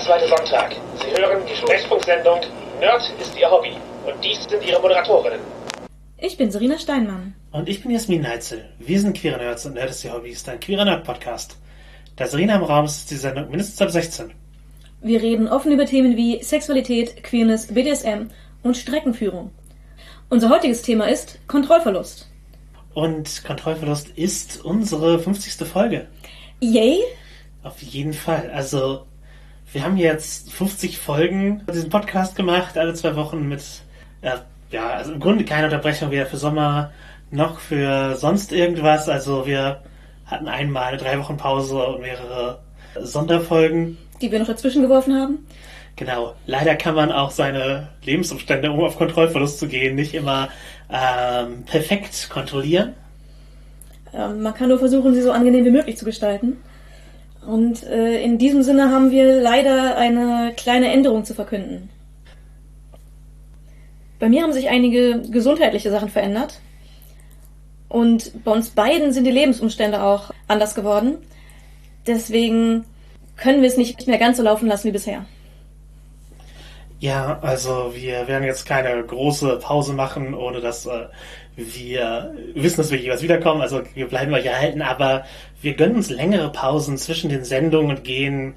zweite Sonntag. Sie hören die Sprechfunksendung Nerd ist Ihr Hobby. Und dies sind Ihre Moderatorinnen. Ich bin Serena Steinmann. Und ich bin Jasmin Neitzel. Wir sind Queere Nerds und Nerd ist Ihr Hobby ist ein queerer Nerd-Podcast. Da Serena im Raum ist, ist die Sendung mindestens ab 16. Wir reden offen über Themen wie Sexualität, Queerness, BDSM und Streckenführung. Unser heutiges Thema ist Kontrollverlust. Und Kontrollverlust ist unsere 50. Folge. Yay! Auf jeden Fall. Also, wir haben jetzt 50 Folgen diesen Podcast gemacht, alle zwei Wochen mit, äh, ja, also im Grunde keine Unterbrechung weder für Sommer noch für sonst irgendwas. Also, wir hatten einmal eine drei Wochen Pause und mehrere Sonderfolgen. Die wir noch dazwischen geworfen haben. Genau. Leider kann man auch seine Lebensumstände, um auf Kontrollverlust zu gehen, nicht immer ähm, perfekt kontrollieren. Ähm, man kann nur versuchen, sie so angenehm wie möglich zu gestalten. Und äh, in diesem Sinne haben wir leider eine kleine Änderung zu verkünden. Bei mir haben sich einige gesundheitliche Sachen verändert. Und bei uns beiden sind die Lebensumstände auch anders geworden. Deswegen können wir es nicht mehr ganz so laufen lassen wie bisher. Ja, also wir werden jetzt keine große Pause machen, ohne dass äh, wir wissen, dass wir jeweils wiederkommen. Also wir bleiben euch erhalten, aber wir gönnen uns längere Pausen zwischen den Sendungen und gehen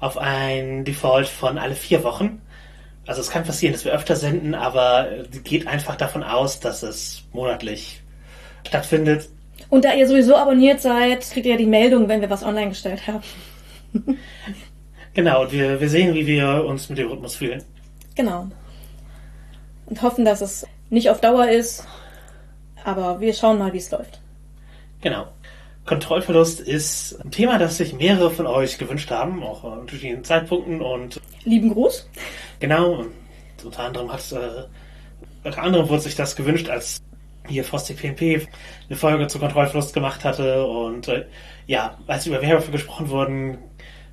auf ein Default von alle vier Wochen. Also es kann passieren, dass wir öfter senden, aber geht einfach davon aus, dass es monatlich stattfindet. Und da ihr sowieso abonniert seid, kriegt ihr ja die Meldung, wenn wir was online gestellt haben. genau, und wir, wir sehen, wie wir uns mit dem Rhythmus fühlen. Genau. Und hoffen, dass es nicht auf Dauer ist, aber wir schauen mal, wie es läuft. Genau. Kontrollverlust ist ein Thema, das sich mehrere von euch gewünscht haben, auch an unterschiedlichen Zeitpunkten und lieben Gruß. Genau, und unter anderem hat äh, unter anderem wurde sich das gewünscht, als hier Frostig PNP eine Folge zu Kontrollverlust gemacht hatte und äh, ja, als über Werwölfe gesprochen wurden,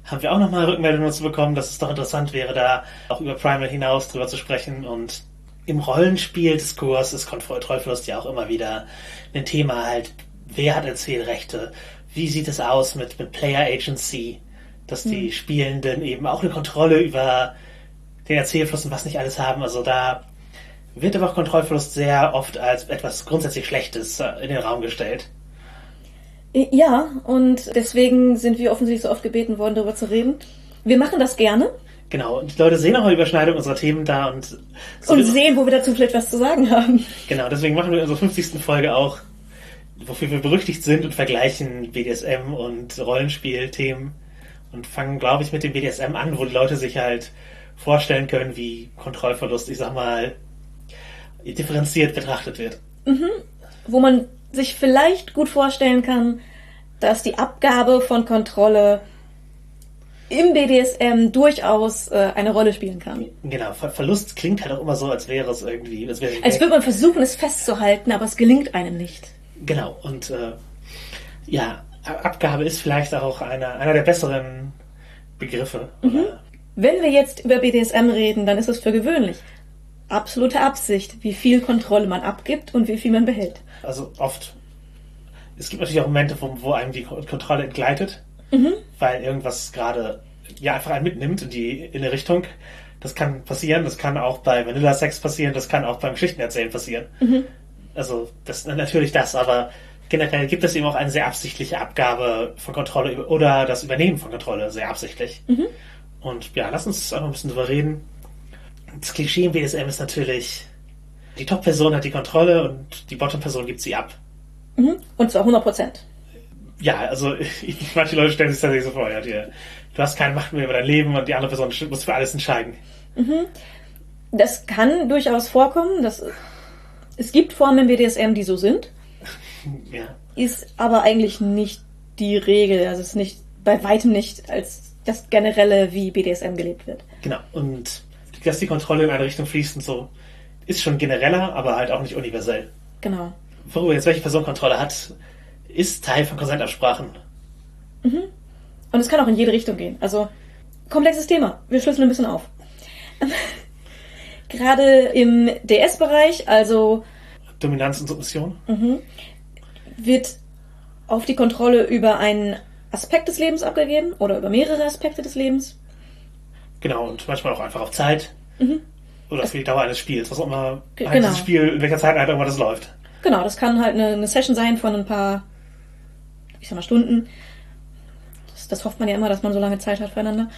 haben wir auch nochmal Rückmeldungen dazu bekommen, dass es doch interessant wäre, da auch über Primal hinaus drüber zu sprechen und im Rollenspieldiskurs ist Kontrollverlust ja auch immer wieder ein Thema halt, wer hat Erzählrechte, wie sieht es aus mit, mit Player Agency, dass die mhm. Spielenden eben auch eine Kontrolle über den Erzählfluss und was nicht alles haben, also da wird aber auch Kontrollverlust sehr oft als etwas grundsätzlich Schlechtes äh, in den Raum gestellt. Ja, und deswegen sind wir offensichtlich so oft gebeten worden, darüber zu reden. Wir machen das gerne. Genau, und die Leute sehen auch eine Überschneidung unserer Themen da und, so und sehen, wo wir dazu vielleicht was zu sagen haben. Genau, deswegen machen wir in unserer 50. Folge auch, wofür wir berüchtigt sind und vergleichen BDSM und Rollenspielthemen und fangen, glaube ich, mit dem BDSM an, wo die Leute sich halt vorstellen können, wie Kontrollverlust, ich sag mal, differenziert betrachtet wird. Mhm. Wo man sich vielleicht gut vorstellen kann, dass die Abgabe von Kontrolle im BDSM durchaus äh, eine Rolle spielen kann. Genau, Ver Verlust klingt halt auch immer so, als wäre es irgendwie. Als, wäre als würde man versuchen, es festzuhalten, aber es gelingt einem nicht. Genau, und äh, ja, Abgabe ist vielleicht auch einer, einer der besseren Begriffe. Mhm. Wenn wir jetzt über BDSM reden, dann ist es für gewöhnlich absolute Absicht, wie viel Kontrolle man abgibt und wie viel man behält. Also oft. Es gibt natürlich auch Momente, wo, wo einem die Kontrolle entgleitet, mhm. weil irgendwas gerade ja einfach einen mitnimmt in die in eine Richtung. Das kann passieren, das kann auch bei Vanilla Sex passieren, das kann auch beim Geschichtenerzählen passieren. Mhm. Also das natürlich das, aber generell gibt es eben auch eine sehr absichtliche Abgabe von Kontrolle oder das Übernehmen von Kontrolle sehr absichtlich. Mhm. Und ja, lass uns einfach ein bisschen drüber reden das Klischee im BSM ist natürlich, die Top-Person hat die Kontrolle und die Bottom-Person gibt sie ab. Mhm. Und zwar 100 Prozent. Ja, also ich, manche Leute stellen sich tatsächlich so vor, ja, dir, du hast keine Macht mehr über dein Leben und die andere Person muss für alles entscheiden. Mhm. Das kann durchaus vorkommen. Dass, es gibt Formen im BDSM, die so sind. Ja. Ist aber eigentlich nicht die Regel. Also es ist nicht bei weitem nicht als das generelle, wie BDSM gelebt wird. Genau. Und dass die Kontrolle in eine Richtung fließt und so, ist schon genereller, aber halt auch nicht universell. Genau. Worüber jetzt welche Person Kontrolle hat, ist Teil von Konsentabsprachen. Mhm. Und es kann auch in jede Richtung gehen. Also, komplexes Thema. Wir schlüsseln ein bisschen auf. Gerade im DS-Bereich, also Dominanz und Submission, mhm, wird auf die Kontrolle über einen Aspekt des Lebens abgegeben oder über mehrere Aspekte des Lebens. Genau, und manchmal auch einfach auf Zeit. Oder für die Dauer eines Spiels, was auch immer halt genau. dieses Spiel, in welcher Zeit halt immer das läuft. Genau, das kann halt eine, eine Session sein von ein paar, ich sag mal, Stunden. Das, das hofft man ja immer, dass man so lange Zeit hat füreinander.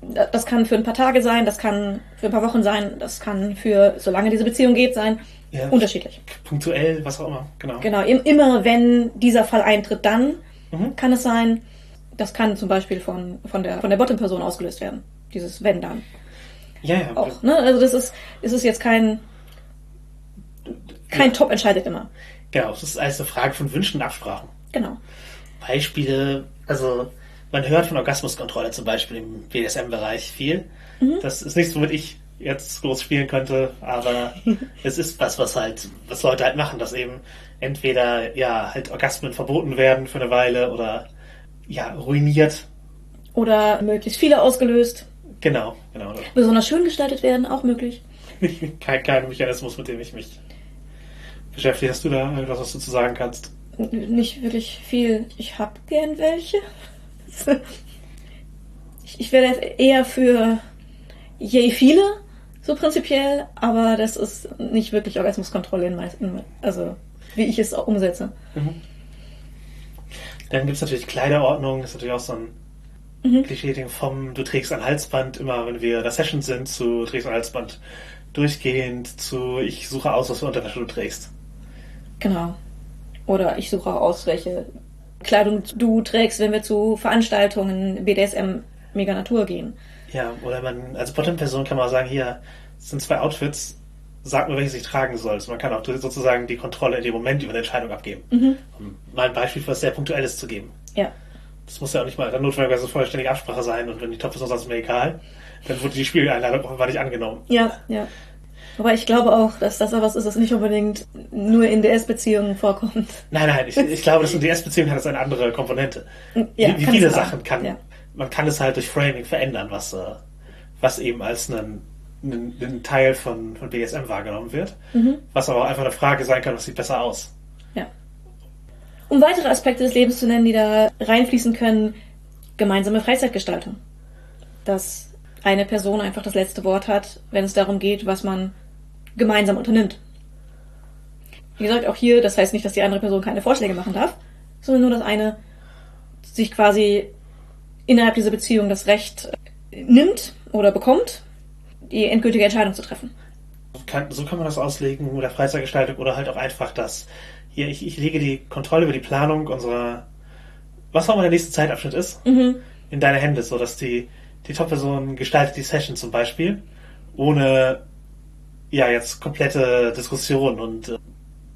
Da- Das kann für ein paar Tage sein, das kann für ein paar Wochen sein, das kann für, solange diese Beziehung geht, sein. Ja. Unterschiedlich. Punktuell, was auch immer, genau. Genau, im- immer wenn dieser Fall eintritt, dann Mhm. kann es sein, das kann zum Beispiel von, von der, von der Bottom-Person ausgelöst werden. Dieses wenn dann. Ja, ja. Auch, ne? Also das ist, es ist jetzt kein, kein Top entscheidet immer. Genau, es ist alles eine Frage von Wünschen und Absprachen. Genau. Beispiele, also man hört von Orgasmuskontrolle zum Beispiel im BDSM-Bereich viel. Mhm. Das ist nichts, womit ich jetzt groß spielen könnte, aber es ist was, was halt, was Leute halt machen, dass eben entweder ja halt Orgasmen verboten werden für eine Weile oder ja ruiniert. Oder möglichst viele ausgelöst. Genau, genau. Besonders schön gestaltet werden, auch möglich. kein, kein Mechanismus, mit dem ich mich beschäftige. Hast du da irgendwas, was du zu sagen kannst? Nicht wirklich viel. Ich hab gern welche. ich, ich wäre eher für je viele, so prinzipiell, aber das ist nicht wirklich Orgasmuskontrolle in meisten, also wie ich es auch umsetze. Dann gibt es natürlich Kleiderordnung, ist natürlich auch so ein Mhm. Klischee-Ding vom du trägst ein Halsband, immer wenn wir in der Session sind, zu du trägst ein Halsband durchgehend, zu ich suche aus, was für Unterwäsche du trägst. Genau. Oder ich suche auch aus, welche Kleidung du trägst, wenn wir zu Veranstaltungen BDSM Mega Natur gehen. Ja, oder man, als Bottom-Person kann man sagen, hier sind zwei Outfits, sag mir, welches ich tragen soll. Also man kann auch sozusagen die Kontrolle in dem Moment über eine Entscheidung abgeben. Um mal ein Beispiel für was sehr Punktuelles zu geben. Ja. Das muss ja auch nicht mal dann notwendigerweise vollständige Absprache sein und wenn die Top-Person sagt, ist mir egal, dann wurde die Spieleinladung offenbar nicht angenommen. Ja, ja. Wobei ich glaube auch, dass das etwas ist, das nicht unbedingt nur in DS-Beziehungen vorkommt. Nein, nein, ich, ich glaube, das in DS-Beziehungen hat es eine andere Komponente. Ja, wie wie viele. Sachen kann, Ja. man kann es halt durch Framing verändern, was, äh, was eben als einen, einen, einen Teil von, von BSM wahrgenommen wird. Mhm. Was aber auch einfach eine Frage sein kann, was sieht besser aus. Ja. Um weitere Aspekte des Lebens zu nennen, die da reinfließen können, gemeinsame Freizeitgestaltung. Dass eine Person einfach das letzte Wort hat, wenn es darum geht, was man gemeinsam unternimmt. Wie gesagt, auch hier, das heißt nicht, dass die andere Person keine Vorschläge machen darf, sondern nur, dass eine sich quasi innerhalb dieser Beziehung das Recht äh, nimmt oder bekommt, die endgültige Entscheidung zu treffen. Kann, so kann man das auslegen, oder Freizeitgestaltung, oder halt auch einfach das, hier, ich, ich lege die Kontrolle über die Planung unserer, was auch immer der nächste Zeitabschnitt ist, in deine Hände, so dass die, die Top-Person gestaltet die Session zum Beispiel, ohne, ja, jetzt komplette Diskussion und, äh,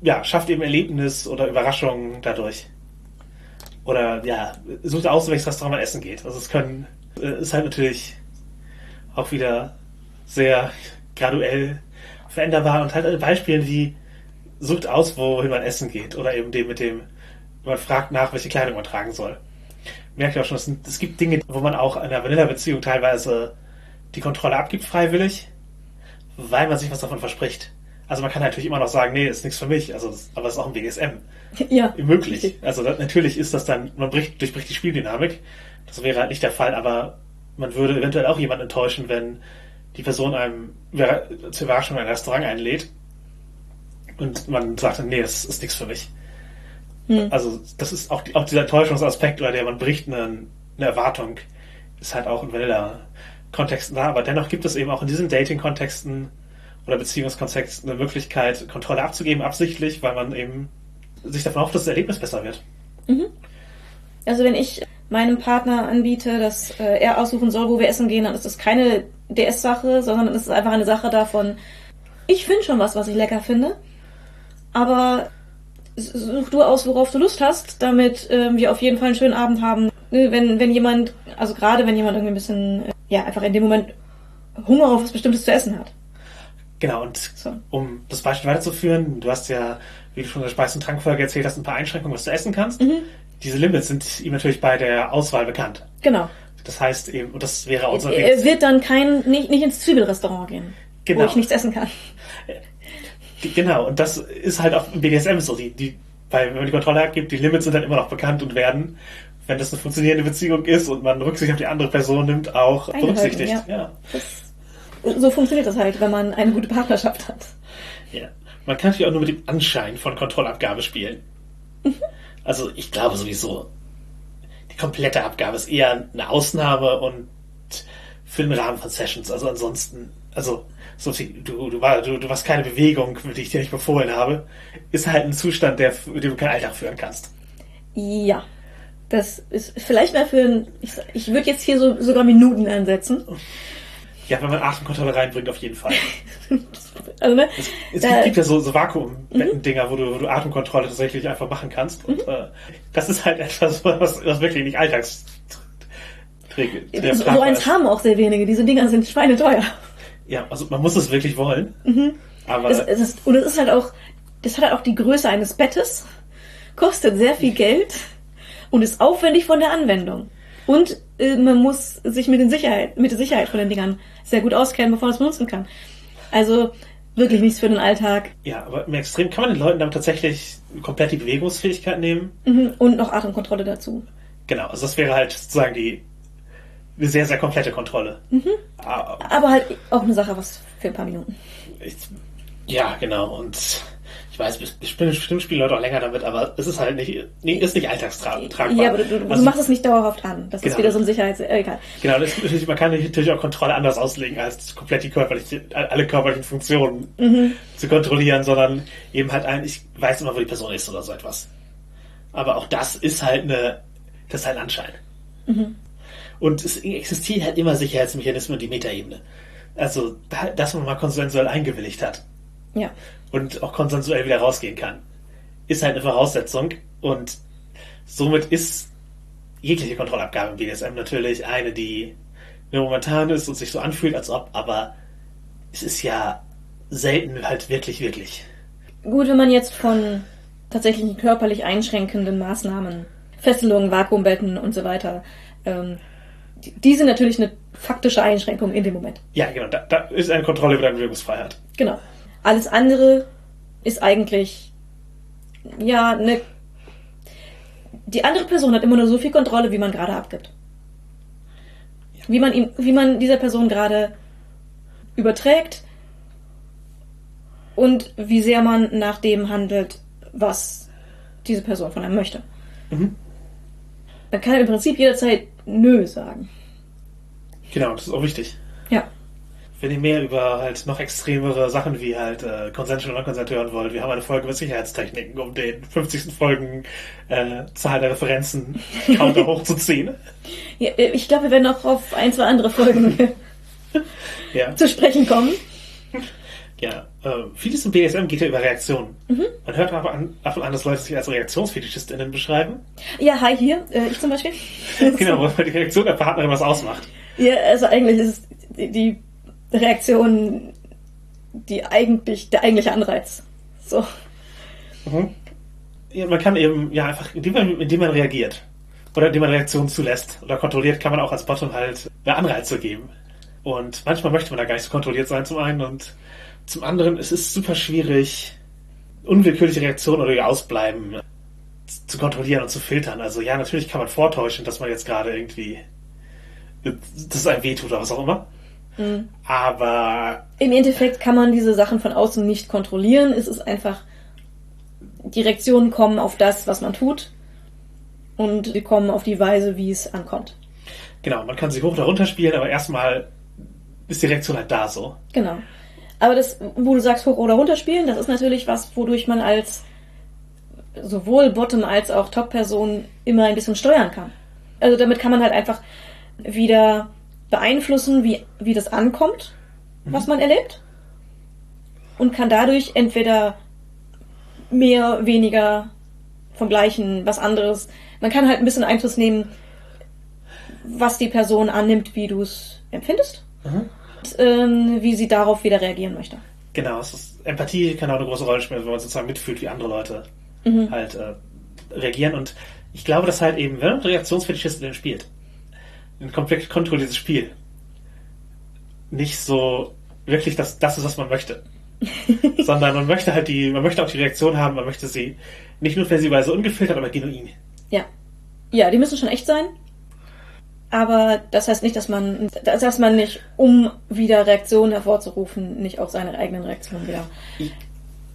ja, schafft eben Erlebnis oder Überraschung dadurch. Oder, ja, sucht aus, welches Restaurant man essen geht. Also es können, äh, ist halt natürlich auch wieder sehr graduell veränderbar und halt an Beispielen wie sucht aus, wohin man essen geht oder eben dem mit dem, man fragt nach, welche Kleidung man tragen soll. Merkt ihr auch schon, es gibt Dinge, wo man auch in einer Vanilla-Beziehung teilweise die Kontrolle abgibt freiwillig, weil man sich was davon verspricht. Also man kann natürlich immer noch sagen, nee, ist nichts für mich, also aber es ist auch im BDSM Ja. möglich. Richtig. Also das, natürlich ist das dann, man bricht, durchbricht die Spieldynamik. Das wäre halt nicht der Fall, aber man würde eventuell auch jemanden enttäuschen, wenn die Person einem zur Überraschung in ein Restaurant einlädt und man sagt, dann, nee, das ist nichts für mich. Also das ist auch, die- auch dieser Enttäuschungsaspekt, oder der man bricht eine, eine Erwartung, ist halt auch in Vanilla-Kontexten da, aber dennoch gibt es eben auch in diesen Dating-Kontexten oder Beziehungskontexten eine Möglichkeit, Kontrolle abzugeben, absichtlich, weil man eben sich davon hofft, dass das Erlebnis besser wird. Also wenn ich meinem Partner anbiete, dass äh, er aussuchen soll, wo wir essen gehen, dann ist das keine DS-Sache, sondern es ist einfach eine Sache davon, ich finde schon was, was ich lecker finde, aber such du aus, worauf du Lust hast, damit ähm, wir auf jeden Fall einen schönen Abend haben. Ne, Wenn, wenn jemand, also gerade wenn jemand irgendwie ein bisschen, äh, ja, einfach in dem Moment Hunger auf was Bestimmtes zu essen hat. Genau, und So. um das Beispiel weiterzuführen, du hast ja, wie du schon in der Speis- und Trankfolge erzählt hast, ein paar Einschränkungen, was du essen kannst. Diese Limits sind ihm natürlich bei der Auswahl bekannt. Genau. Das heißt eben, und das wäre auch unser Er wird dann kein, nicht, nicht ins Zwiebelrestaurant gehen, Genau. wo ich nichts essen kann. Genau, und das ist halt auch im BDSM so. Die, die, weil, wenn man die Kontrolle abgibt, die Limits sind dann immer noch bekannt und werden wenn das eine funktionierende Beziehung ist und man Rücksicht auf die andere Person nimmt, auch berücksichtigt. ja. Ja. Das, so funktioniert das halt, wenn man eine gute Partnerschaft hat. ja. Man kann natürlich auch nur mit dem Anschein von Kontrollabgabe spielen. Also ich glaube sowieso, die komplette Abgabe ist eher eine Ausnahme und für den Rahmen von Sessions. Also ansonsten, also so viel, du, du, war, du, du warst keine Bewegung, die ich dir nicht befohlen habe, ist halt ein Zustand, der, mit dem du keinen Alltag führen kannst. Ja. Das ist vielleicht mal für ein, ich, ich würde jetzt hier so, sogar Minuten ansetzen. Ja, wenn man Atemkontrolle reinbringt, auf jeden Fall. Also, ne, Es da- gibt ja so, so Vakuumbetten-Dinger, wo, du, wo du Atemkontrolle tatsächlich einfach machen kannst. Und äh, das ist halt etwas, was, was wirklich nicht alltags so, eins haben auch sehr wenige. Diese Dinger sind schweineteuer. Ja, also man muss es wirklich wollen. Aber Es, es ist, und es ist halt auch, das hat halt auch die Größe eines Bettes, kostet sehr viel Geld und ist aufwendig von der Anwendung. Und äh, man muss sich mit, den Sicherheit, mit der Sicherheit von den Dingern sehr gut auskennen, bevor man es benutzen kann. Also wirklich nichts für den Alltag. ja, aber im Extrem kann man den Leuten damit tatsächlich komplett die Bewegungsfähigkeit nehmen. Mhm. Und noch Atemkontrolle dazu. Genau, also das wäre halt sozusagen die eine sehr, sehr komplette Kontrolle. Ah, Aber halt auch eine Sache, was für ein paar Minuten. ich, ja, genau. Und ich weiß, bestimmt, spielen Leute auch länger damit, aber es ist halt nicht, ist nicht alltagstragbar. Ja, aber du, du, Also- machst es nicht dauerhaft an. Das Genau. ist wieder so ein Sicherheits... Äh, egal. Genau, das man kann natürlich auch Kontrolle anders auslegen, als komplett die körperliche, alle körperlichen Funktionen zu kontrollieren, sondern eben halt ein, ich weiß immer, wo die Person ist oder so etwas. Aber auch das ist halt eine, das ist halt ein Anschein. Und es existieren halt immer Sicherheitsmechanismen und die Metaebene. Also, da- dass man mal konsensuell eingewilligt hat Ja. Und auch konsensuell wieder rausgehen kann, ist halt eine Voraussetzung und somit ist jegliche Kontrollabgabe im BDSM natürlich eine, die momentan ist und sich so anfühlt, als ob, aber es ist ja selten halt wirklich, wirklich. Gut, wenn man jetzt von tatsächlichen körperlich einschränkenden Maßnahmen, Fesselungen, Vakuumbetten und so weiter, ähm, die, die sind natürlich eine faktische Einschränkung in dem Moment. Ja, genau, da, da ist eine Kontrolle über deine Bewegungsfreiheit. Genau. Alles andere ist eigentlich, ja, eine. Die andere Person hat immer nur so viel Kontrolle, wie man gerade abgibt. Wie man ihm, wie man dieser Person gerade überträgt und wie sehr man nach dem handelt, was diese Person von einem möchte. Mhm. Man kann im Prinzip jederzeit Nö sagen. Genau, das ist auch wichtig. Ja. Wenn ihr mehr über halt noch extremere Sachen wie halt äh, Consensual und Non-Consent hören wollt, wir haben eine Folge über Sicherheitstechniken, um den 50. Folgen äh, Zahl der Referenzen Counter hochzuziehen. ja äh, ich glaube, wir werden auch auf ein, zwei andere Folgen Ja, zu sprechen kommen. ja. Äh, vieles im BDSM geht ja über Reaktionen. Man hört aber an, und an, dass Leute sich als ReaktionsfetischistInnen beschreiben. Ja, hi hier, äh, ich zum Beispiel. genau, weil die Reaktion der Partnerin was ausmacht. Ja, also eigentlich ist es die Reaktion die eigentlich, der eigentliche Anreiz. So. Ja, man kann eben, ja, einfach, indem man, indem man reagiert oder indem man Reaktionen zulässt oder kontrolliert, kann man auch als Bottom halt eine Anreize geben. Und manchmal möchte man da gar nicht so kontrolliert sein, zum einen. Und zum anderen, es ist super schwierig, unwillkürliche Reaktionen oder ihr Ausbleiben zu kontrollieren und zu filtern. Also ja, natürlich kann man vortäuschen, dass man jetzt gerade irgendwie, dass es einem wehtut oder was auch immer. Aber Im Endeffekt kann man diese Sachen von außen nicht kontrollieren. Es ist einfach, die Reaktionen kommen auf das, was man tut. Und sie kommen auf die Weise, wie es ankommt. genau, man kann sie hoch oder runter spielen, aber erstmal ist die Reaktion halt da so. Genau. Aber das, wo du sagst, hoch oder runter spielen, das ist natürlich was, wodurch man als sowohl Bottom als auch Top-Person immer ein bisschen steuern kann. Also damit kann man halt einfach wieder beeinflussen, wie, wie das ankommt, was man erlebt. Und kann dadurch entweder mehr, weniger vom Gleichen, was anderes. Man kann halt ein bisschen Einfluss nehmen, was die Person annimmt, wie du es empfindest. Und, ähm, wie sie darauf wieder reagieren möchte. Genau, es ist, Empathie kann auch eine große Rolle spielen, wenn man sozusagen mitfühlt, wie andere Leute halt äh, reagieren. Und ich glaube, dass halt eben, wenn man Reaktionsfetischisten spielt, ein komplett kontrolliertes Spiel, nicht so wirklich das, das ist, was man möchte. Sondern man möchte halt die, man möchte auch die Reaktion haben, man möchte sie nicht notwendigerweise ungefiltert, aber genuin. Ja. Ja, die müssen schon echt sein. Aber das heißt nicht, dass man, dass man nicht, um wieder Reaktionen hervorzurufen, nicht auch seine eigenen Reaktionen wieder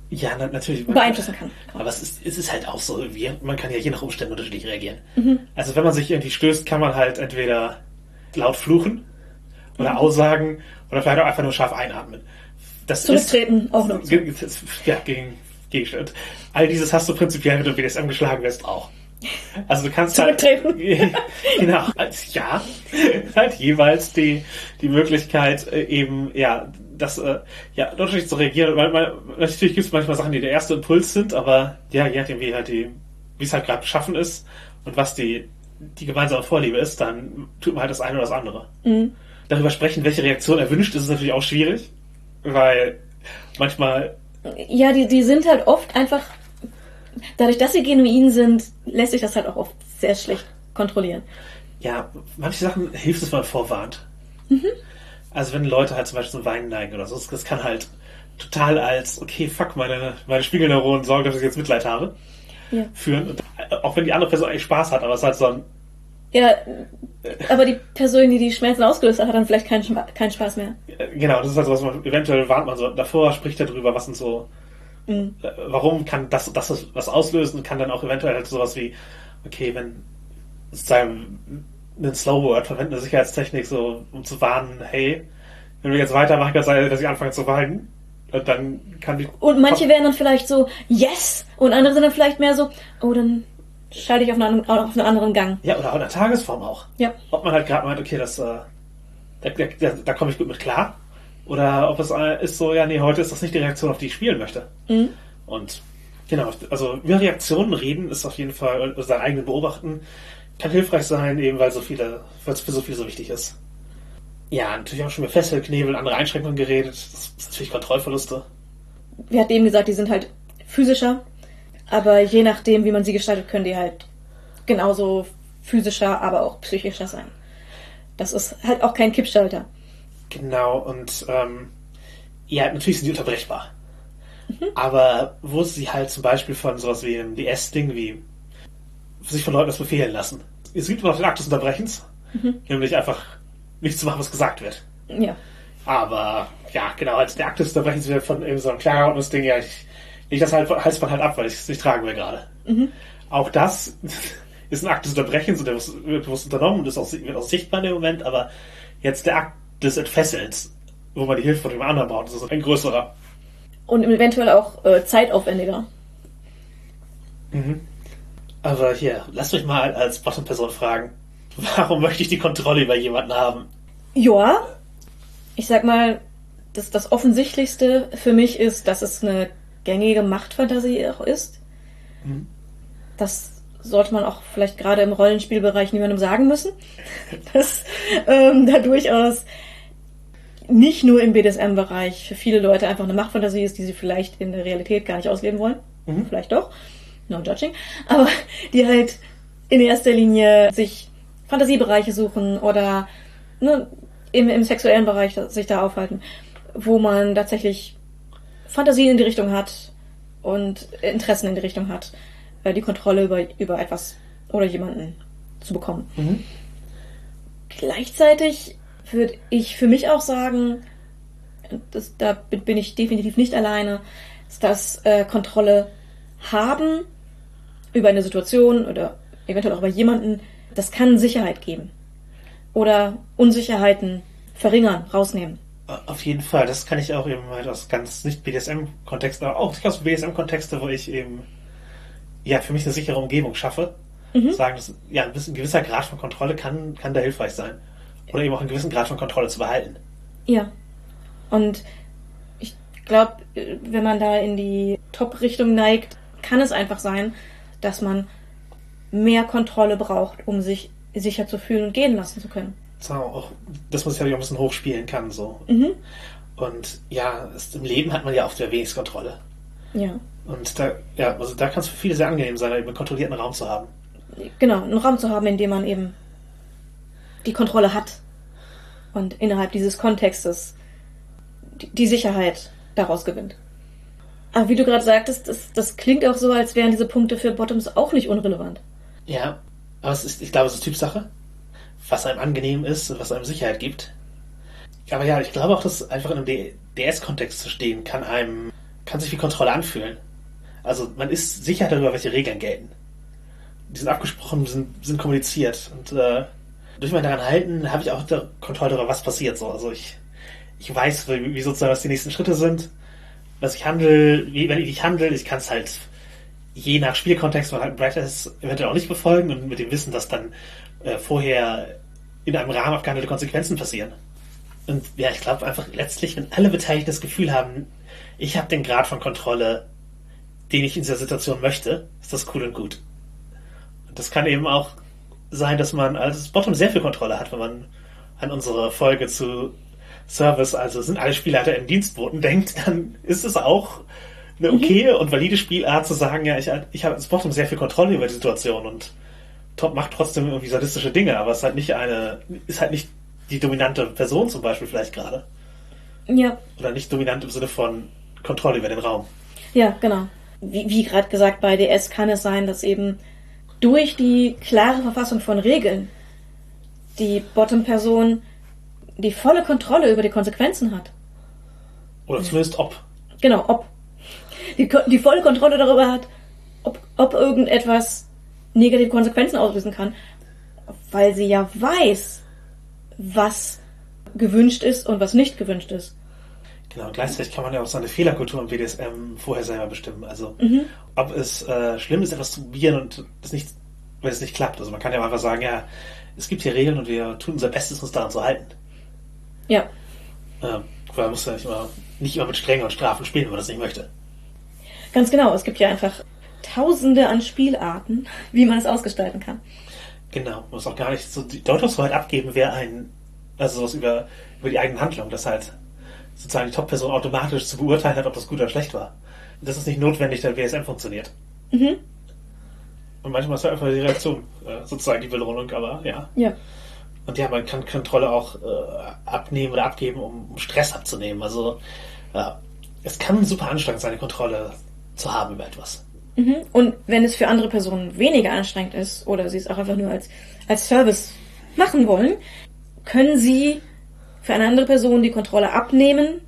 Ja, na, natürlich. beeinflussen kann. Aber es ist, es ist halt auch so, wie, man kann ja je nach Umständen unterschiedlich reagieren. Mhm. Also wenn man sich irgendwie stößt, kann man halt entweder laut fluchen oder Mhm. aussagen oder vielleicht auch einfach nur scharf einatmen. Das Zurücktreten auch noch. Ja, gegen Gegenstand. All dieses hast du prinzipiell, wenn du BDSM geschlagen wirst, auch. Also du kannst Zurücktreten. halt, genau, als, ja, halt jeweils die, die Möglichkeit äh, eben, ja, das, äh, ja, unterschiedlich zu reagieren. Weil, weil, natürlich gibt es manchmal Sachen, die der erste Impuls sind, aber ja, je nachdem, wie halt die, wie es halt gerade beschaffen ist und was die, die gemeinsame Vorliebe ist, dann tut man halt das eine oder das andere. Mhm. Darüber sprechen, welche Reaktion erwünscht ist, ist natürlich auch schwierig, weil manchmal Ja, die, die sind halt oft einfach, dadurch, dass sie genuin sind, lässt sich das halt auch oft sehr schlecht kontrollieren. ja, manche Sachen hilft es, wenn man vorwarnt. Also wenn Leute halt zum Beispiel zum Weinen neigen oder so, das, kann halt total als, okay, fuck, meine, meine Spiegelneuronen sorgen, dass ich jetzt Mitleid habe, Ja. führen. Und, äh, auch wenn die andere Person eigentlich Spaß hat, aber es ist halt so ein, Ja, aber die Person, die die Schmerzen ausgelöst hat, hat dann vielleicht keinen, keinen Spaß mehr. äh, genau, das ist halt so, was man, eventuell warnt man so davor, spricht darüber, was sind so, Mhm. äh, warum kann das, das was auslösen und kann dann auch eventuell halt sowas wie, okay, wenn sozusagen einen Slow Word verwenden, eine Sicherheitstechnik, so um zu warnen, hey, wenn wir jetzt weitermachen, kann es sein, dass ich anfange zu weinen. Und dann kann die. Und manche wären dann vielleicht so, yes! Und andere sind dann vielleicht mehr so, oh, dann schalte ich auf einen, anderen- auf einen anderen Gang. Ja, oder auch in der Tagesform auch. Ja. Ob man halt gerade meint, okay, das, äh, da, da, da komme ich gut mit klar. Oder ob es äh, ist so, ja, nee, heute ist das nicht die Reaktion, auf die ich spielen möchte. Mhm. Und genau, also über Reaktionen reden ist auf jeden Fall, also seine eigenen beobachten, kann hilfreich sein, eben weil so viele, weil es für so viele so wichtig ist. Ja, natürlich auch schon mit Fesselknebeln, andere Einschränkungen geredet. Das ist natürlich Kontrollverluste. Wir hatten eben gesagt, die sind halt physischer, aber je nachdem, wie man sie gestaltet, können die halt genauso physischer, aber auch psychischer sein. Das ist halt auch kein Kippschalter. Genau, und ähm, ja, natürlich sind die unterbrechbar. Aber wo sie halt zum Beispiel von sowas wie einem DS-Ding wie sich von Leuten das befehlen lassen. Es gibt immer noch den Akt des Unterbrechens, nämlich einfach nichts zu machen, was gesagt wird. Ja. Aber ja, genau, als der Akt des Unterbrechens wird von eben so einem Klarordnungsding, ja, ich leg das halt Halsband halt ab, weil ich es nicht tragen will gerade. Auch das ist ein Akt des Unterbrechens und der wird bewusst unternommen und ist auch, wird auch sichtbar in dem Moment, aber jetzt der Akt des Entfesselns, wo man die Hilfe von dem anderen braucht, das ist ein größerer. Und eventuell auch äh, zeitaufwendiger. Aber hier, lasst euch mal als Bottom-Person fragen, warum möchte ich die Kontrolle über jemanden haben? Ja, ich sag mal, das, das Offensichtlichste für mich ist, dass es eine gängige Machtfantasie auch ist. Das sollte man auch vielleicht gerade im Rollenspielbereich niemandem sagen müssen. Dass ähm, da durchaus nicht nur im BDSM-Bereich für viele Leute einfach eine Machtfantasie ist, die sie vielleicht in der Realität gar nicht ausleben wollen. Vielleicht doch. No judging. Aber die halt in erster Linie sich Fantasiebereiche suchen oder ne, im, im sexuellen Bereich sich da aufhalten, wo man tatsächlich Fantasien in die Richtung hat und Interessen in die Richtung hat, äh, die Kontrolle über, über etwas oder jemanden zu bekommen. Gleichzeitig würde ich für mich auch sagen, das, da bin ich definitiv nicht alleine, dass äh, Kontrolle haben über eine Situation oder eventuell auch über jemanden, das kann Sicherheit geben. Oder Unsicherheiten verringern, rausnehmen. Auf jeden Fall, das kann ich auch eben halt aus ganz nicht BDSM-Kontext, aber auch aus BDSM-Kontexte, wo ich eben ja für mich eine sichere Umgebung schaffe. Sagen, dass, ja, ein, bisschen, ein gewisser Grad von Kontrolle kann, kann da hilfreich sein. Oder eben auch einen gewissen Grad von Kontrolle zu behalten. Ja. Und ich glaube, wenn man da in die Top-Richtung neigt, kann es einfach sein, dass man mehr Kontrolle braucht, um sich sicher zu fühlen und gehen lassen zu können. So, auch, dass man sich halt auch ein bisschen hochspielen kann. so. Und ja, es, im Leben hat man ja oft der wenig Kontrolle. Ja. Und da, ja, also da kann es für viele sehr angenehm sein, eben einen kontrollierten Raum zu haben. Genau, einen Raum zu haben, in dem man eben die Kontrolle hat und innerhalb dieses Kontextes die Sicherheit daraus gewinnt. Aber wie du gerade sagtest, das, das klingt auch so, als wären diese Punkte für Bottoms auch nicht unrelevant. Ja, Aber es ist, ich glaube, es ist Typsache, was einem angenehm ist und was einem Sicherheit gibt. Aber ja, ich glaube auch, dass einfach in einem DS-Kontext zu stehen, kann einem, kann sich wie Kontrolle anfühlen. Also man ist sicher darüber, welche Regeln gelten. Die sind abgesprochen, sind, sind kommuniziert. Und äh, durch mein daran halten, habe ich auch Kontrolle darüber, was passiert. So. Also ich, ich weiß, wie, wie sozusagen was die nächsten Schritte sind, was ich handle, wie, wenn ich handle, ich kann es halt je nach Spielkontext von Brightness eventuell auch nicht befolgen und mit dem Wissen, dass dann äh, vorher in einem Rahmen abgehandelte Konsequenzen passieren. Und ja, ich glaube einfach letztlich, wenn alle Beteiligten das Gefühl haben, ich habe den Grad von Kontrolle, den ich in dieser Situation möchte, ist das cool und gut. Und das kann eben auch sein, dass man als Bottom sehr viel Kontrolle hat, wenn man an unsere Folge zu Service, also sind alle Spielleiter im Dienstboten denkt, dann ist es auch eine mhm. okay und valide Spielart zu sagen, ja, ich, ich habe als Bottom sehr viel Kontrolle über die Situation und Top macht trotzdem irgendwie sadistische Dinge, aber es ist halt nicht eine, ist halt nicht die dominante Person zum Beispiel vielleicht gerade. Ja. Oder nicht dominant im Sinne von Kontrolle über den Raum. Ja, genau. Wie, wie gerade gesagt, bei DS kann es sein, dass eben durch die klare Verfassung von Regeln die Bottom-Person die volle Kontrolle über die Konsequenzen hat. Oder zumindest ob. Genau, ob. Die, die volle Kontrolle darüber hat, ob, ob irgendetwas negative Konsequenzen auslösen kann. Weil sie ja weiß, was gewünscht ist und was nicht gewünscht ist. Genau, und gleichzeitig kann man ja auch seine Fehlerkultur im BDSM vorher selber bestimmen. Also, mhm. ob es äh, schlimm ist, etwas zu probieren und es nicht, wenn es nicht klappt. Also, man kann ja einfach sagen, ja, es gibt hier Regeln und wir tun unser Bestes, uns daran zu halten. Ja. Ähm, weil man muss ja nicht immer, nicht immer mit Strenge und Strafen spielen, wenn man das nicht möchte. Ganz genau. Es gibt ja einfach tausende an Spielarten, wie man es ausgestalten kann. Genau. Man muss auch gar nicht so die Deutungshoheit abgeben, wer einen, also sowas über, über die eigenen Handlungen, dass halt sozusagen die Top-Person automatisch zu beurteilen hat, ob das gut oder schlecht war. Das ist nicht notwendig, damit WSM funktioniert. Mhm. Und manchmal ist ja einfach die Reaktion äh, sozusagen die Belohnung, aber ja. Ja. Und ja, man kann Kontrolle auch äh, abnehmen oder abgeben, um, um Stress abzunehmen. Also ja, es kann super anstrengend sein, eine Kontrolle zu haben über etwas. Mhm. Und wenn es für andere Personen weniger anstrengend ist oder sie es auch einfach nur als, als Service machen wollen, können sie für eine andere Person die Kontrolle abnehmen,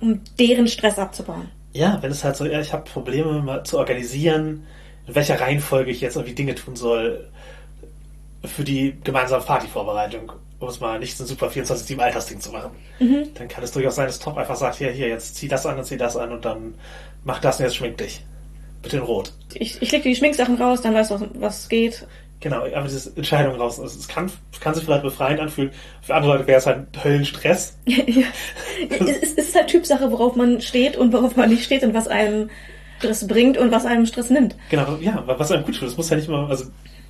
um deren Stress abzubauen. Ja, wenn es halt so, ja, ich habe Probleme mal zu organisieren, in welcher Reihenfolge ich jetzt irgendwie Dinge tun soll, für die gemeinsame Partyvorbereitung, um es mal nicht so ein super 24-7 Alltagsding zu machen. Mhm. Dann kann es durchaus sein, dass Top einfach sagt, hier, hier, jetzt zieh das an und zieh das an und dann mach das und jetzt schmink dich. Bitte in Rot. Ich, ich leg dir die Schminksachen raus, dann weißt du, was geht. Genau, aber diese Entscheidung raus. Also es kann, kann sich vielleicht befreiend anfühlen. Für andere Leute wäre es halt Höllenstress. ja. es ist halt Typsache, worauf man steht und worauf man nicht steht und was einem Stress bringt und was einem Stress nimmt. Genau, ja, was einem gut tut. Es muss ja nicht mal, also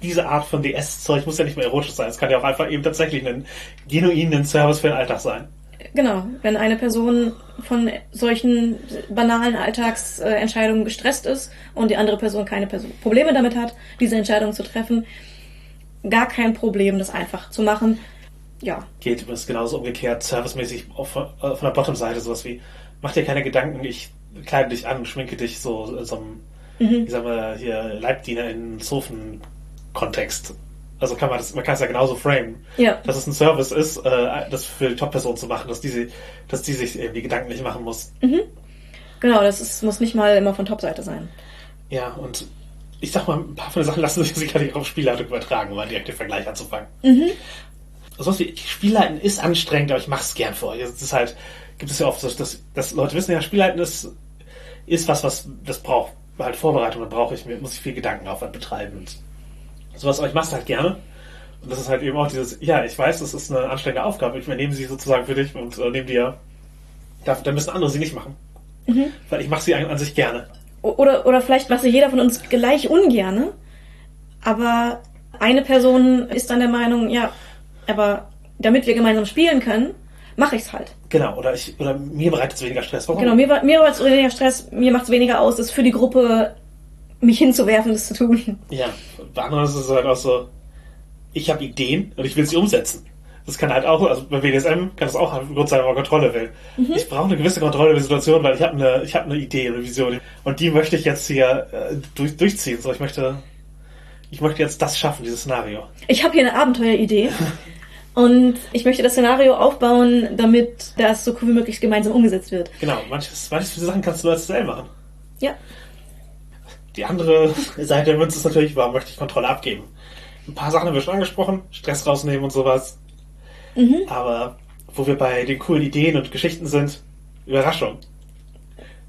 diese Art von DS-Zeug muss ja nicht mehr erotisch sein. Es kann ja auch einfach eben tatsächlich ein genuinen Service für den Alltag sein. Genau, wenn eine Person von solchen banalen Alltagsentscheidungen gestresst ist und die andere Person keine Probleme damit hat, diese Entscheidung zu treffen, gar kein Problem, das einfach zu machen. Ja. Geht übrigens genauso umgekehrt, servicemäßig auf, von der Bottom-Seite, sowas wie, mach dir keine Gedanken, ich kleide dich an, schminke dich so, so einem, mhm. ich sag mal, hier Leibdiener in Zofen Kontext. Also kann man das, man kann es ja genauso framen, ja. dass es ein Service ist, äh, das für die Top-Person zu machen, dass die, dass die sich eben die Gedanken nicht machen muss. Mhm. Genau, das ist, muss nicht mal immer von Top-Seite sein. Ja, und ich sag mal, ein paar von den Sachen lassen sich sicherlich auf Spielleitung übertragen, um mal direkt den Vergleich anzufangen. Mhm. So wie Spielleiten ist anstrengend, aber ich mache es gern für euch. Es ist halt, gibt es ja oft, dass, dass, dass Leute wissen, ja, Spielleiten ist, ist was, was das braucht halt Vorbereitung, da brauche ich mir, muss ich viel Gedankenaufwand betreiben. Und sowas, aber ich mache es halt gerne. Und das ist halt eben auch dieses, ja, ich weiß, das ist eine anstrengende Aufgabe, ich übernehme sie sozusagen für dich und äh, nehme dir, da, da müssen andere sie nicht machen. Mhm. Weil ich mache sie an, an, sich gerne. Oder, oder vielleicht macht sie jeder von uns gleich ungerne, aber eine Person ist dann der Meinung, ja, aber damit wir gemeinsam spielen können, mache ich es halt. Genau, oder ich oder mir bereitet es weniger Stress. Warum? Genau, mir, mir bereitet es weniger Stress, mir macht es weniger aus, es für die Gruppe mich hinzuwerfen, das zu tun. Ja, bei anderen ist es halt auch so, ich habe Ideen und ich will sie umsetzen. Das kann halt auch, also bei WDSM kann das auch ein Grund sein, wenn man Kontrolle will. Mhm. Ich brauche eine gewisse Kontrolle über die Situation, weil ich habe eine, ich habe eine Idee, eine Vision und die möchte ich jetzt hier äh, durch, durchziehen. So, ich möchte ich möchte jetzt das schaffen, dieses Szenario. Ich habe hier eine Abenteueridee. Und ich möchte das Szenario aufbauen, damit das so cool wie möglich gemeinsam umgesetzt wird. Genau, manches, manches Sachen kannst du als selber machen. Ja. Die andere Seite der Münze ist natürlich, warum möchte ich Kontrolle abgeben? Ein paar Sachen haben wir schon angesprochen, Stress rausnehmen und sowas. Mhm. Aber wo wir bei den coolen Ideen und Geschichten sind, Überraschung.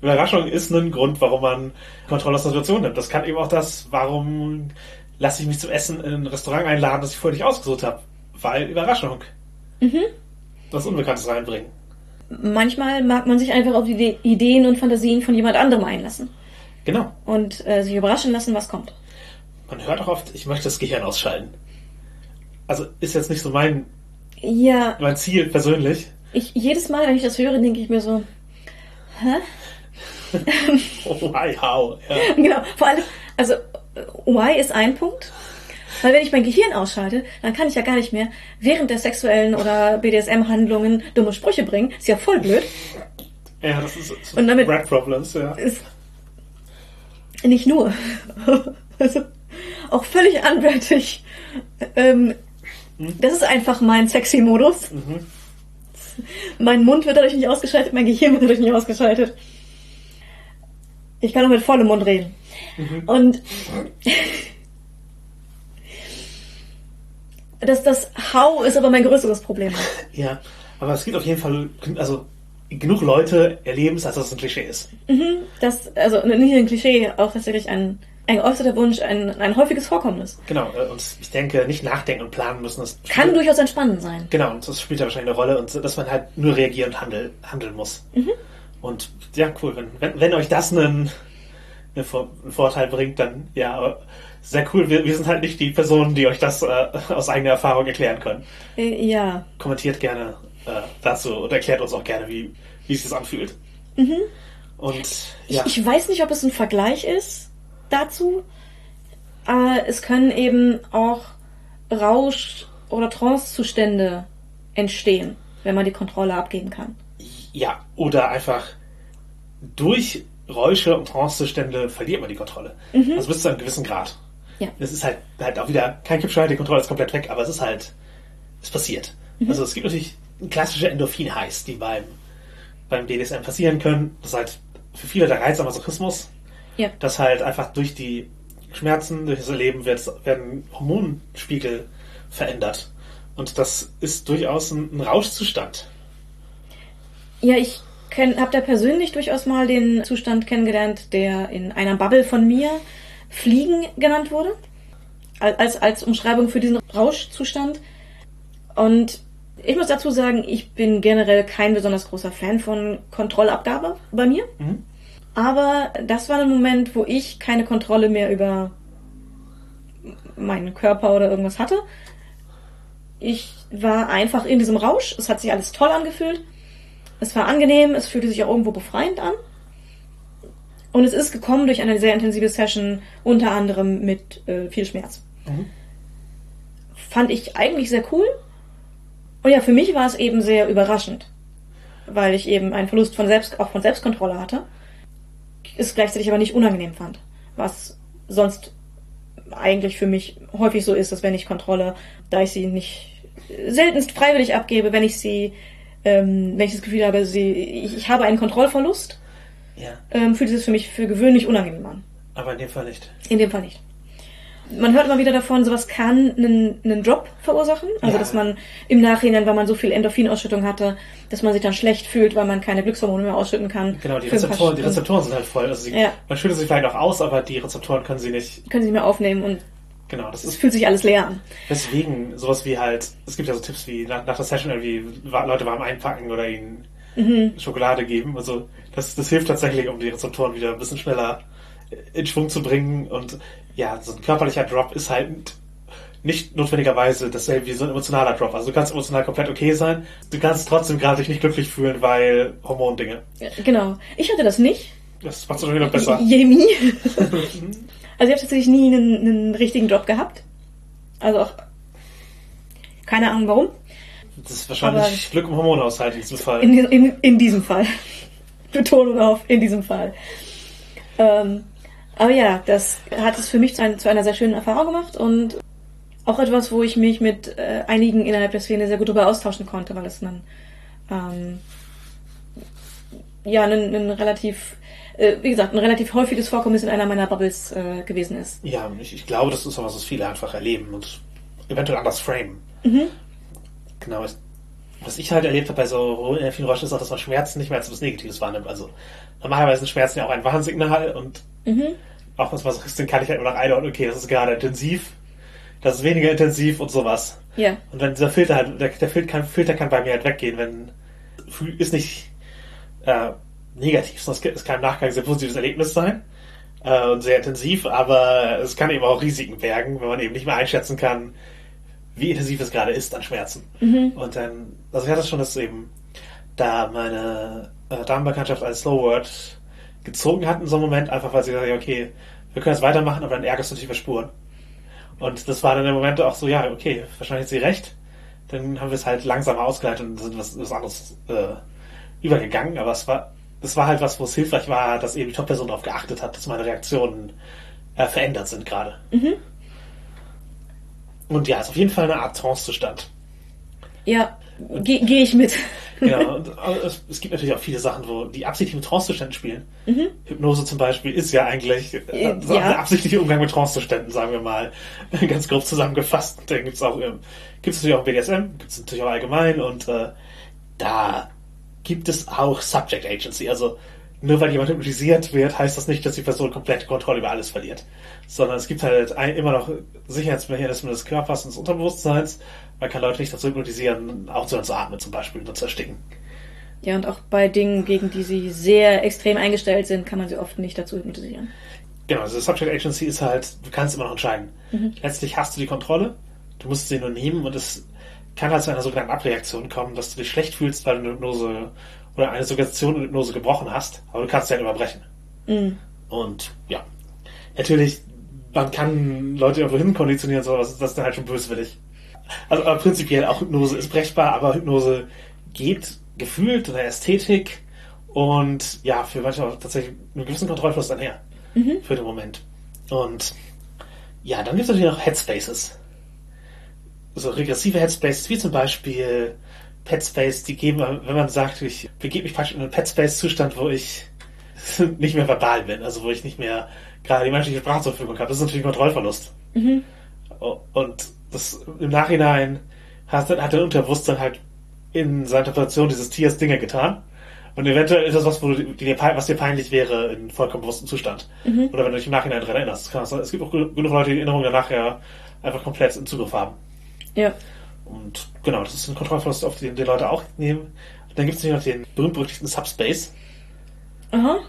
Überraschung ist ein Grund, warum man Kontrolle aus der Situation nimmt. Das kann eben auch das, warum lasse ich mich zum Essen in ein Restaurant einladen, das ich vorher nicht ausgesucht habe. Weil Überraschung. Mhm. Was Unbekanntes reinbringen. Manchmal mag man sich einfach auf die Ideen und Fantasien von jemand anderem einlassen. Genau. Und äh, sich überraschen lassen, was kommt. Man hört auch oft, ich möchte das Gehirn ausschalten. Also ist jetzt nicht so mein, Ja, mein Ziel persönlich. ich, jedes Mal, wenn ich das höre, denke ich mir so, hä? Oh, why, how? Ja. Genau, vor allem, also, why ist ein Punkt. Weil wenn ich mein Gehirn ausschalte, dann kann ich ja gar nicht mehr während der sexuellen oder BDSM-Handlungen dumme Sprüche bringen. Ist ja voll blöd. ja, das ist, das ist Und damit- Red Problems, ja. Ist nicht nur. Also, auch völlig unwertig. Ähm, das ist einfach mein sexy Modus. Mein Mund wird dadurch nicht ausgeschaltet, mein Gehirn wird dadurch nicht ausgeschaltet. Ich kann auch mit vollem Mund reden. Und das, das How ist aber mein größeres Problem. Ja, aber es gibt auf jeden Fall, also genug Leute erleben es, als dass es ein Klischee ist. Das, also nicht ein Klischee, auch tatsächlich ein, ein geäußerter Wunsch, ein, ein häufiges Vorkommnis. Genau, äh, und ich denke, nicht nachdenken und planen müssen. Das Kann durchaus entspannend sein. Genau, und das spielt ja wahrscheinlich eine Rolle und dass man halt nur reagieren und handel, handeln muss. Und ja, cool, wenn, wenn, wenn euch das einen, einen Vorteil bringt, dann ja, aber sehr cool. Wir, wir sind halt nicht die Personen, die euch das äh, aus eigener Erfahrung erklären können. Äh, Ja, Kommentiert gerne äh, dazu und erklärt uns auch gerne, wie, wie es sich das anfühlt. Und ja, Ich, ich weiß nicht, ob es ein Vergleich ist dazu. Aber es können eben auch Rausch- oder Trancezustände entstehen, wenn man die Kontrolle abgeben kann. ja, oder einfach durch Räusche und Trancezustände verliert man die Kontrolle. Also bis zu einem gewissen Grad. Ja. Es ist halt, halt auch wieder kein Kippschalter, die Kontrolle ist komplett weg, aber es ist halt, es passiert. Also es gibt natürlich klassische Endorphin-Highs, die beim, beim BDSM passieren können. Das ist halt für viele der Reiz am Masochismus, Ja. dass halt einfach durch die Schmerzen, durch das Erleben wird, werden Hormonspiegel verändert. Und das ist durchaus ein, ein Rauschzustand. Ja, ich habe da persönlich durchaus mal den Zustand kennengelernt, der in einer Bubble von mir Fliegen genannt wurde. Al- Als, als Umschreibung für diesen Rauschzustand. Und ich muss dazu sagen, ich bin generell kein besonders großer Fan von Kontrollabgabe bei mir. Mhm. Aber das war ein Moment, wo ich keine Kontrolle mehr über meinen Körper oder irgendwas hatte. Ich war einfach in diesem Rausch. Es hat sich alles toll angefühlt. Es war angenehm, es fühlte sich auch irgendwo befreiend an. Und es ist gekommen durch eine sehr intensive Session, unter anderem mit äh, viel Schmerz. Mhm. Fand ich eigentlich sehr cool. Und ja, für mich war es eben sehr überraschend, weil ich eben einen Verlust von Selbst, auch von Selbstkontrolle hatte. Es gleichzeitig aber nicht unangenehm fand. Was sonst eigentlich für mich häufig so ist, dass wenn ich Kontrolle, da ich sie nicht seltenst freiwillig abgebe, wenn ich sie, ähm, wenn ich das Gefühl habe, sie, ich, ich habe einen Kontrollverlust, Ja, ähm, fühlt sich das für mich für gewöhnlich unangenehm an. aber in dem Fall nicht. In dem Fall nicht. Man hört immer wieder davon, sowas kann einen, einen Drop verursachen. Also, Ja. dass man im Nachhinein, weil man so viel Endorphinausschüttung hatte, dass man sich dann schlecht fühlt, weil man keine Glückshormone mehr ausschütten kann. Genau, die Rezeptoren, die. Rezeptoren sind halt voll. Also sie, Ja. man schüttet sich vielleicht auch aus, aber die Rezeptoren können sie nicht. Können sie nicht mehr aufnehmen und Genau, das es ist fühlt sich alles leer an. deswegen sowas wie halt, es gibt ja so Tipps wie nach, nach der Session irgendwie Leute warm einpacken oder ihnen Mhm. Schokolade geben. Also das, das hilft tatsächlich, um die Rezeptoren wieder ein bisschen schneller in Schwung zu bringen. Und ja, so ein körperlicher Drop ist halt nicht notwendigerweise dasselbe wie so ein emotionaler Drop. Also du kannst emotional komplett okay sein, du kannst trotzdem gerade dich nicht glücklich fühlen, weil Hormondinge. Genau. Ich hatte das nicht. Das macht es natürlich noch besser. Jemi. also ich habe tatsächlich nie einen, einen richtigen Job gehabt. Also auch keine Ahnung warum. Das ist wahrscheinlich Aber- Glück im Hormonhaushalt in diesem Fall. In, in, in diesem Fall. Betonung auf, in diesem Fall. Ähm, Aber ja, das hat es für mich zu, ein, zu einer sehr schönen Erfahrung gemacht und auch etwas, wo ich mich mit äh, einigen innerhalb der Szene sehr gut darüber austauschen konnte, weil es ein ähm, ja ein, relativ äh, wie gesagt, ein relativ häufiges Vorkommnis in einer meiner Bubbles äh, gewesen ist. Ja, ich, ich glaube, das ist auch was, was viele einfach erleben und eventuell anders framen. Mhm. Genau. Was ich halt erlebt habe bei so vielen Rauschen ist auch, dass man Schmerzen nicht mehr als etwas Negatives wahrnimmt. Also normalerweise sind Schmerzen ja auch ein Warnsignal und mhm. auch was was ist, dann kann ich halt immer noch einordnen, okay, das ist gerade intensiv, das ist weniger intensiv und sowas. Ja. Und wenn dieser Filter halt, der, der Filter, kann, Filter kann bei mir halt weggehen, wenn ist nicht äh, negativ, sondern es kann im Nachgang ein sehr positives Erlebnis sein äh, und sehr intensiv, aber es kann eben auch Risiken bergen, wenn man eben nicht mehr einschätzen kann, wie intensiv es gerade ist an Schmerzen. Mhm. Und dann, also ich hatte schon, dass eben da meine Damenbekanntschaft als Slow Word gezogen hat in so einem Moment, einfach weil sie gesagt hat, okay, wir können jetzt weitermachen, aber dann ärgerst du dich über Spuren. Und das war dann der Moment auch so, ja, okay, wahrscheinlich hat sie recht. Dann haben wir es halt langsam ausgeleitet und sind was, was anderes äh, übergegangen, aber es war das war halt was, wo es hilfreich war, dass eben die Top-Person darauf geachtet hat, dass meine Reaktionen äh, verändert sind gerade. Mhm. Und ja, ist auf jeden Fall eine Art Trance-Zustand. Ja, gehe geh ich mit. Genau, und es, es, gibt natürlich auch viele Sachen, wo die absichtlich mit Trance-Zuständen spielen. Mhm. Hypnose zum Beispiel ist ja eigentlich äh, äh ja. der absichtliche Umgang mit Trance-Zuständen, sagen wir mal, ganz grob zusammengefasst. Da gibt es auch, ähm, gibt es natürlich auch im BDSM, gibt es natürlich auch allgemein und äh, da gibt es auch Subject Agency. Also nur weil jemand hypnotisiert wird, heißt das nicht, dass die Person komplette Kontrolle über alles verliert. Sondern es gibt halt immer noch Sicherheitsmechanismen des Körpers und des Unterbewusstseins. Man kann Leute nicht dazu hypnotisieren, auch zu atmen zum Beispiel und zu ersticken. Ja, und auch bei Dingen, gegen die sie sehr extrem eingestellt sind, kann man sie oft nicht dazu hypnotisieren. Genau, also Subject Agency ist halt, du kannst immer noch entscheiden. Mhm. Letztlich hast du die Kontrolle, du musst sie nur nehmen und es kann halt zu einer sogenannten Abreaktion kommen, dass du dich schlecht fühlst, weil du eine Hypnose oder eine Suggestion in Hypnose gebrochen hast, aber du kannst sie halt überbrechen. Mhm. Und ja, natürlich, man kann Leute irgendwo hin konditionieren, so, das ist dann halt schon böswillig. Also aber prinzipiell auch Hypnose ist brechbar, aber Hypnose geht gefühlt in der Ästhetik und ja, für manche auch tatsächlich einen gewissen Kontrollverlust einher. Mhm. Für den Moment. Und ja, dann gibt es natürlich noch Headspaces so regressive Headspaces, wie zum Beispiel Petspace, die geben, wenn man sagt, ich begebe mich praktisch in einen Petspace-Zustand, wo ich nicht mehr verbal bin, also wo ich nicht mehr gerade die menschliche Sprache zur Verfügung habe. Das ist natürlich ein Kontrollverlust. Mhm. Und das im Nachhinein hat, hat der Unterbewusstsein halt in seiner Interpretation dieses Tiers Dinge getan. Und eventuell ist das was, wo du, dir, was dir peinlich wäre in vollkommen bewusstem Zustand. Mhm. Oder wenn du dich im Nachhinein daran erinnerst. Es gibt auch genug Leute, die Erinnerungen danach ja einfach komplett in Zugriff haben. Ja. Und genau, das ist ein Kontrollverlust, auf den die Leute auch nehmen. Dann gibt es noch den berühmt-berüchtigten Subspace. Aha.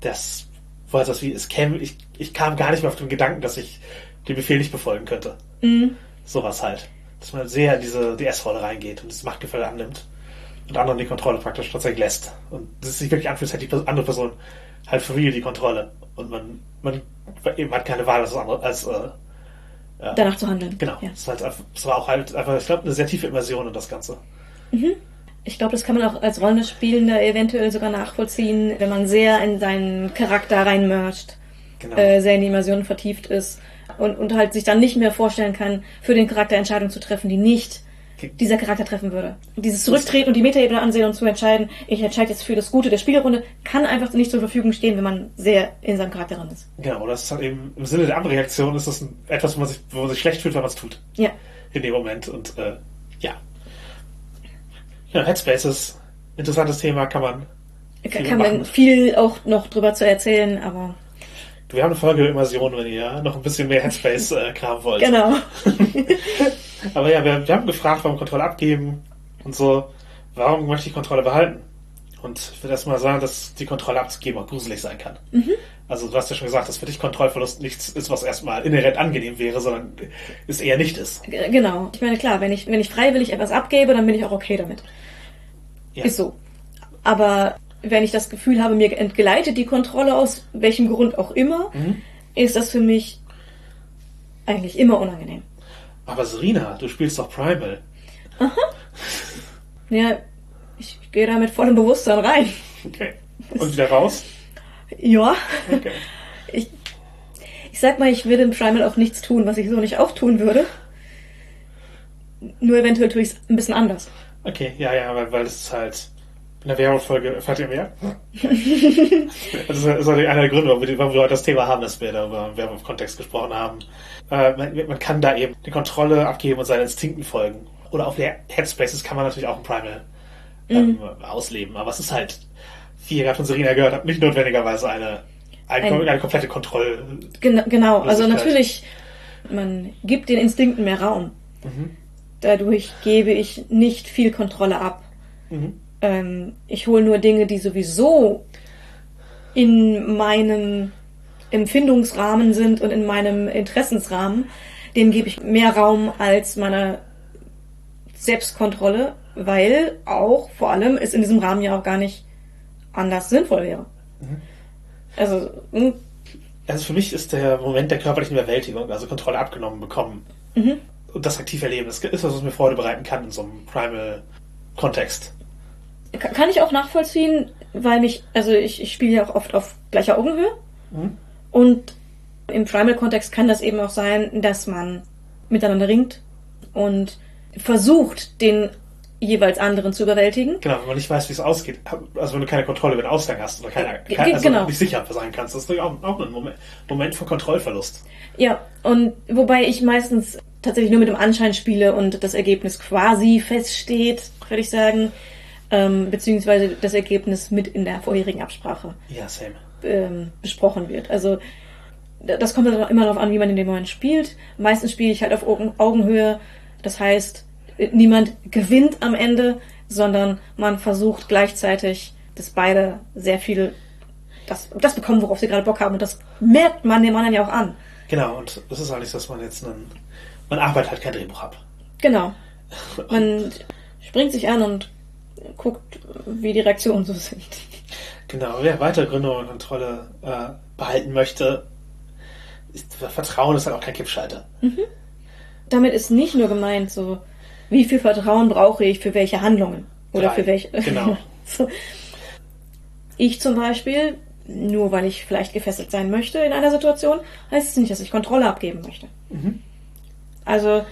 Das war das wie, es käme, ich, ich kam gar nicht mehr auf den Gedanken, dass ich den Befehl nicht befolgen könnte. Mhm. Sowas halt. Dass man sehr in diese DS-Rolle reingeht und das Machtgefälle annimmt und anderen die Kontrolle praktisch tatsächlich lässt. Und das sich wirklich anfühlt, als hätte die andere Person halt für real die Kontrolle. Und man, man eben hat keine Wahl als, andere, als äh, danach zu handeln. Genau. Ja. Es, halt, es, war auch halt einfach, ich glaube, eine sehr tiefe Immersion in das Ganze. Mhm. Ich glaube, das kann man auch als Rollenspielender eventuell sogar nachvollziehen, wenn man sehr in seinen Charakter reinmercht, genau. äh, sehr in die Immersion vertieft ist und, und halt sich dann nicht mehr vorstellen kann, für den Charakter Entscheidungen zu treffen, die nicht dieser Charakter treffen würde. Dieses Zurücktreten und die Metaebene ansehen und zu entscheiden, ich entscheide jetzt für das Gute der Spielrunde, kann einfach nicht zur Verfügung stehen, wenn man sehr in seinem Charakter drin ist. Genau, das ist halt eben im Sinne der Abreaktion ist das etwas, wo man sich, wo man sich schlecht fühlt, wenn man es tut. Ja. In dem Moment und äh, ja. Ja, Headspace ist ein interessantes Thema, kann man. Kann, kann man viel auch noch drüber zu erzählen, aber. Wir haben eine Folge Immersion, wenn ihr noch ein bisschen mehr Headspace-Kram äh, wollt. Genau. Aber ja, wir, wir haben gefragt, warum Kontrolle abgeben und so. Warum möchte ich Kontrolle behalten? Und ich würde erstmal sagen, dass die Kontrolle abzugeben auch gruselig sein kann. Mhm. Also du hast ja schon gesagt, dass für dich Kontrollverlust nichts ist, was erstmal inhärent angenehm wäre, sondern es eher nicht ist. Genau. Ich meine, klar, wenn ich, wenn ich freiwillig etwas abgebe, dann bin ich auch okay damit. Ja. Ist so. Aber wenn ich das Gefühl habe, mir entgleitet die Kontrolle aus welchem Grund auch immer, mhm. ist das für mich eigentlich immer unangenehm. Aber Serena, du spielst doch Primal. Aha. Ja, ich gehe da mit vollem Bewusstsein rein. Okay. Und wieder raus? Ja. Okay. Ich, Ich sag mal, ich würde im Primal auch nichts tun, was ich so nicht auch tun würde. Nur eventuell tue ich es ein bisschen anders. Okay, ja, ja, weil, weil es ist halt in der Werwolf-Folge, erfahrt ihr mehr? das ist, ist einer der Gründe, warum wir, warum wir heute das Thema haben, dass wir da über Werwolf-Kontext gesprochen haben. Äh, man, man, kann da eben die Kontrolle abgeben und seinen Instinkten folgen. Oder auf der Headspaces kann man natürlich auch ein Primal ähm, mhm. ausleben. Aber es ist halt, wie ihr gerade von Serena gehört habt, nicht notwendigerweise eine, eine, ein, eine komplette Kontrolle. Genau, genau. also natürlich, man gibt den Instinkten mehr Raum. Mhm. Dadurch gebe ich nicht viel Kontrolle ab. Mhm. Ähm, ich hole nur Dinge, die sowieso in meinem Empfindungsrahmen sind und in meinem Interessensrahmen. Dem gebe ich mehr Raum als meiner Selbstkontrolle, weil auch vor allem es in diesem Rahmen ja auch gar nicht anders sinnvoll wäre. Mhm. Also, mh. Hm. also für mich ist der Moment der körperlichen Überwältigung, also Kontrolle abgenommen bekommen mhm. und das aktiv erleben, das ist was, was mir Freude bereiten kann in so einem Primal-Kontext. Kann ich auch nachvollziehen, weil mich, also ich, ich spiele ja auch oft auf gleicher Augenhöhe. Mhm. Und im Primal-Kontext kann das eben auch sein, dass man miteinander ringt und versucht, den jeweils anderen zu überwältigen. Genau, wenn man nicht weiß, wie es ausgeht. Also wenn du keine Kontrolle über den Ausgang hast oder keine, keine also genau. nicht sicher sein kannst, das ist auch, auch ein Moment, Moment von Kontrollverlust. Ja, und wobei ich meistens tatsächlich nur mit dem Anschein spiele und das Ergebnis quasi feststeht, würde ich sagen ähm, beziehungsweise das Ergebnis mit in der vorherigen Absprache ja, same. Ähm, besprochen wird. Also das kommt immer darauf an, wie man in dem Moment spielt. Meistens spiele ich halt auf Augenhöhe. Das heißt, niemand gewinnt am Ende, sondern man versucht gleichzeitig, dass beide sehr viel das, das bekommen, worauf sie gerade Bock haben. Und das merkt man dem anderen ja auch an. Genau, und das ist eigentlich, dass man jetzt einen, man arbeitet halt kein Drehbuch ab. Genau. Man springt sich an und guckt, wie die Reaktionen so sind. Genau, wer weiter Gründe und Kontrolle äh, behalten möchte, ist, Vertrauen ist halt auch kein Kippschalter. Mhm. Damit ist nicht nur gemeint, so, wie viel Vertrauen brauche ich für welche Handlungen? Oder Drei. für welche. Genau. so. Ich zum Beispiel, nur weil ich vielleicht gefesselt sein möchte in einer Situation, heißt es nicht, dass ich Kontrolle abgeben möchte. Mhm. Also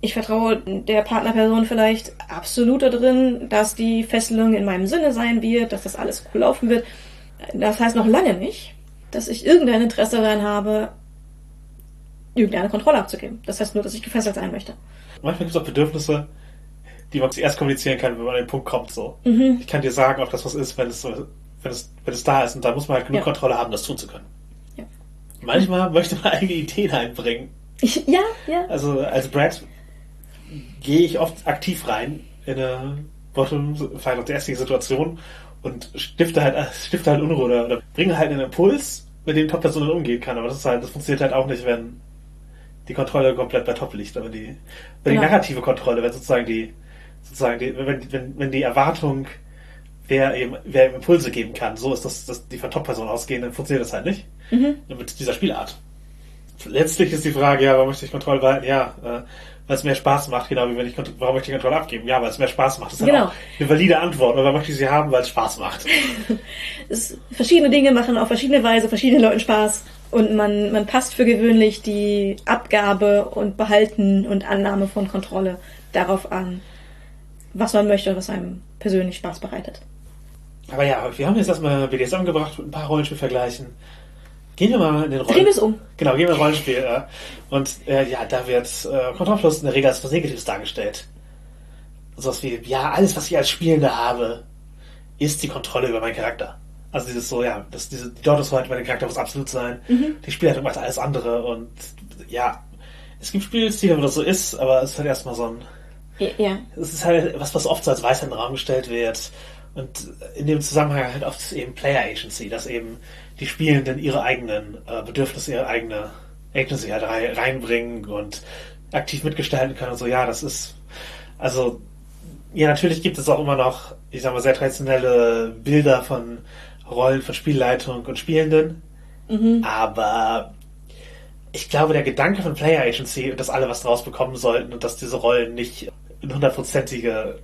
ich vertraue der Partnerperson vielleicht absolut darin, dass die Fesselung in meinem Sinne sein wird, dass das alles cool laufen wird. Das heißt noch lange nicht, dass ich irgendein Interesse daran habe, irgendeine Kontrolle abzugeben. Das heißt nur, dass ich gefesselt sein möchte. Manchmal gibt es auch Bedürfnisse, die man zuerst kommunizieren kann, wenn man an den Punkt kommt. So. Mhm. Ich kann dir sagen, ob das was ist, wenn es, wenn es, wenn es da ist. Und da muss man halt genug ja. Kontrolle haben, das tun zu können. Ja. Manchmal möchte man eigene Ideen einbringen. ja, ja. Also als Brad gehe ich oft aktiv rein in eine Bottom Final Fantasy Situation und stifte halt, stifte halt Unruhe oder, oder bringe halt einen Impuls, mit dem Top-Person umgehen kann. Aber das ist halt, das funktioniert halt auch nicht, wenn die Kontrolle komplett bei Top liegt. Aber die, wenn die narrative Kontrolle, wenn sozusagen die, sozusagen die, wenn, wenn, wenn die Erwartung, wer eben, wer eben Impulse geben kann, so ist das, dass die von Top-Person ausgehen, dann funktioniert das halt nicht. Mhm. Mit dieser Spielart. Letztlich ist die Frage, ja, warum möchte ich Kontrolle behalten? Ja, äh, weil es mehr Spaß macht, genau wie wenn ich warum möchte ich die Kontrolle abgeben? Ja, weil es mehr Spaß macht. Das ist genau. auch eine valide Antwort. Oder möchte ich sie haben, weil es Spaß macht? es, verschiedene Dinge machen auf verschiedene Weise verschiedenen Leuten Spaß. Und man, man passt für gewöhnlich die Abgabe und Behalten und Annahme von Kontrolle darauf an, was man möchte und was einem persönlich Spaß bereitet. Aber ja, wir haben jetzt erstmal BDSM gebracht mit ein paar Rollenspielvergleichen. Gehen wir mal in den Rollenspiel. Drehen wir es um. Genau, gehen wir in Rollenspiel. Äh, und äh, ja, da wird äh, Kontrollverlust in der Regel als was Negatives dargestellt. So was wie, ja, alles, was ich als Spielender habe, ist die Kontrolle über meinen Charakter. Also dieses so, ja, das, diese, die Deutungshoheit über den Charakter muss absolut sein. Mhm. Die Spielleitung macht alles andere und ja, es gibt Spielstile, wo das so ist, aber es ist halt erstmal so ein. Ja. Es ist halt was, was oft so als Weisheit in den Raum gestellt wird. Und in dem Zusammenhang halt oft eben Player Agency, dass eben die Spielenden ihre eigenen äh, Bedürfnisse, ihre eigene Ergebnisse halt reinbringen und aktiv mitgestalten können und so. Ja, das ist, also, ja, natürlich gibt es auch immer noch, ich sag mal, sehr traditionelle Bilder von Rollen von Spielleitung und Spielenden. Mhm. Aber ich glaube, der Gedanke von Player Agency, dass alle was draus bekommen sollten und dass diese Rollen nicht eine hundertprozentige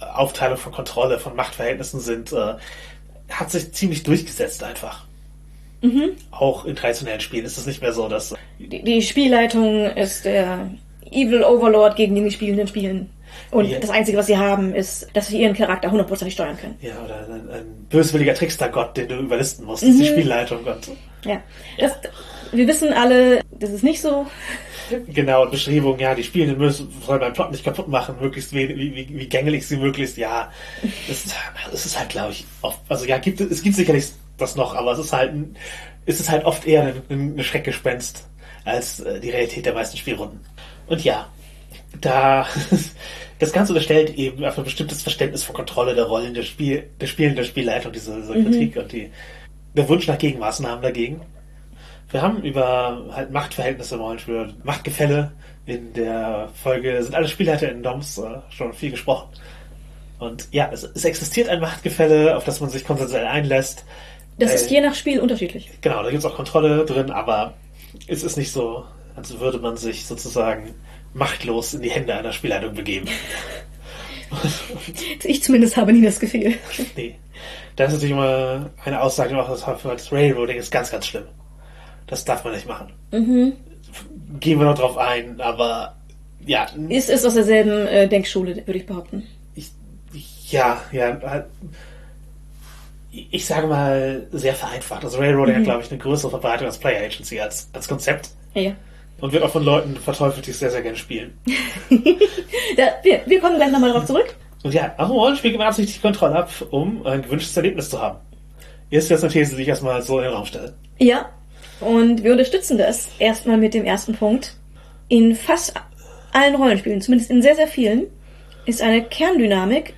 Aufteilung von Kontrolle, von Machtverhältnissen sind, äh, hat sich ziemlich durchgesetzt einfach. Auch in traditionellen Spielen ist es nicht mehr so, dass Die, die Spielleitung ist der Evil Overlord, gegen den die Spielenden spielen. Und Ja. das Einzige, was sie haben, ist, dass sie ihren Charakter hundertprozentig steuern können. ja oder ein, ein böswilliger Trickstergott, den du überlisten musst, das ist die Spielleitung und Ja. Das, wir wissen alle, das ist nicht so. genau Beschreibung, ja, die Spielenden müssen sollen beim Plot nicht kaputt machen, möglichst wie, wie, wie, gängelig sie möglichst, ja, das, das ist halt, glaube ich, oft, also ja, gibt es gibt sicherlich das noch, aber es ist halt, ein- es ist halt oft eher ein, ein Schreckgespenst als äh, die Realität der meisten Spielrunden. Und ja, da das Ganze unterstellt eben auf ein bestimmtes Verständnis von Kontrolle der Rollen der Spiel, der Spielen, der Spielleitung, diese, diese Kritik und die, der Wunsch nach Gegenmaßnahmen dagegen. Wir haben über halt Machtverhältnisse im Rollenspiel, Machtgefälle in der Folge sind alle Spielleiter in DOMs äh, schon viel gesprochen. Und ja, es, es existiert ein Machtgefälle, auf das man sich konsensuell einlässt. Das Äh, ist je nach Spiel unterschiedlich. Genau, da gibt es auch Kontrolle drin, aber es ist nicht so, als würde man sich sozusagen machtlos in die Hände einer Spielleitung begeben. Ich zumindest habe nie das Gefühl. nee. Das ist natürlich immer eine Aussage, die man auch das das Railroading ist ganz, ganz schlimm. Das darf man nicht machen. Gehen wir noch drauf ein, aber ja, Ist ist aus derselben äh, Denkschule, würde ich behaupten. ich, ja, ja, halt, ich sage mal sehr vereinfacht. Also Railroading hat, glaube ich, eine größere Verbreitung als Player Agency als, als Konzept Ja. und wird auch von Leuten verteufelt, die es sehr, sehr gerne spielen. Da, wir, wir kommen gleich nochmal drauf zurück. Und ja, auch im Rollenspiel gibt man absichtlich die Kontrolle ab, um ein gewünschtes Erlebnis zu haben. Ist jetzt eine These, die ich erstmal so in den Raum stelle. Ja. Und wir unterstützen das erstmal mit dem ersten Punkt. In fast allen Rollenspielen, zumindest in sehr, sehr vielen, ist eine Kerndynamik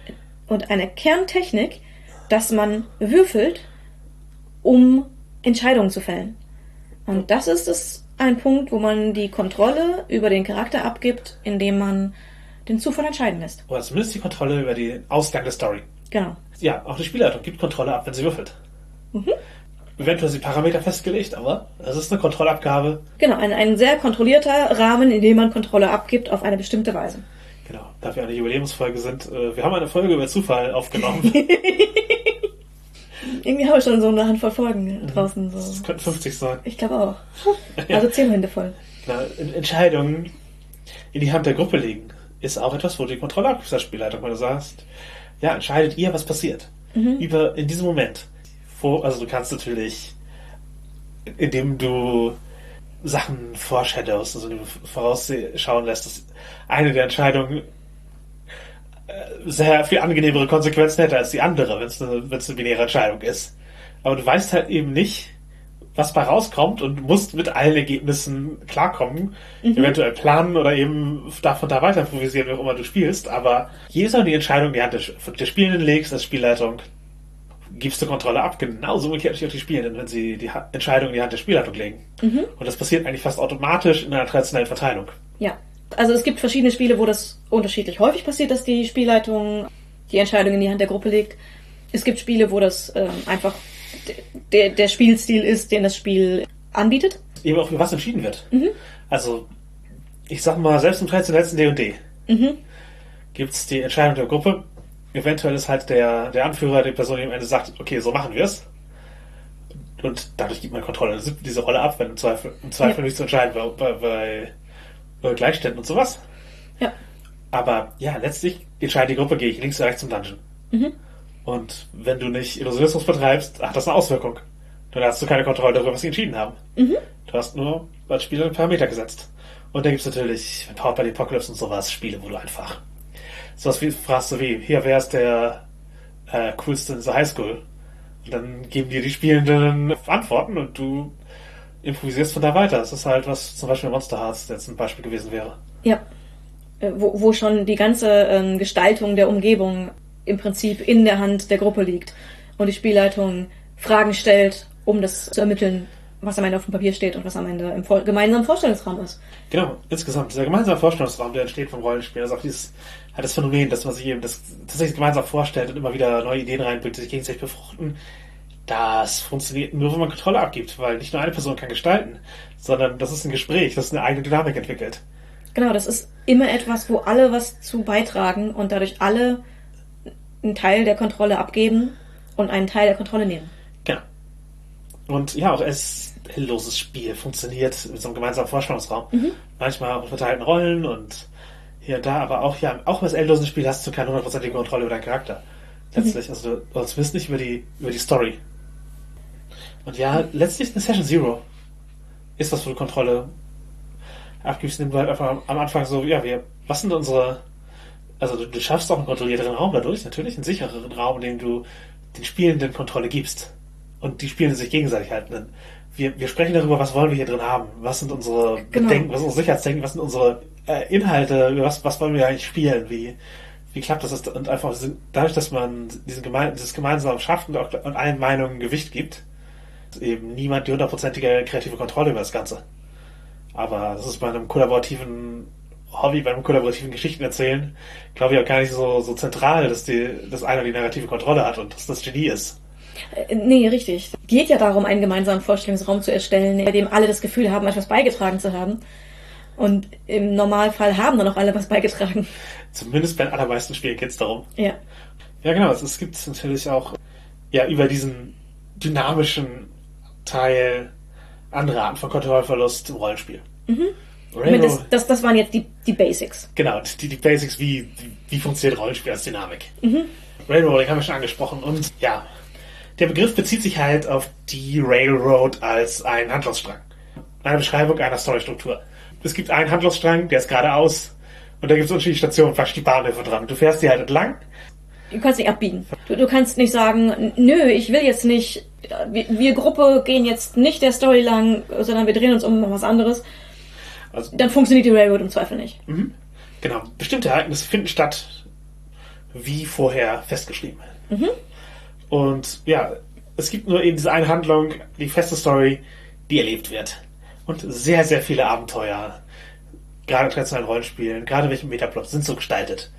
und eine Kerntechnik, dass man würfelt, um Entscheidungen zu fällen. Und das ist es ein Punkt, wo man die Kontrolle über den Charakter abgibt, indem man den Zufall entscheiden lässt. Oder zumindest die Kontrolle über den Ausgang der Story. Genau. Ja, auch die Spielleitung gibt Kontrolle ab, wenn sie würfelt. Eventuell sind Parameter festgelegt, aber es ist eine Kontrollabgabe. Genau, ein, ein sehr kontrollierter Rahmen, in dem man Kontrolle abgibt auf eine bestimmte Weise. Genau, da wir eine Jubiläumsfolge sind. äh, Wir haben eine Folge über Zufall aufgenommen. Irgendwie habe ich schon so eine Handvoll Folgen draußen. Das So. könnten 50 sein. Ich glaube auch. Also zehn Hände voll. Genau, En- Entscheidungen in die Hand der Gruppe legen ist auch etwas, wo die Kontrolle abgibst als Spielleitung, weil du sagst, ja, entscheidet ihr, was passiert. Über, in diesem Moment. Wo, also du kannst natürlich, indem du Sachen foreshadowst, also du vorausschauen lässt, dass eine der Entscheidungen äh, sehr viel angenehmere Konsequenzen hätte als die andere, wenn es eine, eine binäre Entscheidung ist. Aber du weißt halt eben nicht, was bei rauskommt und musst mit allen Ergebnissen klarkommen, eventuell planen oder eben davon da weiter improvisieren, wie auch immer du spielst. Aber jedes Mal die Entscheidung die Hand der, der Spielenden legst als Spielleitung, gibst du Kontrolle ab. Genauso umgekehrt natürlich auch die Spielenden, wenn sie die Ha- Entscheidung in die Hand der Spielleitung legen. Und das passiert eigentlich fast automatisch in einer traditionellen Verteilung. Ja. Also es gibt verschiedene Spiele, wo das unterschiedlich häufig passiert, dass die Spielleitung die Entscheidung in die Hand der Gruppe legt. Es gibt Spiele, wo das ähm, einfach der, der Spielstil ist, den das Spiel anbietet. Eben auch für was entschieden wird. Also, ich sag mal, selbst im traditionellsten D&D gibt es die Entscheidung der Gruppe. Eventuell ist halt der, der Anführer die Person, die am Ende sagt, okay, so machen wir es. Und dadurch gibt man Kontrolle diese Rolle ab, wenn im Zweifel, im Zweifel Ja. nicht zu entscheiden bei, bei, bei, bei Gleichständen und sowas. Ja. Aber ja, letztlich entscheidet die Gruppe, gehe ich links oder rechts zum Dungeon. Und wenn du nicht Illusionismus betreibst, hat das eine Auswirkung. Dann hast du keine Kontrolle darüber, was sie entschieden haben. Du hast nur als Spieler einen Parameter gesetzt. Und dann gibt's natürlich Powered by the Apocalypse und sowas, Spiele, wo du einfach sowas wie fragst du wie, hier, wer ist der äh, coolste in dieser Highschool? Und dann geben dir die Spielenden Antworten und du improvisierst von da weiter. Das ist halt, was zum Beispiel Monster Hearts jetzt ein Beispiel gewesen wäre. Ja. Äh, Wo, wo schon die ganze ähm, Gestaltung der Umgebung im Prinzip in der Hand der Gruppe liegt und die Spielleitung Fragen stellt, um das zu ermitteln, was am Ende auf dem Papier steht und was am Ende im gemeinsamen Vorstellungsraum ist. Genau, insgesamt, dieser gemeinsame Vorstellungsraum, der entsteht vom Rollenspiel, also auch dieses, halt das Phänomen, dass man sich eben das tatsächlich gemeinsam vorstellt und immer wieder neue Ideen reinbringt, die sich gegenseitig befruchten, das funktioniert nur, wenn man Kontrolle abgibt, weil nicht nur eine Person kann gestalten, sondern das ist ein Gespräch, das eine eigene Dynamik entwickelt. Genau, das ist immer etwas, wo alle was zu beitragen und dadurch alle einen Teil der Kontrolle abgeben und einen Teil der Kontrolle nehmen. Genau. Und ja, auch als loses Spiel funktioniert mit so einem gemeinsamen Vorstellungsraum. Manchmal auch mit verteilten Rollen und und da, aber auch ja, auch als endlosen Spiel hast du keine hundertprozentige Kontrolle über deinen Charakter. Letztlich, also du, zumindest nicht über die, über die Story. Und ja, letztlich eine Session Zero ist was, wo du Kontrolle abgibst, indem du halt einfach am- am Anfang so, ja, wir, was sind unsere, also du, du schaffst auch einen kontrollierteren Raum dadurch, natürlich, einen sichereren Raum, in dem du den Spielenden Kontrolle gibst. Und die Spielenden sich gegenseitig halten. Wir, wir sprechen darüber, was wollen wir hier drin haben? Was sind unsere Genau. Bedenken, was sind unsere Sicherheitsdenken, was sind unsere äh, Inhalte, was, was wollen wir eigentlich spielen? Wie, wie klappt das? Und einfach dadurch, dass man diesen gemein, dieses gemeinsam schafft und, und allen Meinungen Gewicht gibt, ist eben niemand die hundertprozentige kreative Kontrolle über das Ganze. Aber das ist bei einem kollaborativen Hobby, bei einem kollaborativen Geschichten erzählen, glaube ich auch gar nicht so, so zentral, dass die, dass einer die narrative Kontrolle hat und dass das Genie ist. Äh, Nee, richtig. Geht ja darum, einen gemeinsamen Vorstellungsraum zu erstellen, bei dem alle das Gefühl haben, etwas beigetragen zu haben. Und im Normalfall haben dann auch alle was beigetragen. Zumindest bei den allermeisten Spielen geht es darum. Ja. Ja, genau. Es, es gibt natürlich auch ja über diesen dynamischen Teil andere Arten von Kontrollverlust im Rollenspiel. Ich meine, das, das, das waren jetzt die, die Basics. genau, die, die Basics, wie, wie, funktioniert Rollenspiel als Dynamik. Railroading haben wir schon angesprochen und ja, der Begriff bezieht sich halt auf die Railroad als einen Handlungsstrang. Eine Beschreibung einer Storystruktur. Es gibt einen Handlungsstrang, der ist geradeaus und da gibt es unterschiedliche Stationen, praktisch die Bahnhöfe dran. Du fährst die halt entlang Du kannst nicht abbiegen. Du, du kannst nicht sagen, nö, ich will jetzt nicht, wir, wir Gruppe gehen jetzt nicht der Story lang, sondern wir drehen uns um was anderes. Also- Dann funktioniert die Railroad im Zweifel nicht. Genau, bestimmte Ereignisse finden statt, wie vorher festgeschrieben. Und ja, es gibt nur eben diese eine Handlung, die feste Story, die erlebt wird. Und sehr, sehr viele Abenteuer, gerade in traditionellen Rollenspielen, gerade welche Metaplot, sind so gestaltet.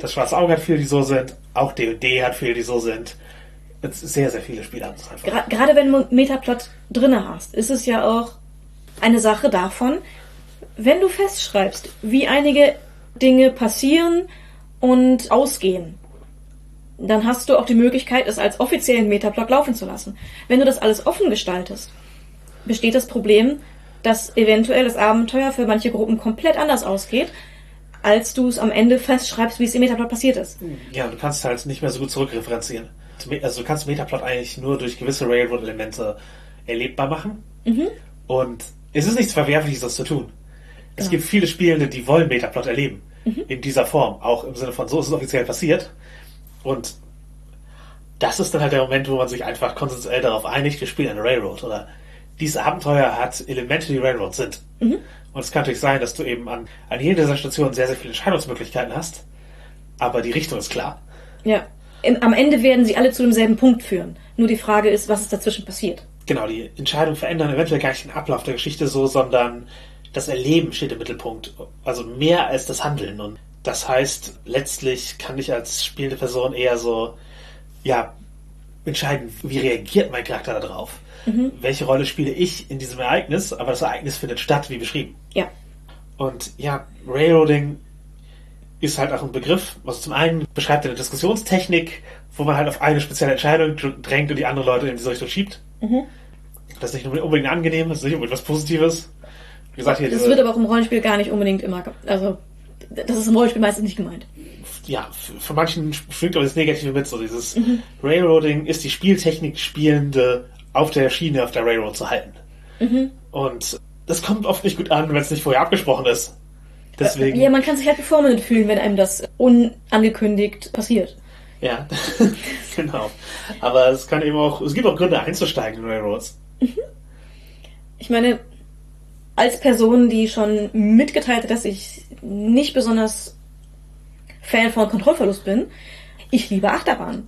Das Schwarze Auge hat viele, die so sind, auch D&D hat viele, die so sind. Es sehr, sehr viele es einfach. Gra gerade wenn du Metaplot drinne hast, ist es ja auch eine Sache davon, wenn du festschreibst, wie einige Dinge passieren und ausgehen, dann hast du auch die Möglichkeit, es als offiziellen Metaplot laufen zu lassen. Wenn du das alles offen gestaltest, besteht das Problem, dass eventuell das Abenteuer für manche Gruppen komplett anders ausgeht, als du es am Ende festschreibst, wie es im Metaplot passiert ist. Ja, du kannst halt nicht mehr so gut zurückreferenzieren. Also du kannst Metaplot eigentlich nur durch gewisse Railroad-Elemente erlebbar machen. Und es ist nichts Verwerfliches, das zu tun. Es Ja. gibt viele Spielende, die wollen Metaplot erleben. In dieser Form. Auch im Sinne von, so ist es offiziell passiert. Und das ist dann halt der Moment, wo man sich einfach konsensuell darauf einigt, wir spielen eine Railroad. Oder dieses Abenteuer hat Elemente, die Railroad sind. Und es kann natürlich sein, dass du eben an, an jeder dieser Stationen sehr, sehr viele Entscheidungsmöglichkeiten hast. Aber die Richtung ist klar. Ja. Im, am Ende werden sie alle zu demselben Punkt führen. Nur die Frage ist, was ist dazwischen passiert. Genau, die Entscheidungen verändern eventuell gar nicht den Ablauf der Geschichte so, sondern das Erleben steht im Mittelpunkt. Also mehr als das Handeln. Und das heißt, letztlich kann ich als spielende Person eher so, ja, entscheiden, wie reagiert mein Charakter darauf. Welche Rolle spiele ich in diesem Ereignis, aber das Ereignis findet statt, wie beschrieben. Ja. Und ja, Railroading ist halt auch ein Begriff. Also zum einen beschreibt er eine Diskussionstechnik, wo man halt auf eine spezielle Entscheidung drängt und die anderen Leute in diese Richtung schiebt. Das ist nicht unbedingt angenehm, das ist nicht unbedingt was Positives. Wie gesagt, hier Das wird aber auch im Rollenspiel gar nicht unbedingt immer, also, das ist im Rollenspiel meistens nicht gemeint. ja, für, manchen schwingt aber das Negative mit, so dieses Railroading ist die Spieltechnik, Spielende auf der Schiene, auf der Railroad zu halten. Und das kommt oft nicht gut an, wenn es nicht vorher abgesprochen ist. Deswegen, Ja, man kann sich halt bevormundet fühlen, wenn einem das unangekündigt passiert. Ja, genau. Aber es kann eben auch, es gibt auch Gründe einzusteigen in Railroads. Ich meine, als Person, die schon mitgeteilt hat, dass ich nicht besonders Fan von Kontrollverlust bin, ich liebe Achterbahn.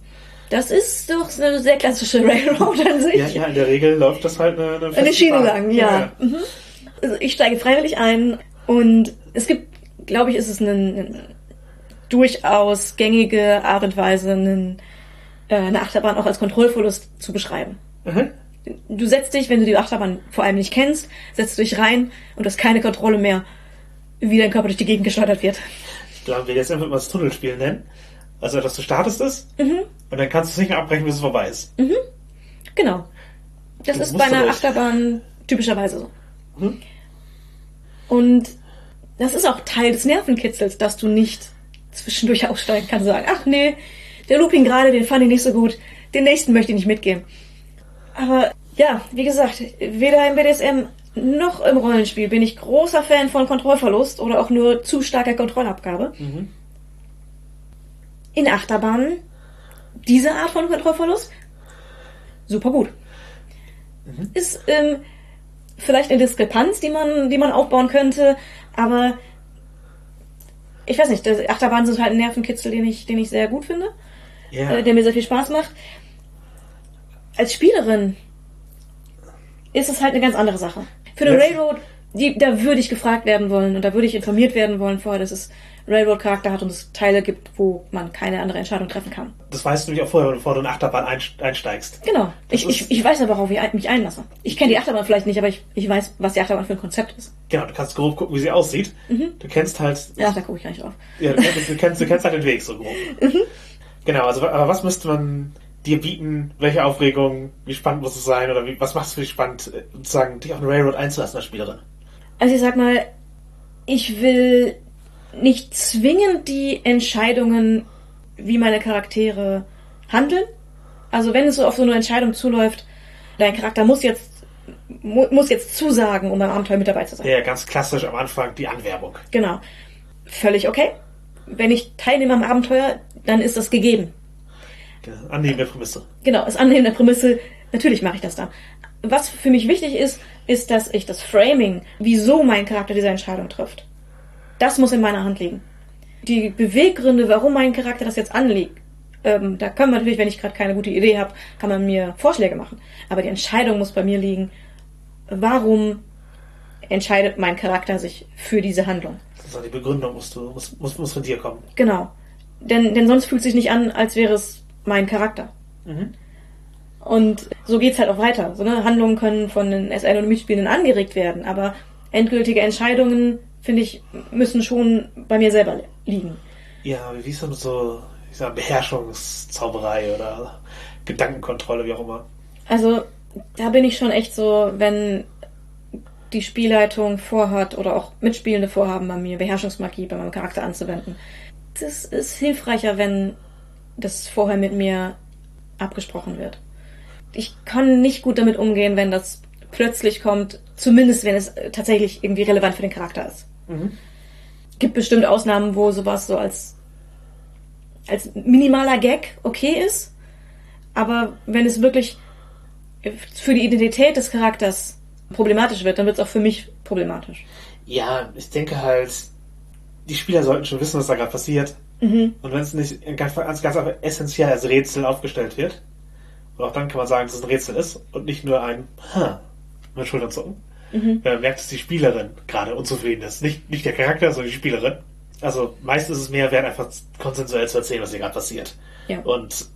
Das ist doch eine sehr klassische Railroad an sich. Ja, ja, in der Regel läuft das halt eine, eine, Eine Schiene lang, ja. Mhm. Also ich steige freiwillig ein und es gibt, glaube ich, ist es eine, eine durchaus gängige Art und Weise, einen, äh, eine Achterbahn auch als Kontrollverlust zu beschreiben. Mhm. Du setzt dich, wenn du die Achterbahn vor allem nicht kennst, setzt du dich rein und hast keine Kontrolle mehr, wie dein Körper durch die Gegend gesteuert wird. Ich glaube, wir jetzt einfach mal das Tunnelspiel nennen. Also etwas, du startest es Mhm. und dann kannst du es nicht mehr abbrechen, bis es vorbei ist. Genau. Das Du ist bei einer. Achterbahn typischerweise so. Mhm. Und das ist auch Teil des Nervenkitzels, dass du nicht zwischendurch aussteigen kannst und sagen, ach nee, der Looping gerade, den fand ich nicht so gut, den nächsten möchte ich nicht mitgehen. Aber ja, wie gesagt, weder im BDSM noch im Rollenspiel bin ich großer Fan von Kontrollverlust oder auch nur zu starker Kontrollabgabe. Mhm. In Achterbahnen diese Art von Kontrollverlust super gut. Ist ähm, vielleicht eine Diskrepanz, die man, die man aufbauen könnte, aber ich weiß nicht, das- Achterbahnen sind halt ein Nervenkitzel, den ich, den ich sehr gut finde, Ja. äh, der mir sehr viel Spaß macht. Als Spielerin ist es halt eine ganz andere Sache. Für eine Railroad, die, da würde ich gefragt werden wollen und da würde ich informiert werden wollen vorher, dass es Railroad-Charakter hat und es Teile gibt, wo man keine andere Entscheidung treffen kann. Das weißt du nämlich auch vorher, bevor du in eine Achterbahn einst- einsteigst. Genau. Ich, ich, ich weiß aber, worauf ich mich einlasse. Ich kenne die Achterbahn vielleicht nicht, aber ich, ich weiß, was die Achterbahn für ein Konzept ist. Genau, du kannst grob gucken, wie sie aussieht. Du kennst halt, Ja, da gucke ich gar nicht drauf. ja, du, du, kennst, du kennst halt den Weg so grob. Genau, also aber was müsste man dir bieten? Welche Aufregung? Wie spannend muss es sein? Oder wie, was macht es für dich spannend, äh, sozusagen, dich auf eine Railroad einzulassen als Spielerin? Also ich sag mal, ich will nicht zwingend die Entscheidungen, wie meine Charaktere handeln. Also wenn es so auf so eine Entscheidung zuläuft, dein Charakter muss jetzt mu muss jetzt zusagen, um beim Abenteuer mit dabei zu sein. Ja, ganz klassisch am Anfang die Anwerbung. Genau. Völlig okay. Wenn ich teilnehme am Abenteuer, dann ist das gegeben. Genau, Annehmende Prämisse. Genau, das Annehmen der Prämisse, natürlich mache ich das dann. Was für mich wichtig ist, ist, dass ich das Framing, wieso mein Charakter diese Entscheidung trifft, das muss in meiner Hand liegen. Die Beweggründe, warum mein Charakter das jetzt anlegt, ähm, da kann man natürlich, wenn ich gerade keine gute Idee habe, kann man mir Vorschläge machen. Aber die Entscheidung muss bei mir liegen, warum entscheidet mein Charakter sich für diese Handlung. Also die Begründung musst du, muss, muss, muss von dir kommen. Genau. Denn, denn sonst fühlt es sich nicht an, als wäre es mein Charakter. Mhm. Und so geht's halt auch weiter. So, ne? Handlungen können von den SN und Mitspielenden angeregt werden, aber endgültige Entscheidungen, finde ich, müssen schon bei mir selber liegen. Ja, wie ist mit so, ich sag, Beherrschungszauberei oder Gedankenkontrolle, wie auch immer? Also, da bin ich schon echt so, wenn die Spielleitung vorhat oder auch Mitspielende vorhaben bei mir, Beherrschungsmagie bei meinem Charakter anzuwenden. Das ist hilfreicher, wenn das vorher mit mir abgesprochen wird. Ich kann nicht gut damit umgehen, wenn das plötzlich kommt, zumindest wenn es tatsächlich irgendwie relevant für den Charakter ist. Mhm. Gibt bestimmt Ausnahmen, wo sowas so als, als minimaler Gag okay ist. Aber wenn es wirklich für die Identität des Charakters problematisch wird, dann wird es auch für mich problematisch. Ja, ich denke halt, die Spieler sollten schon wissen, was da gerade passiert. Mhm. Und wenn es nicht ganz, ganz, ganz einfach essentiell als Rätsel aufgestellt wird, und auch dann kann man sagen, dass es ein Rätsel ist und nicht nur ein Ha mit Schultern zucken. Mhm. Man merkt, dass die Spielerin gerade unzufrieden ist. Nicht, nicht der Charakter, sondern die Spielerin. Also meistens ist es mehr wert, einfach konsensuell zu erzählen, was hier gerade passiert. Ja. Und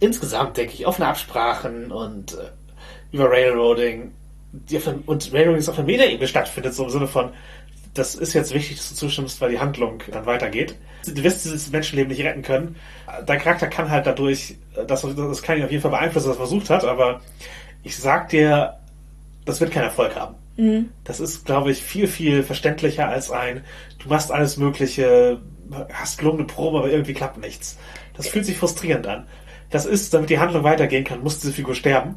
insgesamt denke ich, offene Absprachen und äh, über Railroading, die auf der, und Railroading ist auf der Metaebene stattfindet, so im Sinne von, das ist jetzt wichtig, dass du zustimmst, weil die Handlung dann weitergeht. Du wirst dieses Menschenleben nicht retten können. Dein Charakter kann halt dadurch, das, das kann ihn auf jeden Fall beeinflussen, was er versucht hat, aber ich sag dir, das wird keinen Erfolg haben. Mhm. Das ist, glaube ich, viel, viel verständlicher als ein, du machst alles Mögliche, hast gelungene Probe, aber irgendwie klappt nichts. Das fühlt sich frustrierend an. Das ist, damit die Handlung weitergehen kann, muss diese Figur sterben.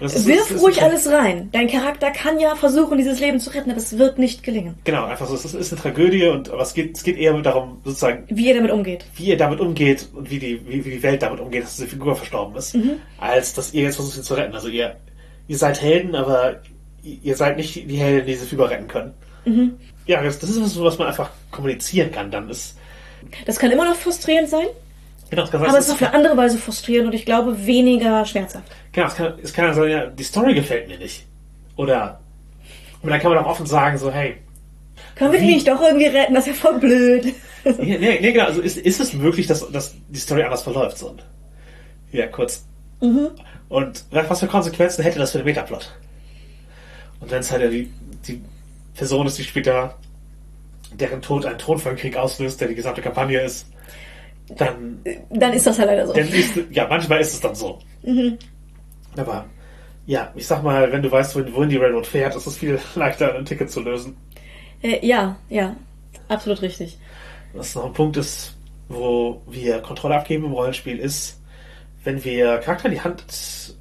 Ist- Wirf ist ruhig alles rein. Dein Charakter kann ja versuchen, dieses Leben zu retten, aber es wird nicht gelingen. Genau, einfach so, es ist- es ist eine Tragödie und aber es geht, es geht eher darum, sozusagen, Wie ihr damit umgeht. wie ihr damit umgeht und wie die, wie, wie die Welt damit umgeht, dass diese Figur verstorben ist, Mhm. als dass ihr jetzt versucht, sie zu retten. Also ihr, ihr seid Helden, aber ihr seid nicht die Helden, die diese Figur retten können. Mhm. Ja, das, das ist was, was man einfach kommunizieren kann. Dann ist, Das kann immer noch frustrierend sein, genau, es kann, aber es ist auf eine andere Weise frustrierend und ich glaube weniger schmerzhaft. genau, es kann, es kann ja sein, ja, die Story gefällt mir nicht. Oder, und dann kann man auch offen sagen, so, hey, Können wir die nicht doch irgendwie retten? Das ist ja voll blöd. Nee, nee, nee genau. Also ist, ist es möglich, dass, dass die Story anders verläuft? So. Ja, kurz. Mhm. Und was für Konsequenzen hätte das für den Metaplot? Und wenn es halt ja die, die Person ist, die später deren Tod einen Thronfolgekrieg auslöst, der die gesamte Kampagne ist, dann, Dann ist das halt leider so. ist, ja, manchmal ist es dann so. Mhm. Aber ja, ich sag mal, wenn du weißt, wohin, wohin die Railroad fährt, ist es viel leichter, ein Ticket zu lösen. Äh, ja, ja, absolut richtig. Was noch ein Punkt ist, wo wir Kontrolle abgeben im Rollenspiel, ist, wenn wir Charakter in die Hand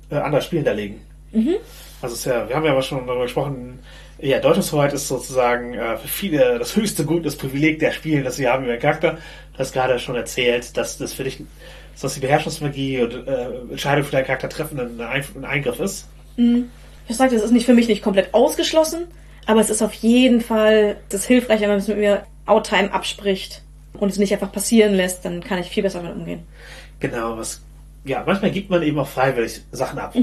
äh, anderer Spielender legen. Also es ist ja, wir haben ja aber schon darüber gesprochen, ja, Deutungshoheit ist sozusagen äh, für viele das höchste Gut, das Privileg der Spiele, das sie haben über Charakter. Du hast gerade schon erzählt, dass das für dich, dass die Beherrschungsmagie und äh, Entscheidung für deinen Charakter treffen ein, ein, ein Eingriff ist. Ich sagte, es ist nicht für mich nicht komplett ausgeschlossen, aber es ist auf jeden Fall das hilfreich, wenn man es mit mir Outtime abspricht und es nicht einfach passieren lässt, dann kann ich viel besser damit umgehen. Genau, was, ja, manchmal gibt man eben auch freiwillig Sachen ab.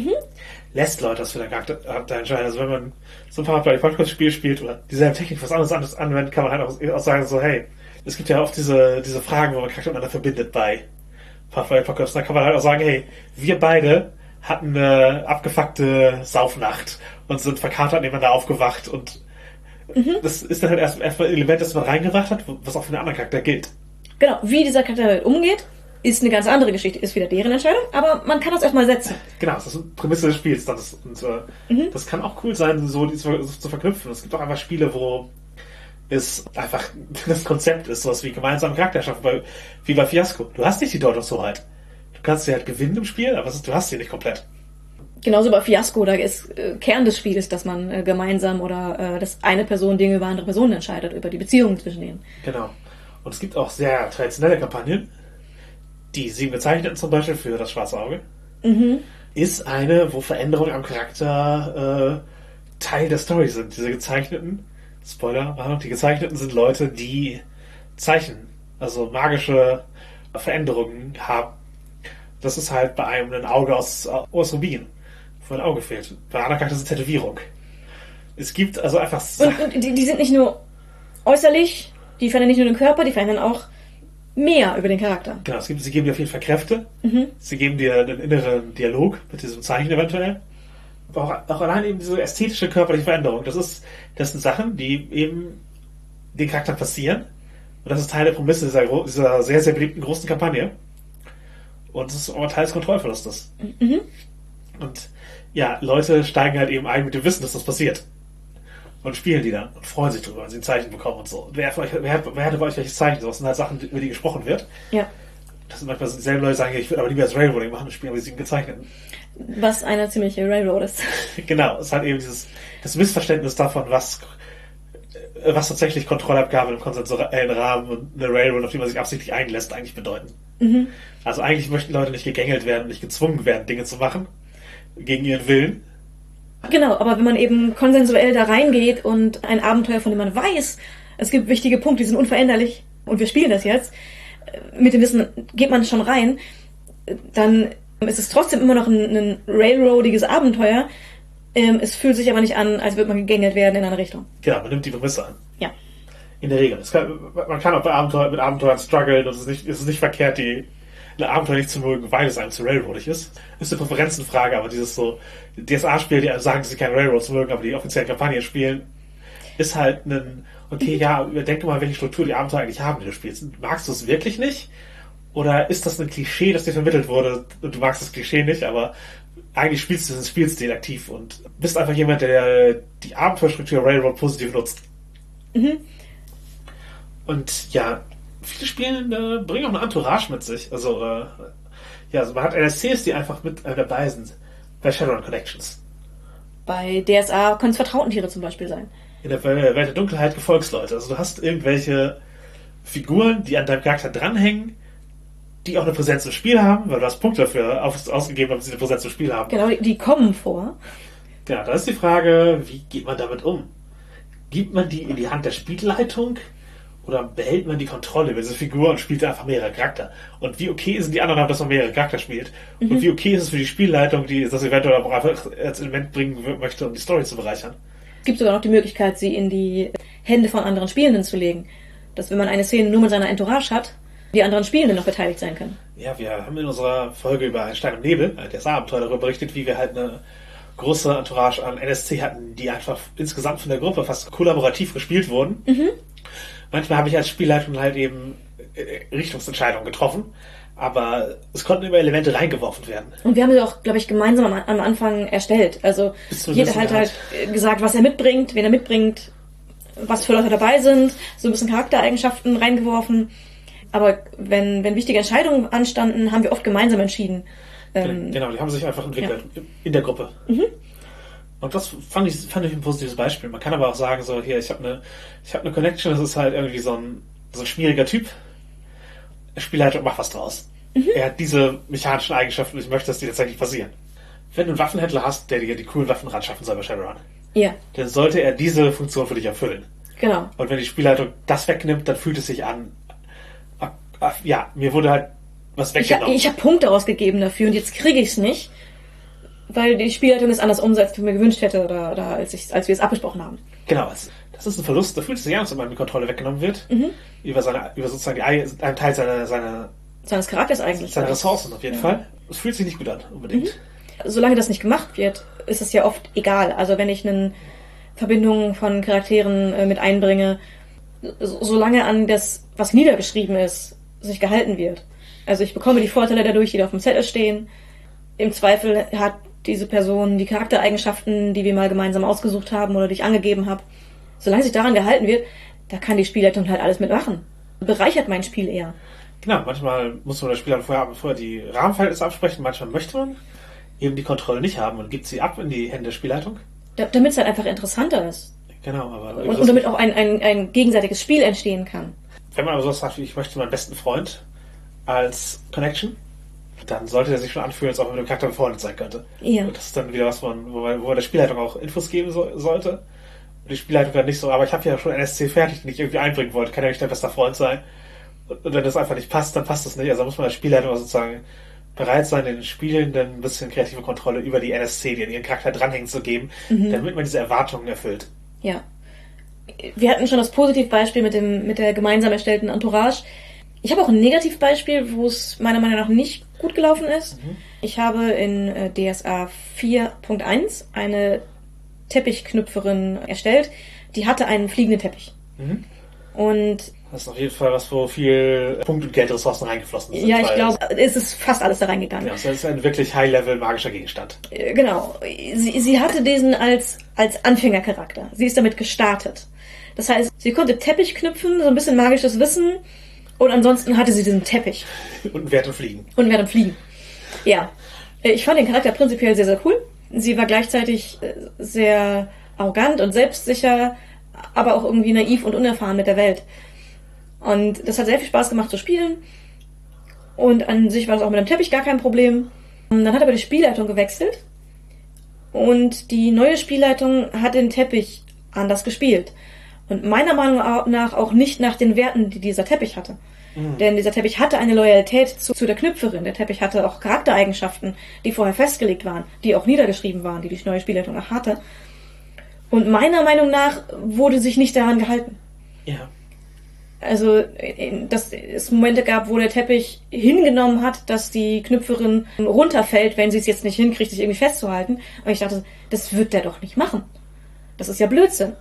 Lässt Leute das für den Charakter Charakter entscheiden. Also wenn man so ein paar Mal Podcast-Spiel spielt oder dieselbe Technik was anderes anderes anwendet, kann man halt auch, auch sagen so, hey, es gibt ja oft diese, diese Fragen, wo man Charakter miteinander verbindet bei Pathfinder Podcast. Da kann man halt auch sagen, hey, wir beide hatten eine abgefuckte Saufnacht und sind verkatert nebeneinander aufgewacht und das ist dann halt erst erstmal ein Element, das man reingebracht hat, was auch für den anderen Charakter gilt. Genau, wie dieser Charakter damit umgeht, ist eine ganz andere Geschichte, ist wieder deren Entscheidung, aber man kann das erstmal setzen. Genau, das ist eine Prämisse des Spiels. Das, ist, und, äh, das kann auch cool sein, so die zu, verknüpfen. Es gibt auch einfach Spiele, wo es einfach das Konzept ist, sowas wie gemeinsame Charakter schaffen, bei, wie bei Fiasco. Du hast nicht die Deutungshoheit. Du kannst sie halt gewinnen im Spiel, aber du hast sie nicht komplett. Genauso bei Fiasco, da ist äh, Kern des Spiels, dass man äh, gemeinsam oder äh, dass eine Person Dinge über andere Personen entscheidet, über die Beziehungen zwischen denen. Genau. Und es gibt auch sehr traditionelle Kampagnen. Die sieben Gezeichneten zum Beispiel für das schwarze Auge. Ist eine, wo Veränderungen am Charakter äh, Teil der Story sind. Diese Gezeichneten, Spoiler, Warnung, die Gezeichneten sind Leute, die Zeichen, also magische Veränderungen haben. Das ist halt bei einem ein Auge aus, aus Rubin, wo ein Auge fehlt. Bei anderen Charakteren ist es Tätowierung. Es gibt also einfach Und, Sachen. und die, die sind nicht nur äußerlich, die verändern nicht nur den Körper, die verändern auch mehr über den Charakter. Genau, gibt, sie geben dir auf jeden Fall Kräfte. Sie geben dir einen inneren Dialog mit diesem Zeichen eventuell. Aber auch, auch allein eben diese ästhetische körperliche Veränderung. Das ist, das sind Sachen, die eben den Charakter passieren. Und das ist Teil der Prämisse dieser, dieser sehr, sehr beliebten großen Kampagne. Und es ist auch Teil des Kontrollverlustes. Und ja, Leute steigen halt eben ein mit dem Wissen, dass das passiert. Und spielen die dann und freuen sich drüber, wenn sie ein Zeichen bekommen und so. Wer, euch, wer, hat- wer hatte bei euch welches Zeichen? Das sind halt Sachen, über die gesprochen wird. Ja. Das sind manchmal dieselben Leute, die sagen, ich würde aber lieber das Railroading machen und spielen aber die sieben gezeichneten. Was eine ziemliche Railroad ist. genau, es hat eben dieses das Missverständnis davon, was äh, was tatsächlich Kontrollabgabe im konsensuellen Rahmen und eine Railroad, auf die man sich absichtlich einlässt, eigentlich bedeuten. Also eigentlich möchten Leute nicht gegängelt werden, nicht gezwungen werden, Dinge zu machen gegen ihren Willen. Genau, aber wenn man eben konsensuell da reingeht und ein Abenteuer, von dem man weiß, es gibt wichtige Punkte, die sind unveränderlich und wir spielen das jetzt, äh, mit dem Wissen geht man schon rein, dann ist es trotzdem immer noch ein, ein railroadiges Abenteuer. Ähm, es fühlt sich aber nicht an, als würde man gegängelt werden in eine Richtung. Genau, man nimmt die Prämisse an. Ja. In der Regel. Kann, man kann auch bei Abenteuer, mit Abenteuern strugglen und es ist nicht, es ist nicht verkehrt, die ein Abenteuer nicht zu mögen, weil es einem zu railroadig ist. Ist eine Präferenzenfrage, aber dieses so DSA-Spiel, die sagen, dass sie keine Railroads mögen, aber die offiziellen Kampagnen spielen, ist halt ein, okay, ja, überdenke mal, welche Struktur die Abenteuer eigentlich haben, die du spielst. Magst du es wirklich nicht? Oder ist das ein Klischee, das dir vermittelt wurde und du magst das Klischee nicht, aber eigentlich spielst du diesen Spielstil aktiv und bist einfach jemand, der die Abenteuerstruktur Railroad positiv nutzt. Und ja, viele Spiele äh, bringen auch eine Entourage mit sich. Also, äh, ja, also man hat NSCs, die einfach mit äh, dabei sind. Bei Shadowrun Connections. Bei DSA können es Vertrautentiere zum Beispiel sein. In der Welt der Dunkelheit Gefolgsleute. Also du hast irgendwelche Figuren, die an deinem Charakter dranhängen, die auch eine Präsenz im Spiel haben, weil du hast Punkte dafür aus, ausgegeben, damit sie eine Präsenz im Spiel haben. Genau, die, die kommen vor. Ja, da ist die Frage, wie geht man damit um? Gibt man die in die Hand der Spielleitung oder behält man die Kontrolle über diese Figur und spielt einfach mehrere Charakter? Und wie okay sind die anderen haben, dass man mehrere Charakter spielt? Und wie okay ist es für die Spielleitung, die das eventuell auch einfach als Element bringen möchte, um die Story zu bereichern? Es gibt sogar noch die Möglichkeit, sie in die Hände von anderen Spielenden zu legen. Dass wenn man eine Szene nur mit seiner Entourage hat, die anderen Spielenden noch beteiligt sein können. Ja, wir haben in unserer Folge über Ein Stein im Nebel, äh, das Abenteuer, darüber berichtet, wie wir halt eine große Entourage an NSC hatten, die einfach insgesamt von der Gruppe fast kollaborativ gespielt wurden. Manchmal habe ich als Spielleitung halt eben äh, Richtungsentscheidungen getroffen, aber es konnten immer Elemente reingeworfen werden. Und wir haben sie auch, glaube ich, gemeinsam am, am Anfang erstellt. Also jeder hat halt gesagt, was er mitbringt, wen er mitbringt, was für Leute dabei sind, so ein bisschen Charaktereigenschaften reingeworfen. Aber wenn, wenn wichtige Entscheidungen anstanden, haben wir oft gemeinsam entschieden. Ähm, genau, die haben sich einfach entwickelt in der Gruppe. Und das fand ich, fand ich ein positives Beispiel. Man kann aber auch sagen, so hier, ich habe eine, ich habe eine Connection, das ist halt irgendwie so ein, so ein schwieriger Typ. Der Spielleiter macht was draus. Er hat diese mechanischen Eigenschaften und ich möchte, dass die tatsächlich passieren. Wenn du einen Waffenhändler hast, der dir die coolen Waffen ran schaffen soll bei Shadowrun, ja, dann sollte er diese Funktion für dich erfüllen. genau. Und wenn die Spielleitung das wegnimmt, dann fühlt es sich an, ah, ah, ja, mir wurde halt was Ich, weggenommen. ich habe Punkte ausgegeben dafür und jetzt kriege ich es nicht, weil die Spielleitung es anders umsetzt, wie ich mir gewünscht hätte oder, oder als, ich, als wir es abgesprochen haben. Genau, das ist ein Verlust. Da fühlt es sich an, als wenn man die Kontrolle weggenommen wird. Mhm. Über seine, über sozusagen die, ei- einen Teil seiner, seiner, Seines Charakters eigentlich. seiner Ressourcen auf jeden Fall. Es fühlt sich nicht gut an, unbedingt. Mhm. Solange das nicht gemacht wird, ist es ja oft egal. Also wenn ich eine Verbindung von Charakteren äh, mit einbringe, so, solange an das, was niedergeschrieben ist, sich gehalten wird. Also ich bekomme die Vorteile dadurch, die da auf dem Zettel stehen. Im Zweifel hat diese Person die Charaktereigenschaften, die wir mal gemeinsam ausgesucht haben oder die ich angegeben habe. Solange sich daran gehalten wird, da kann die Spielleitung halt alles mitmachen. Bereichert mein Spiel eher. Genau, manchmal muss man der Spieler vorher, vorher die Rahmenverhältnisse absprechen, manchmal möchte man eben die Kontrolle nicht haben und gibt sie ab in die Hände der Spielleitung. Da, damit es halt einfach interessanter ist. Genau, aber Und, und damit auch ein, ein, ein gegenseitiges Spiel entstehen kann. wenn man aber sowas sagt wie, ich möchte meinen besten Freund als Connection, dann sollte er sich schon anfühlen, als ob er mit dem Charakter befreundet sein könnte. Ja. Und das ist dann wieder was, man, wo, man, wo man der Spielleitung auch Infos geben so, sollte. Und die Spielleitung dann nicht so, aber ich habe ja schon NSC fertig, den ich irgendwie einbringen wollte, kann ja nicht dein bester Freund sein. Und, und wenn das einfach nicht passt, dann passt das nicht. Also muss man als Spielleitung sozusagen bereit sein, den Spielenden ein bisschen kreative Kontrolle über die NSC, die an ihren Charakter dranhängen, zu geben, damit man diese Erwartungen erfüllt. Ja. Wir hatten schon das Positivbeispiel mit, dem, mit der gemeinsam erstellten Entourage. Ich habe auch ein Negativbeispiel, wo es meiner Meinung nach nicht gut gelaufen ist. Ich habe in äh, DSA 4.1 eine Teppichknüpferin erstellt. Die hatte einen fliegenden Teppich. Mhm. Und Das ist auf jeden Fall was, wo viel Punkt- und Geldressourcen reingeflossen sind. ja, ich glaube, es ist fast alles da reingegangen. Ja, das ist ein wirklich High-Level magischer Gegenstand. Äh, Genau. Sie, sie hatte diesen als, als Anfängercharakter. Sie ist damit gestartet. Das heißt, sie konnte Teppich knüpfen, so ein bisschen magisches Wissen. Und ansonsten hatte sie diesen Teppich Und Werte fliegen. und während Fliegen. Ja. Äh, Ich fand den Charakter prinzipiell sehr, sehr cool. Sie war gleichzeitig äh, sehr arrogant und selbstsicher, aber auch irgendwie naiv und unerfahren mit der Welt. Und das hat sehr viel Spaß gemacht zu spielen. Und an sich war das auch mit dem Teppich gar kein Problem. Dann hat aber die Spielleitung gewechselt. Und die neue Spielleitung hat den Teppich anders gespielt. Und meiner Meinung nach auch nicht nach den Werten, die dieser Teppich hatte. Denn dieser Teppich hatte eine Loyalität zu, zu der Knüpferin. Der Teppich hatte auch Charaktereigenschaften, die vorher festgelegt waren, die auch niedergeschrieben waren, die die neue Spielleitung auch hatte. Und meiner Meinung nach wurde sich nicht daran gehalten. Ja. Also, dass es Momente gab, wo der Teppich hingenommen hat, dass die Knüpferin runterfällt, wenn sie es jetzt nicht hinkriegt, sich irgendwie festzuhalten. Und ich dachte, das wird der doch nicht machen. Das ist ja Blödsinn.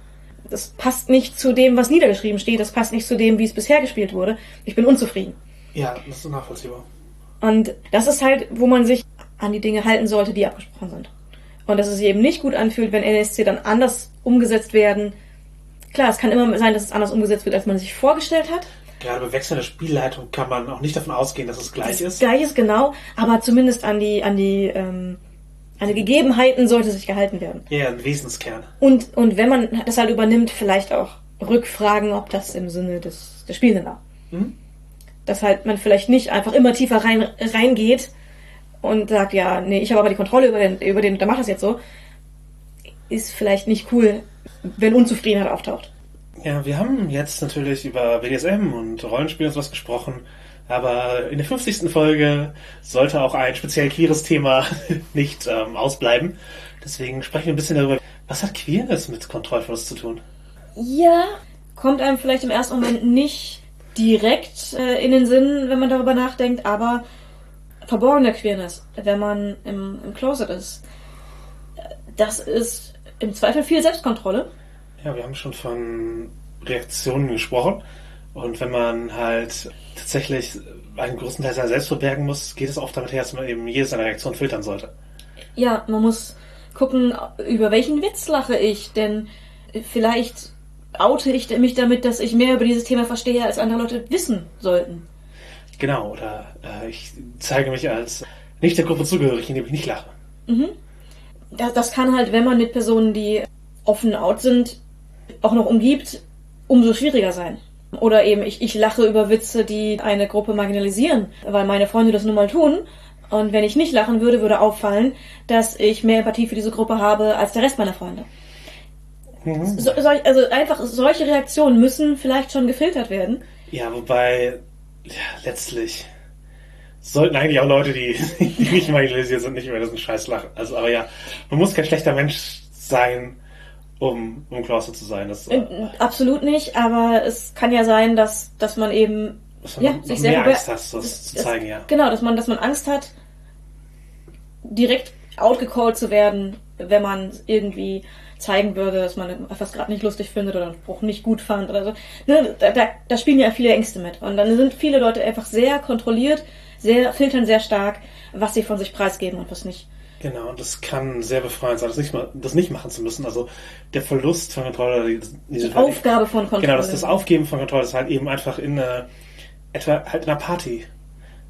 Das passt nicht zu dem, was niedergeschrieben steht. Das passt nicht zu dem, wie es bisher gespielt wurde. Ich bin unzufrieden. Ja, das ist nachvollziehbar. Und das ist halt, wo man sich an die Dinge halten sollte, die abgesprochen sind. Und dass es sich eben nicht gut anfühlt, wenn NSC dann anders umgesetzt werden. Klar, es kann immer sein, dass es anders umgesetzt wird, als man sich vorgestellt hat. Gerade bei wechselnder Spielleitung kann man auch nicht davon ausgehen, dass es gleich ist. Gleich ist genau, aber zumindest an die, an die, ähm, an Gegebenheiten sollte sich gehalten werden. Ja, ein Wesenskern. Und, und wenn man das halt übernimmt, vielleicht auch rückfragen, ob das im Sinne des, des Spielenden war. Mhm. Dass halt man vielleicht nicht einfach immer tiefer rein, reingeht und sagt, ja, nee, ich habe aber die Kontrolle über den, über den, der macht das jetzt so. Ist vielleicht nicht cool, wenn Unzufriedenheit auftaucht. Ja, wir haben jetzt natürlich über BDSM und Rollenspiel und sowas gesprochen, aber in der 50. Folge sollte auch ein speziell queeres Thema nicht ähm, ausbleiben. Deswegen sprechen wir ein bisschen darüber, was hat Queerness mit Kontrollverlust zu tun? Ja, kommt einem vielleicht im ersten Moment nicht direkt äh, in den Sinn, wenn man darüber nachdenkt, aber verborgene Queerness, wenn man im, im Closet ist, das ist im Zweifel viel Selbstkontrolle. Ja, wir haben schon von Reaktionen gesprochen Und wenn man halt tatsächlich einen großen Teil seiner selbst verbergen muss, geht es oft damit her, dass man eben jede seiner Reaktionen filtern sollte. Ja, man muss gucken, über welchen Witz lache ich, denn vielleicht oute ich mich damit, dass ich mehr über dieses Thema verstehe, als andere Leute wissen sollten. Genau, oder äh, ich zeige mich als nicht der Gruppe zugehörig, indem ich nicht lache. Mhm. Das, das kann halt, wenn man mit Personen, die offen out sind, auch noch umgibt, umso schwieriger sein. Oder eben, ich, ich lache über Witze, die eine Gruppe marginalisieren, weil meine Freunde das nun mal tun. Und wenn ich nicht lachen würde, würde auffallen, dass ich mehr Empathie für diese Gruppe habe als der Rest meiner Freunde. Mhm. So, also einfach solche Reaktionen müssen vielleicht schon gefiltert werden. Ja, wobei ja, letztlich sollten eigentlich auch Leute, die, die nicht marginalisiert sind, nicht über diesen Scheiß lachen. Also, aber ja, man muss kein schlechter Mensch sein, um, um Klausel zu sein. Das, äh, Absolut nicht, aber es kann ja sein, dass, dass man eben dass man ja, sich selber Angst hat, das zu zeigen, ja. Genau, dass man, dass man Angst hat, direkt outgecallt zu werden, wenn man irgendwie zeigen würde, dass man etwas gerade nicht lustig findet oder einen Spruch nicht gut fand oder so. Ne, da, da, da spielen ja viele Ängste mit. Und dann sind viele Leute einfach sehr kontrolliert, sehr, filtern sehr stark, was sie von sich preisgeben und was nicht. Genau, und das kann sehr befreiend sein, das nicht, mal, das nicht machen zu müssen. Also der Verlust von Kontrolle, die, die Aufgabe von Kontrolle. Genau, das, das Aufgeben von Kontrolle ist halt eben einfach in eine, etwa halt in einer Party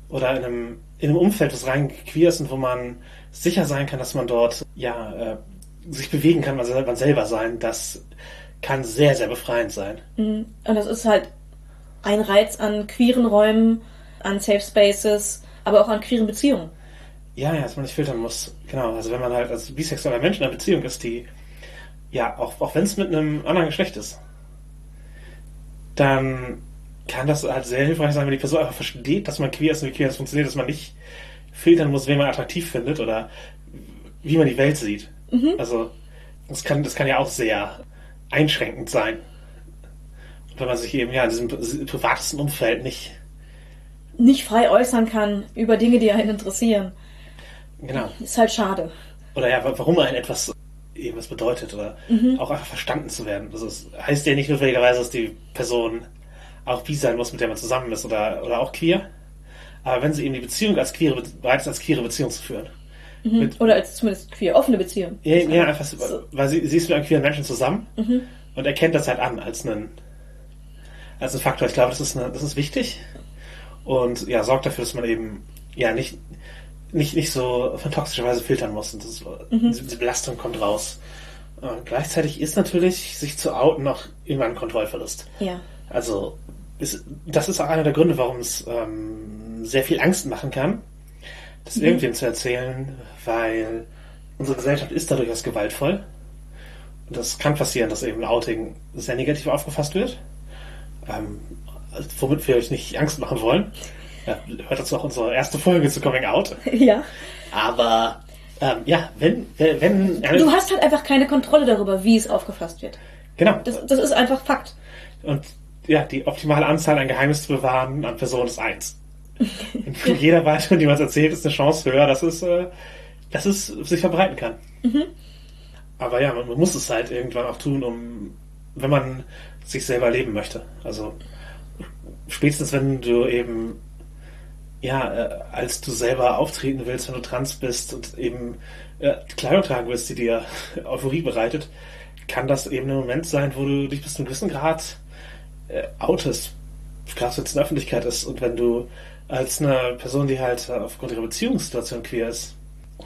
oder in einem, in einem Umfeld, das rein queer ist und wo man sicher sein kann, dass man dort ja äh, sich bewegen kann, man selber sein, das kann sehr, sehr befreiend sein. Mhm. Und das ist halt ein Reiz an queeren Räumen, an Safe Spaces, aber auch an queeren Beziehungen. Ja, ja, dass man nicht filtern muss. Genau, also wenn man halt als bisexueller Mensch in einer Beziehung ist, die, ja, auch, auch wenn es mit einem anderen Geschlecht ist, dann kann das halt sehr hilfreich sein, wenn die Person einfach versteht, dass man queer ist und wie queer das funktioniert, dass man nicht filtern muss, wen man attraktiv findet oder wie man die Welt sieht. Mhm. Also, das kann, das kann ja auch sehr einschränkend sein. Wenn man sich eben ja in diesem privatesten Umfeld nicht nicht frei äußern kann über Dinge, die einen interessieren. Genau. Ist halt schade. Oder ja, warum ein etwas eben was bedeutet oder mhm. auch einfach verstanden zu werden. Das ist, heißt ja nicht notwendigerweise, dass die Person auch bi sein muss, mit der man zusammen ist oder, oder auch queer. Aber wenn sie eben die Beziehung als queere, bereit ist, als queere Beziehung zu führen. Mhm. Mit, oder als zumindest queer offene Beziehung. Ja, ja einfach, so. weil sie, sie ist mit einem queeren Menschen zusammen mhm. und erkennt das halt an als einen, als einen Faktor. Ich glaube, das ist, eine, das ist wichtig und ja, sorgt dafür, dass man eben ja nicht, nicht, nicht so von toxischer Weise filtern muss. Und das, mhm. diese Belastung kommt raus. Und gleichzeitig ist natürlich, sich zu outen, noch immer ein Kontrollverlust. Ja. Also, ist, das ist auch einer der Gründe, warum es ähm, sehr viel Angst machen kann, das mhm. irgendwem zu erzählen, weil unsere Gesellschaft ist da durchaus gewaltvoll. Und das kann passieren, dass eben Outing sehr negativ aufgefasst wird. Ähm, womit wir euch nicht Angst machen wollen. Ja, hört dazu auch unsere erste Folge zu Coming Out. Ja. Aber ähm, ja, wenn, wenn. Äh, du hast halt einfach keine Kontrolle darüber, wie es aufgefasst wird. Genau. Das, das ist einfach Fakt. Und ja, die optimale Anzahl ein Geheimnis zu bewahren an Personen ist eins. Und jeder weiteren, die man es erzählt, ist eine Chance höher, dass es, äh, dass es sich verbreiten kann. Mhm. Aber ja, man, man, muss es halt irgendwann auch tun, um, wenn man sich selber leben möchte. Also spätestens wenn du eben ja, äh, als du selber auftreten willst, wenn du trans bist und eben äh, Kleidung tragen willst, die dir Euphorie bereitet, kann das eben ein Moment sein, wo du dich bis zu einem gewissen Grad äh, outest, gerade wenn es in der Öffentlichkeit ist. Und wenn du als eine Person, die halt aufgrund ihrer Beziehungssituation queer ist,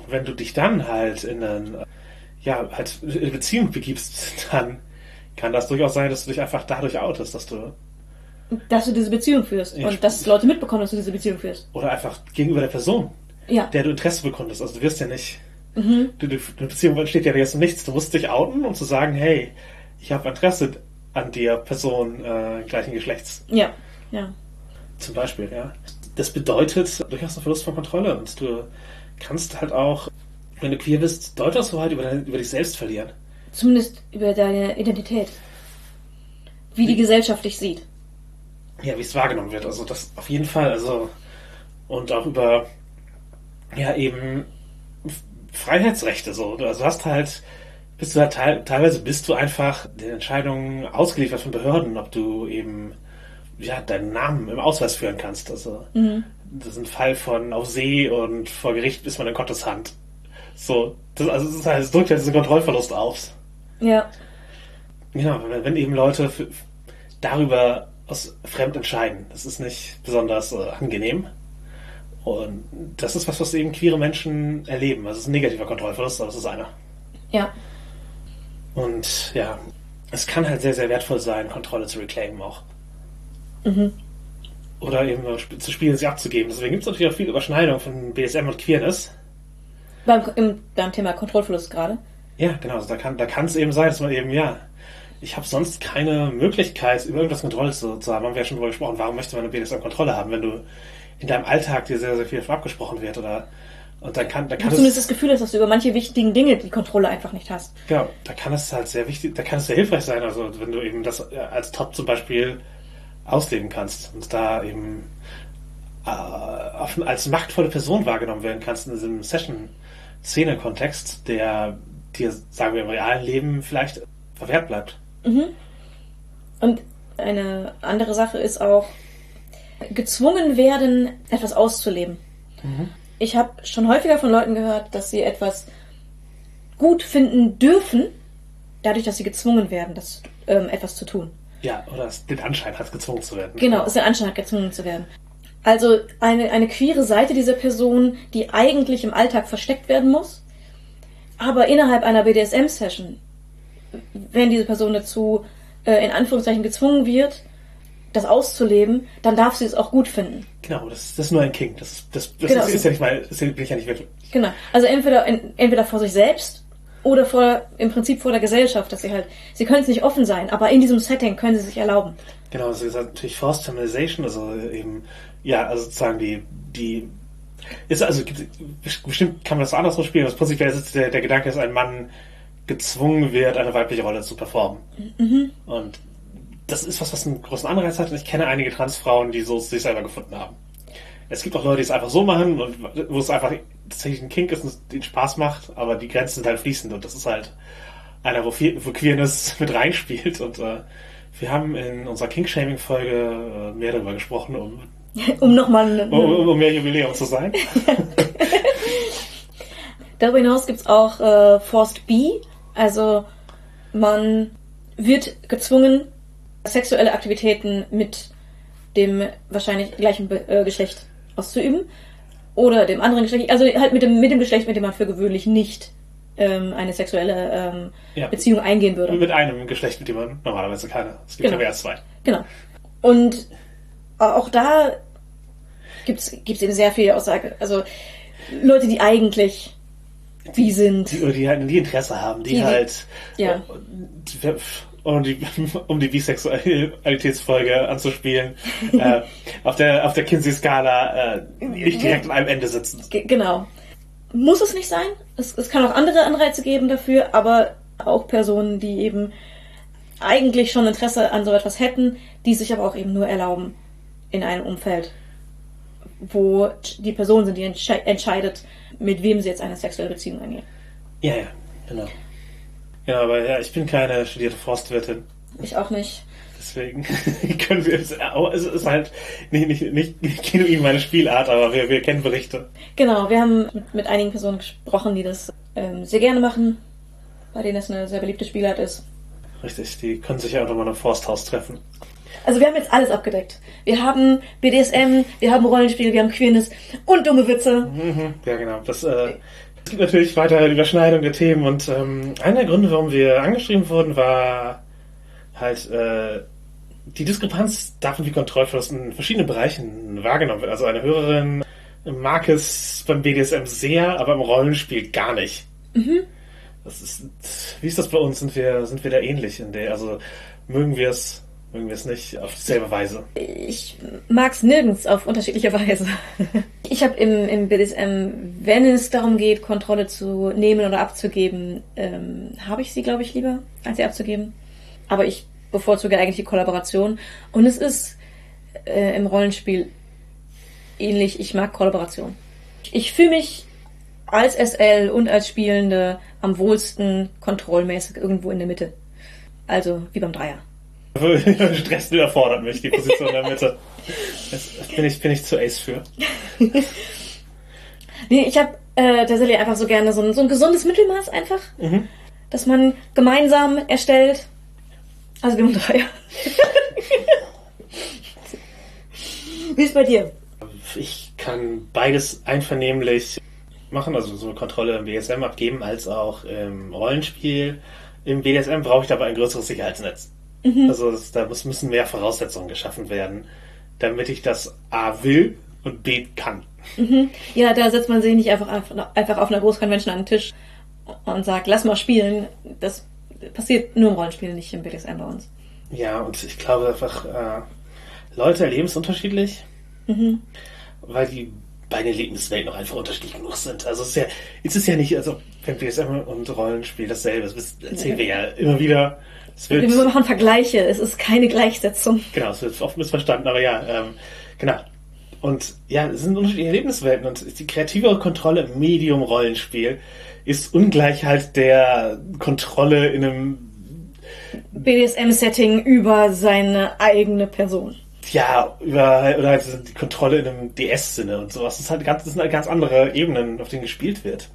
wenn du dich dann halt in eine, ja, halt in Beziehung begibst, dann kann das durchaus sein, dass du dich einfach dadurch outest, dass du dass du diese Beziehung führst ja, und dass Leute mitbekommen, dass du diese Beziehung führst. Oder einfach gegenüber der Person, ja. der du Interesse bekundest. Also du wirst ja nicht, mhm. du, die Beziehung entsteht ja jetzt um nichts. Du musst dich outen, um zu sagen, hey, ich habe Interesse an dir, Person äh, gleichen Geschlechts. Ja, ja. Zum Beispiel, ja. Das bedeutet durchaus einen Verlust von Kontrolle und du kannst halt auch, wenn du queer bist, durchaus so halt über, deine, über dich selbst verlieren. Zumindest über deine Identität. Wie die Gesellschaft dich sieht ja, wie es wahrgenommen wird. Also das auf jeden Fall. Also und auch über ja eben Freiheitsrechte so. Also du hast halt bist du halt teil, teilweise bist du einfach den Entscheidungen ausgeliefert von Behörden, ob du eben ja, deinen Namen im Ausweis führen kannst. Also mhm. das ist ein Fall von auf See und vor Gericht ist man in Gottes Hand. So, das, also es drückt ja diesen Kontrollverlust aus. Ja. Ja, wenn, wenn eben Leute darüber aus fremd entscheiden, das ist nicht besonders äh, angenehm. Und das ist was, was eben queere Menschen erleben. Das ist ein negativer Kontrollverlust, aber es ist einer. Ja. Und ja, es kann halt sehr, sehr wertvoll sein, Kontrolle zu reclaimen auch. Mhm. Oder eben zu spielen, sie abzugeben. Deswegen gibt es natürlich auch viel Überschneidung von BSM und Queerness. Beim, im, beim Thema Kontrollverlust gerade? Ja, genau. Also da kann da es eben sein, dass man eben, ja, ich habe sonst keine Möglichkeit, über irgendwas Kontrolle zu, zu haben. Haben wir ja schon darüber gesprochen. Warum möchte man eine BDSM Kontrolle haben, wenn du in deinem Alltag dir sehr, sehr viel abgesprochen wird oder und dann kann, da kann du zumindest das Gefühl hast, dass du über manche wichtigen Dinge die Kontrolle einfach nicht hast. Genau, da kann es halt sehr wichtig, da kann es sehr hilfreich sein, also wenn du eben das äh, als Top zum Beispiel ausleben kannst und da eben äh, auf, als machtvolle Person wahrgenommen werden kannst in diesem Session-Szene-Kontext, der dir, sagen wir, im realen Leben vielleicht verwehrt bleibt. Mhm. Und eine andere Sache ist auch, gezwungen werden, etwas auszuleben. Mhm. Ich habe schon häufiger von Leuten gehört, dass sie etwas gut finden dürfen, dadurch, dass sie gezwungen werden, das ähm, etwas zu tun. Ja, oder es den Anschein hat, gezwungen zu werden. Genau, es den Anschein hat, gezwungen zu werden. Also eine, eine queere Seite dieser Person, die eigentlich im Alltag versteckt werden muss, aber innerhalb einer BDSM-Session, wenn diese Person dazu äh, in Anführungszeichen gezwungen wird, das auszuleben, dann darf sie es auch gut finden. Genau, das, das ist nur ein King. Das, das, das genau. ist, ist, ja nicht mal, das bin ich ja nicht wirklich. Genau. Also entweder, entweder vor sich selbst oder vor, im Prinzip vor der Gesellschaft, dass sie halt, sie können es nicht offen sein, aber in diesem Setting können sie sich erlauben. Genau, das ist natürlich Forced Feminization, also eben, ja, also sozusagen die, die, ist also, bestimmt kann man das andersrum spielen, aber prinzipiell ist der, der Gedanke, dass ein Mann gezwungen wird, eine weibliche Rolle zu performen. Mhm. Und das ist was, was einen großen Anreiz hat. Und ich kenne einige Transfrauen, die so sich selber gefunden haben. Es gibt auch Leute, die es einfach so machen und wo es einfach tatsächlich ein Kink ist und ihnen Spaß macht, aber die Grenzen sind halt fließend und das ist halt einer, wo, wo Queerness mit reinspielt. Und äh, wir haben in unserer Kink-Shaming-Folge äh, mehr darüber gesprochen, um, um nochmal um, um mehr Jubiläum zu sein. Darüber hinaus gibt es auch äh, Forced B, also man wird gezwungen, sexuelle Aktivitäten mit dem wahrscheinlich gleichen äh, Geschlecht auszuüben. Oder dem anderen Geschlecht, also halt mit dem, mit dem Geschlecht, mit dem man für gewöhnlich nicht ähm, eine sexuelle ähm, ja. Beziehung eingehen würde. Mit einem Geschlecht, mit dem man normalerweise keine. Es gibt genau. ja mehr als zwei. Genau. Und auch da gibt es eben sehr viel Aussage. Also Leute, die eigentlich wie sind. Die, die halt nie Interesse haben, die, die halt. Ja. Die, um die, um die Bisexualitätsfolge anzuspielen, äh, auf der, auf der Kinsey-Skala äh, nicht direkt an einem Ende sitzen. Genau. Muss es nicht sein. Es, es kann auch andere Anreize geben dafür, aber auch Personen, die eben eigentlich schon Interesse an so etwas hätten, die sich aber auch eben nur erlauben in einem Umfeld, wo die Person sind, die entsche entscheidet, mit wem sie jetzt eine sexuelle Beziehung eingeht. Ja, ja, genau. Ja, aber ja, ich bin keine studierte Forstwirtin. Ich auch nicht. Deswegen können wir es. Es ist halt nicht, nicht, nicht, nicht genuin meine Spielart, aber wir, wir kennen Berichte. Genau, wir haben mit, mit einigen Personen gesprochen, die das ähm, sehr gerne machen, bei denen es eine sehr beliebte Spielart ist. Richtig, die können sich ja auch nochmal im Forsthaus treffen. Also wir haben jetzt alles abgedeckt. Wir haben BDSM, wir haben Rollenspiel, wir haben Queerness und dumme Witze. Mhm, ja, genau. Das äh, es gibt natürlich weiter Überschneidung der Themen und ähm, einer der Gründe, warum wir angeschrieben wurden, war halt äh, die Diskrepanz davon, wie Kontrollverlust in verschiedenen Bereichen wahrgenommen wird. Also eine Hörerin mag es beim BDSM sehr, aber im Rollenspiel gar nicht. Mhm. Das ist, wie ist das bei uns? Sind wir, sind wir da ähnlich in der, also mögen wir es Mögen wir es nicht auf dieselbe Weise? Ich mag es nirgends auf unterschiedliche Weise. Ich habe im, im BDSM, wenn es darum geht, Kontrolle zu nehmen oder abzugeben, ähm, habe ich sie, glaube ich, lieber, als sie abzugeben. Aber ich bevorzuge eigentlich die Kollaboration. Und es ist äh, im Rollenspiel ähnlich. Ich mag Kollaboration. Ich fühle mich als SL und als Spielende am wohlsten kontrollmäßig irgendwo in der Mitte. Also wie beim Dreier Stress überfordert mich, die Position in der Mitte. Das bin ich, bin ich zu Ace für. Nee, ich habe äh, tatsächlich einfach so gerne so ein, so ein gesundes Mittelmaß einfach, Mhm. dass man gemeinsam erstellt. Also wir haben drei. Wie ist bei dir? Ich kann beides einvernehmlich machen, also so eine Kontrolle im BSM abgeben, als auch im Rollenspiel. Im BDSM brauche ich dabei ein größeres Sicherheitsnetz. Also es, da muss, müssen mehr Voraussetzungen geschaffen werden, damit ich das A will und B kann. Ja, da setzt man sich nicht einfach, einfach auf einer Großconvention an den Tisch und sagt, lass mal spielen. Das passiert nur im Rollenspiel, nicht im BDSM bei uns. Ja, und ich glaube einfach, äh, Leute erleben es unterschiedlich, weil die beiden Erlebniswelten auch einfach unterschiedlich genug sind. Also es ist ja, es ist ja nicht, also wenn BSM und Rollenspiel dasselbe das erzählen wir ja immer wieder. Es wird, Wir machen Vergleiche, es ist keine Gleichsetzung. genau, es wird oft missverstanden, aber ja, ähm, genau. Und ja, es sind unterschiedliche Erlebniswelten und die kreative Kontrolle im Medium-Rollenspiel ist ungleich halt der Kontrolle in einem BDSM-Setting über seine eigene Person. Ja, über, oder halt die Kontrolle in einem DS-Sinne und sowas. Das, ist halt ganz, das sind halt ganz andere Ebenen, auf denen gespielt wird.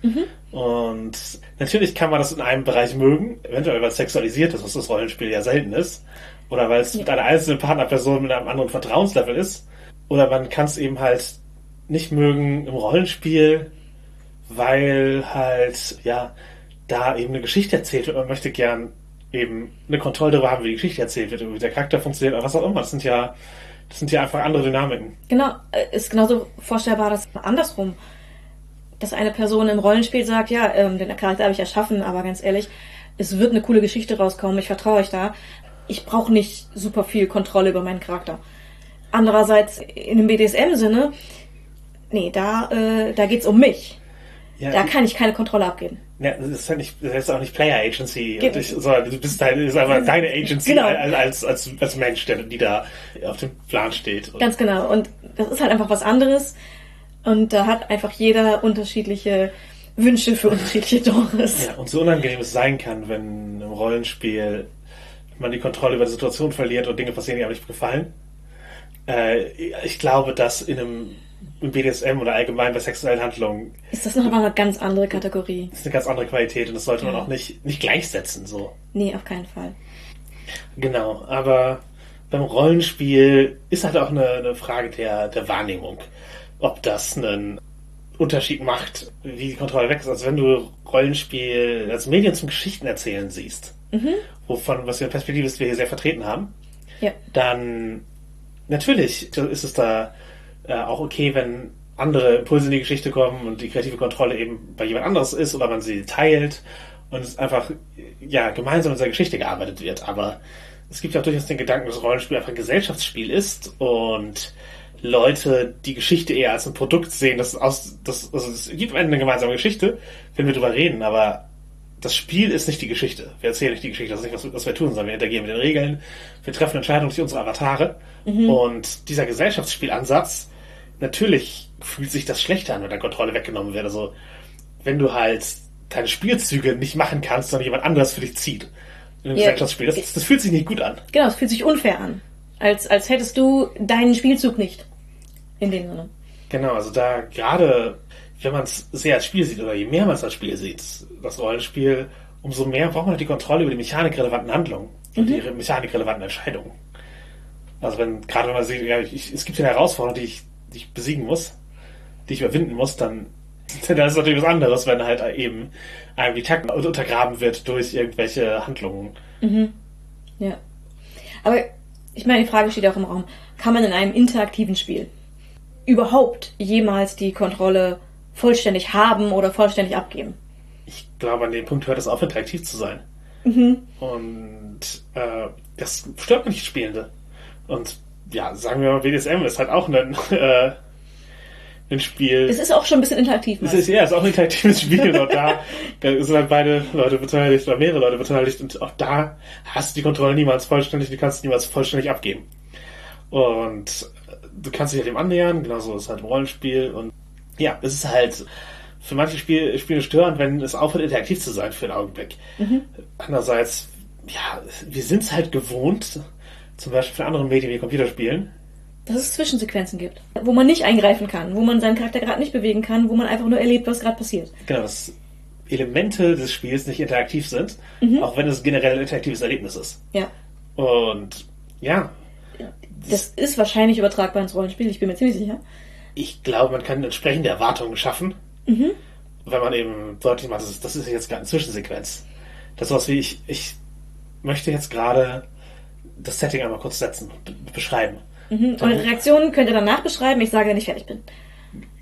Und natürlich kann man das in einem Bereich mögen, eventuell weil es sexualisiert ist, was das Rollenspiel ja selten ist. Oder weil es mit einer einzelnen Partnerperson mit einem anderen Vertrauenslevel ist. Oder man kann es eben halt nicht mögen im Rollenspiel, weil halt, ja, da eben eine Geschichte erzählt wird. Man möchte gern eben eine Kontrolle darüber haben, wie die Geschichte erzählt wird, wie der Charakter funktioniert, oder was auch immer. Das sind ja, das sind ja einfach andere Dynamiken. Genau, äh, ist genauso vorstellbar, dass andersrum, dass eine Person im Rollenspiel sagt, ja, ähm, den Charakter habe ich erschaffen, aber ganz ehrlich, es wird eine coole Geschichte rauskommen, ich vertraue euch da. Ich brauche nicht super viel Kontrolle über meinen Charakter. Andererseits, in dem BDSM-Sinne, nee, da, äh, da geht's um mich. Ja, Da kann ich keine Kontrolle abgeben. Ja, das ist ja nicht, das ist auch nicht Player Agency, Ge- ich, sondern du bist halt, das ist einfach deine Agency Genau. als, als, als Mensch, der, die da auf dem Plan steht. Ganz genau. Und das ist halt einfach was anderes. Und da hat einfach jeder unterschiedliche Wünsche für unterschiedliche Genres. Ja, und so unangenehm es sein kann, wenn im Rollenspiel man die Kontrolle über die Situation verliert und Dinge passieren, die einem nicht gefallen. Äh, ich glaube, dass in einem im BDSM oder allgemein bei sexuellen Handlungen Ist das noch mal eine ganz andere Kategorie? ist eine ganz andere Qualität und das sollte man Ja. auch nicht, nicht gleichsetzen. So. Nee, auf keinen Fall. Genau, aber beim Rollenspiel ist halt auch eine, eine Frage der, der Wahrnehmung, ob das einen Unterschied macht, wie die Kontrolle weg ist. Also wenn du Rollenspiel als Medien zum Geschichten erzählen siehst, wovon, was wir in Perspektive ist, wir hier sehr vertreten haben, Ja. dann natürlich ist es da äh, auch okay, wenn andere Impulse in die Geschichte kommen und die kreative Kontrolle eben bei jemand anderes ist oder man sie teilt und es einfach ja gemeinsam in dieser Geschichte gearbeitet wird. Aber es gibt ja auch durchaus den Gedanken, dass Rollenspiel einfach ein Gesellschaftsspiel ist und Leute die Geschichte eher als ein Produkt sehen. Das aus, das, also es gibt am Ende eine gemeinsame Geschichte, wenn wir drüber reden, aber das Spiel ist nicht die Geschichte. Wir erzählen nicht die Geschichte, das ist nicht, was, was wir tun, sondern wir interagieren mit den Regeln, wir treffen Entscheidungen durch unsere Avatare. Und dieser Gesellschaftsspielansatz, natürlich fühlt sich das schlechter an, wenn da Kontrolle weggenommen wird. Also, wenn du halt deine Spielzüge nicht machen kannst, sondern jemand anderes für dich zieht in einem Ja. Gesellschaftsspiel, das, das fühlt sich nicht gut an. Genau, es fühlt sich unfair an. Als, als hättest du deinen Spielzug nicht. In dem Sinne. Genau, also da gerade, wenn man es sehr als Spiel sieht oder je mehr man es als Spiel sieht, das Rollenspiel, umso mehr braucht man halt die Kontrolle über die mechanikrelevanten Handlungen und die mechanikrelevanten Entscheidungen. Also wenn, gerade wenn man sieht, ja, ich, es gibt ja eine Herausforderung, die ich, die ich besiegen muss, die ich überwinden muss, dann, dann ist natürlich was anderes, wenn halt eben einem die Takten untergraben wird durch irgendwelche Handlungen. Ja. Aber ich meine, die Frage steht auch im Raum. Kann man in einem interaktiven Spiel überhaupt jemals die Kontrolle vollständig haben oder vollständig abgeben? Ich glaube, an dem Punkt hört es auf, interaktiv zu sein. Und äh, das stört nicht Spielende. Und ja, sagen wir mal, BDSM ist halt auch ein, äh, ein Spiel. Es ist auch schon ein bisschen interaktiv. Es ist, ja, es ist auch ein interaktives Spiel. Und da, da sind halt beide Leute beteiligt oder mehrere Leute beteiligt. Und auch da hast du die Kontrolle niemals vollständig, du kannst niemals vollständig abgeben. Und du kannst dich halt dem annähern, genauso ist es halt im Rollenspiel. Und ja, es ist halt für manche Spiel, Spiele störend, wenn es aufhört, interaktiv zu sein für einen Augenblick. Andererseits, ja, wir sind es halt gewohnt, zum Beispiel von anderen Medien wie Computerspielen, Dass es Zwischensequenzen gibt, wo man nicht eingreifen kann, wo man seinen Charakter gerade nicht bewegen kann, wo man einfach nur erlebt, was gerade passiert. genau, dass Elemente des Spiels nicht interaktiv sind, auch wenn es generell ein interaktives Erlebnis ist. Ja. Und ja, Das ist wahrscheinlich übertragbar ins Rollenspiel, ich bin mir ziemlich sicher. ich glaube, man kann entsprechende Erwartungen schaffen, wenn man eben deutlich macht, das ist, das ist jetzt gerade eine Zwischensequenz. Das ist was wie ich, ich möchte jetzt gerade das Setting einmal kurz setzen, be beschreiben. Mhm. Eure Reaktionen könnt ihr danach beschreiben, ich sage, wenn ich fertig bin.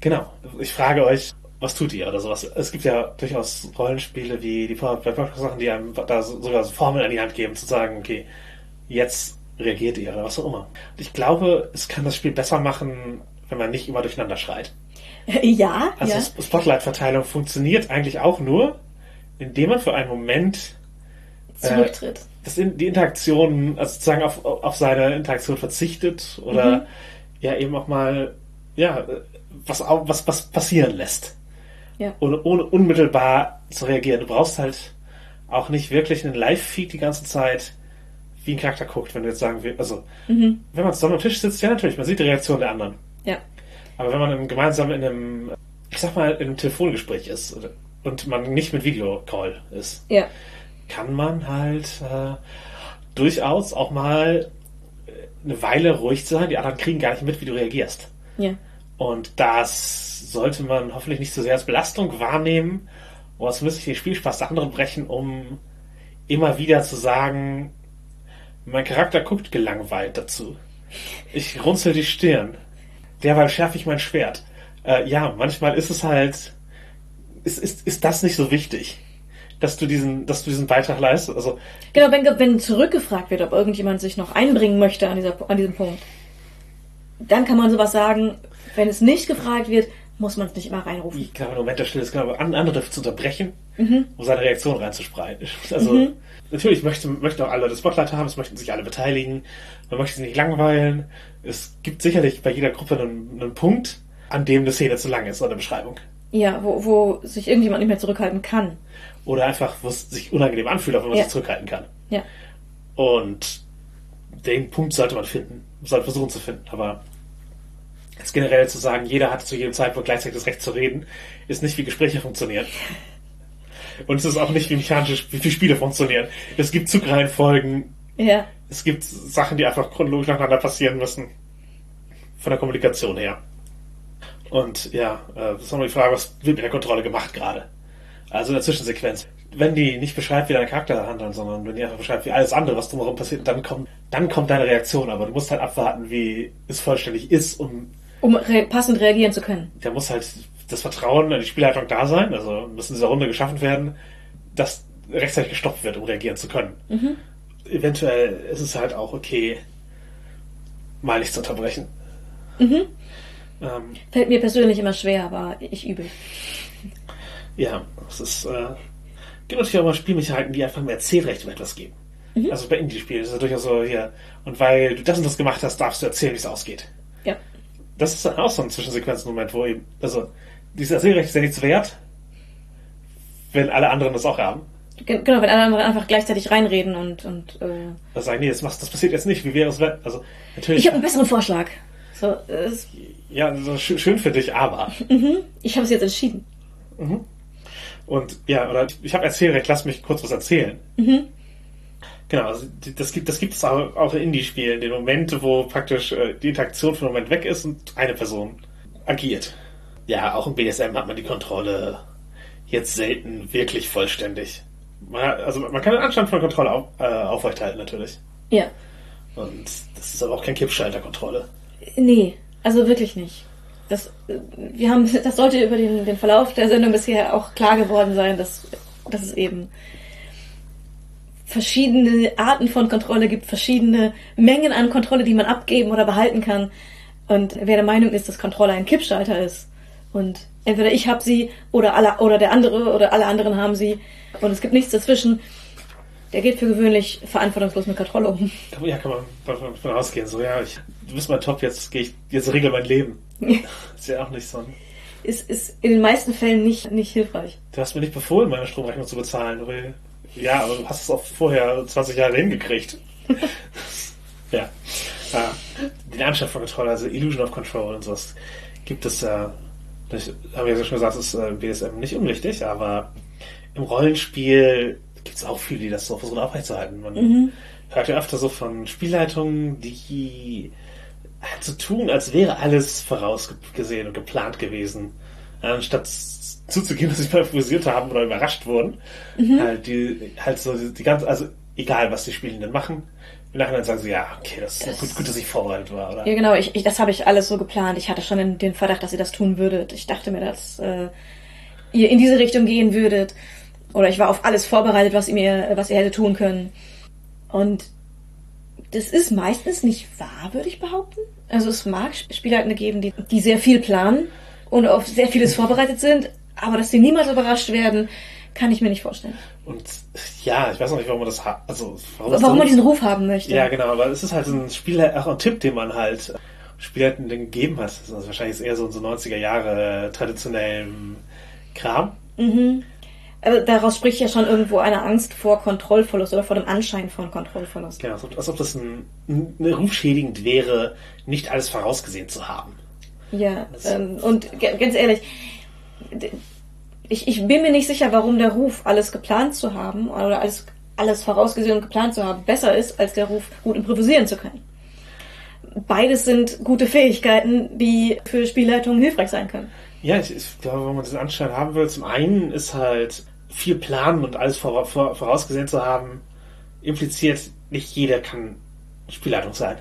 Genau. Ich frage euch, was tut ihr oder sowas? Es gibt ja durchaus Rollenspiele wie die Sachen, die einem da so- sogar so Formeln an die Hand geben, zu sagen, okay, jetzt reagiert ihr oder was auch immer. Und ich glaube, es kann das Spiel besser machen, wenn man nicht immer durcheinander schreit. ja, Also ja. Sp- Spotlight-Verteilung funktioniert eigentlich auch nur, indem man für einen Moment Zurücktritt. das in, die Interaktion, also sozusagen auf, auf seine Interaktion verzichtet oder ja eben auch mal ja was, was, was passieren lässt. Ja. Ohne, ohne unmittelbar zu reagieren. Du brauchst halt auch nicht wirklich einen Live-Feed die ganze Zeit, wie ein Charakter guckt, wenn du jetzt sagen willst, also wenn man zusammen am Tisch sitzt, ja natürlich, man sieht die Reaktion der anderen. Ja. Aber wenn man im- gemeinsam in einem, ich sag mal, in einem Telefongespräch ist und man nicht mit Videocall ist, Ja. Kann man halt äh, durchaus auch mal äh, eine Weile ruhig sein. Die anderen kriegen gar nicht mit, wie du reagierst. Ja. Und das sollte man hoffentlich nicht so sehr als Belastung wahrnehmen oder zumindest nicht den Spielspaß der anderen brechen, um immer wieder zu sagen, mein Charakter guckt gelangweilt dazu. Ich runzel die Stirn. Derweil schärfe ich mein Schwert. Äh, ja, manchmal ist es halt, ist, ist, ist das nicht so wichtig, dass du diesen, dass du diesen Beitrag leistest. Also Genau, wenn, wenn zurückgefragt wird, ob irgendjemand sich noch einbringen möchte an, dieser, an diesem Punkt, dann kann man sowas sagen. Wenn es nicht gefragt wird, muss man es nicht immer reinrufen. ich glaube, im Moment der Stille ist genau, an- andere zu unterbrechen, um seine Reaktion reinzuspreiten. Also, natürlich möchten, möchten auch alle das Spotlight haben, es möchten sich alle beteiligen, man möchte sie nicht langweilen. Es gibt sicherlich bei jeder Gruppe einen, einen Punkt, an dem eine Szene zu lang ist, oder eine Beschreibung. Ja, wo, wo sich irgendjemand nicht mehr zurückhalten kann. Oder einfach, wo es sich unangenehm anfühlt, auch wenn man Ja. sich zurückhalten kann. Ja. Und den Punkt sollte man finden, sollte versuchen zu finden. Aber jetzt generell zu sagen, jeder hat zu jedem Zeitpunkt gleichzeitig das Recht zu reden, ist nicht wie Gespräche funktionieren. Und es ist auch nicht wie mechanische, wie wie Spiele funktionieren. Es gibt Zugreihenfolgen, Ja. es gibt Sachen, die einfach chronologisch nacheinander passieren müssen. Von der Kommunikation her. Und ja, äh, das ist nochmal die Frage, was wird mit der Kontrolle gemacht gerade? Also in der Zwischensequenz. Wenn die nicht beschreibt, wie deine Charakter handeln, sondern wenn die einfach beschreibt, wie alles andere, was drumherum passiert, dann kommt, dann kommt deine Reaktion. Aber du musst halt abwarten, wie es vollständig ist, um, Um re passend reagieren zu können. da muss halt das Vertrauen in die Spielleitung da sein, also muss in dieser Runde geschaffen werden, dass rechtzeitig gestoppt wird, um reagieren zu können. Eventuell ist es halt auch okay, mal nicht zu unterbrechen. Ähm, Fällt mir persönlich immer schwer, aber ich übe. Ja, es ist, äh, gibt natürlich auch mal Spielmechaniken, die einfach mehr Erzählrecht über etwas geben. Also bei Indie-Spielen ist es ja durchaus so hier, und weil du das und das gemacht hast, darfst du erzählen, wie es ausgeht. Ja. Das ist dann auch so ein Zwischensequenzen-Moment, wo eben, also, dieses Erzählrecht ist ja nichts wert, wenn alle anderen das auch haben. Gen- Genau, wenn alle anderen einfach gleichzeitig reinreden und, und äh, Das sagen, nee, das, machst, das passiert jetzt nicht, wie wäre es, wenn, also, natürlich, ich habe einen besseren Vorschlag. So, es, ja, so schön, schön für dich, aber. ich habe es jetzt entschieden. Und ja, oder ich habe Erzählrecht, lass mich kurz was erzählen. Genau, also das gibt das gibt es auch, auch in Indie-Spielen, den Momente, wo praktisch äh, die Interaktion für einen Moment weg ist und eine Person agiert. Ja, auch im BDSM hat man die Kontrolle jetzt selten wirklich vollständig. Man, hat- also man kann den Anstand von Kontrolle auf, äh, aufrechthalten natürlich. Ja. Und das ist aber auch kein Kippschalter-Kontrolle. Nee, also wirklich nicht. Das, wir haben, das sollte über den, den Verlauf der Sendung bisher auch klar geworden sein, dass, dass es eben verschiedene Arten von Kontrolle gibt, verschiedene Mengen an Kontrolle, die man abgeben oder behalten kann. Und wer der Meinung ist, dass Kontrolle ein Kippschalter ist und entweder ich habe sie oder alle oder der andere oder alle anderen haben sie und es gibt nichts dazwischen, der geht für gewöhnlich verantwortungslos mit Kontrolle um. Ja, kann man davon ausgehen. So, ja, ich, du bist mein Top, jetzt gehe ich, jetzt regel mein Leben. Ist ja auch nicht so ein. ist, ist in den meisten Fällen nicht, nicht hilfreich. Du hast mir nicht befohlen, meine Stromrechnung zu bezahlen. Weil, ja, aber du hast es auch vorher 20 Jahre hingekriegt. Ja. ja. Den Anschein von Kontrolle, also Illusion of Control und sowas, gibt es ja, das habe ich ja schon gesagt, ist äh, BSM nicht unwichtig, aber im Rollenspiel gibt es auch viele, die das so versuchen aufrechtzuerhalten. Man mhm. hört ja öfter so von Spielleitungen, die so tun, als wäre alles vorausgesehen und geplant gewesen. Anstatt zuzugeben, dass sie mal improvisiert haben oder überrascht wurden. Mhm. Halt, die, halt so die, die ganze, also egal was die Spielenden machen, im Nachhinein sagen sie, ja, okay, das, das ist gut, gut, dass ich vorbereitet war, oder? Ja, genau, ich, ich, das habe ich alles so geplant. Ich hatte schon den Verdacht, dass ihr das tun würdet. Ich dachte mir, dass äh, ihr in diese Richtung gehen würdet. Oder ich war auf alles vorbereitet, was ihr mir, was ihr hätte tun können. Und das ist meistens nicht wahr, würde ich behaupten. Also es mag Spieler geben, die, die sehr viel planen und auf sehr vieles vorbereitet sind, aber dass sie niemals überrascht werden, kann ich mir nicht vorstellen. Und ja, ich weiß noch nicht, warum man das hat. Also, warum, warum man diesen Ruf haben möchte. Ja, genau, aber es ist halt ein Spieler, auch ein Tipp, den man halt Spielern gegeben hat. Das ist wahrscheinlich eher so in so 90er Jahre traditionellem Kram. Mhm. Also daraus spricht ja schon irgendwo eine Angst vor Kontrollverlust oder vor dem Anschein von Kontrollverlust. Genau, als ob das ein, ein rufschädigend wäre, nicht alles vorausgesehen zu haben. Ja, ähm, und ganz ehrlich, ich, ich bin mir nicht sicher, warum der Ruf, alles geplant zu haben oder alles, alles vorausgesehen und geplant zu haben, besser ist, als der Ruf, gut improvisieren zu können. Beides sind gute Fähigkeiten, die für Spielleitungen hilfreich sein können. Ja, ich, ich glaube, wenn man diesen Anschein haben will, zum einen ist halt viel planen und alles vor, vor, vorausgesehen zu haben, impliziert, nicht jeder kann Spielleitung sein.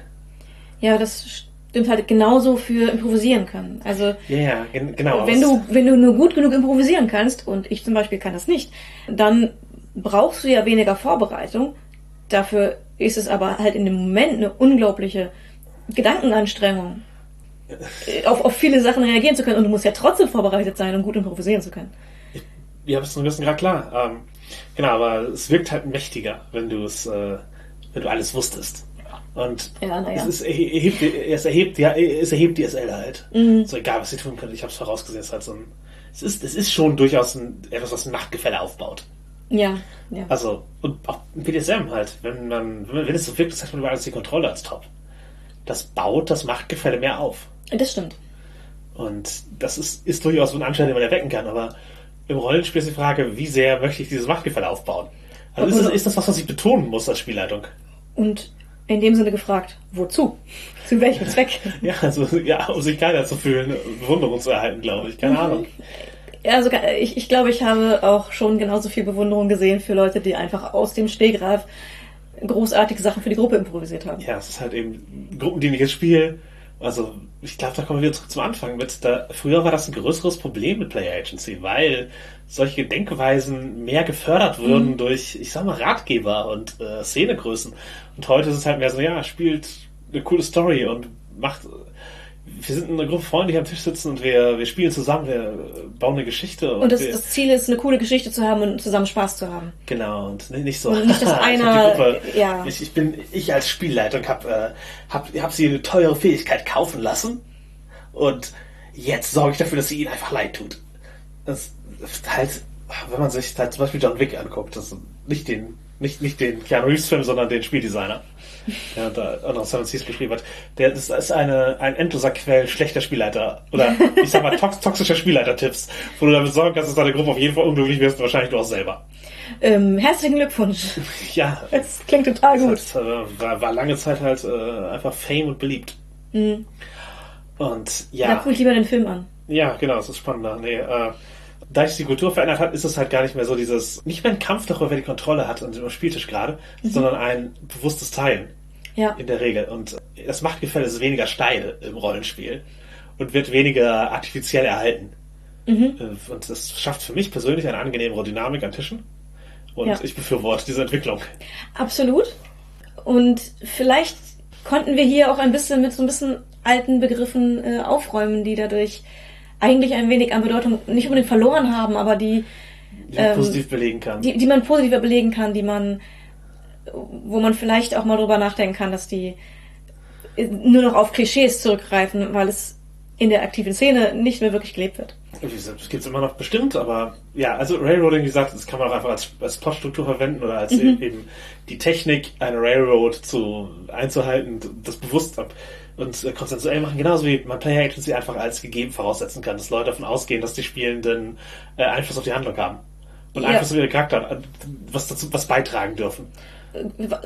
Ja, das stimmt halt genauso für improvisieren können. Also ja, gen genau. Wenn du wenn du nur gut genug improvisieren kannst und ich zum Beispiel kann das nicht, dann brauchst du ja weniger Vorbereitung. Dafür ist es aber halt in dem Moment eine unglaubliche Gedankenanstrengung, auf, auf viele Sachen reagieren zu können. Und du musst ja trotzdem vorbereitet sein, um gut improvisieren zu können. Ja, ist ein bisschen gerade klar. Ähm, genau, aber es wirkt halt mächtiger, wenn du es, äh, wenn du alles wusstest. Und ja, ja. es, ist, erhebt, es, erhebt, ja, es erhebt die SL halt. Mhm. So egal, was sie tun können. Ich habe es vorausgesetzt. Halt so ein, es, ist, es ist schon durchaus ein, etwas, was ein Machtgefälle aufbaut. Ja, ja. Also, und auch im BDSM halt. Wenn man, wenn es so wirkt, das hat man über alles die Kontrolle als Top. Das baut das Machtgefälle mehr auf. Das stimmt. Und das ist, ist durchaus so ein Anschein, den man erwecken kann. Aber im Rollenspiel ist die Frage, wie sehr möchte ich dieses Machtgefälle aufbauen? Also ist das, ist das was, was ich betonen muss als Spielleitung? Und in dem Sinne gefragt, wozu? Zu welchem Zweck? ja, also, ja, um sich keiner zu fühlen, Bewunderung zu erhalten, glaube ich. Keine mhm. Ahnung. Ja, also ich, ich glaube, ich habe auch schon genauso viel Bewunderung gesehen für Leute, die einfach aus dem Stegreif großartige Sachen für die Gruppe improvisiert haben. Ja, es ist halt eben gruppendienliches Spiel. Also, ich glaube, da kommen wir zurück zum Anfang mit. Da, früher war das ein größeres Problem mit Player Agency, weil solche Denkweisen mehr gefördert würden mhm. durch, ich sag mal, Ratgeber und äh, Szenegrößen. Und heute ist es halt mehr so, ja, spielt eine coole Story und macht. Wir sind eine Gruppe Freunde, die am Tisch sitzen und wir, wir spielen zusammen, wir bauen eine Geschichte. Und, und das, das, Ziel ist, eine coole Geschichte zu haben und zusammen Spaß zu haben. Genau, und nicht so. Und nicht, dass einer. Gruppe, ja. ich, ich, bin, ich als Spielleitung habe äh, hab, hab sie eine teure Fähigkeit kaufen lassen und jetzt sorge ich dafür, dass sie ihnen einfach leid tut. Das, halt, wenn man sich halt zum Beispiel John Wick anguckt, das nicht den, nicht, nicht den Keanu Reeves Film, sondern den Spieldesigner, der da auch noch Seven Seas geschrieben hat, der das ist eine, ein endloser Quell schlechter Spielleiter oder ich sag mal tox toxischer Spielleiter-Tipps, wo du damit sorgen kannst, dass deine Gruppe auf jeden Fall unglücklich wirst, wahrscheinlich du auch selber. Ähm, herzlichen Glückwunsch. Ja. Das klingt total gut. Das hat, äh, war, war lange Zeit halt äh, einfach Fame und beliebt. Mhm. Und ja. Da gucke ich lieber den Film an. Ja, genau, das ist spannender. Nee, äh, da sich die Kultur verändert hat, ist es halt gar nicht mehr so dieses, nicht mehr ein Kampf darüber, wer die Kontrolle hat und am Spieltisch gerade, mhm. sondern ein bewusstes Teilen. Ja. In der Regel. Und das Machtgefälle ist weniger steil im Rollenspiel und wird weniger artifiziell erhalten. Mhm. Äh, und das schafft für mich persönlich eine angenehmere Dynamik an Tischen. Und ja. ich befürworte diese Entwicklung. Absolut. Und vielleicht konnten wir hier auch ein bisschen mit so ein bisschen alten Begriffen äh, aufräumen, die dadurch eigentlich ein wenig an Bedeutung nicht unbedingt verloren haben, aber die, die man ähm, positiv belegen kann. Die, die man positiver belegen kann, die man, wo man vielleicht auch mal drüber nachdenken kann, dass die nur noch auf Klischees zurückgreifen, weil es in der aktiven Szene nicht mehr wirklich gelebt wird. Das gibt es immer noch bestimmt, aber ja, also Railroading, wie gesagt, das kann man auch einfach als, als Plotstruktur verwenden oder als mhm. eben die Technik, eine Railroad zu einzuhalten, das bewusst ab und äh, konsensuell machen, genauso wie man Player Agency einfach als gegeben voraussetzen kann, dass Leute davon ausgehen, dass die Spielenden äh, Einfluss auf die Handlung haben. Und ja. Einfluss auf ihre Charakter, äh, was dazu, was beitragen dürfen.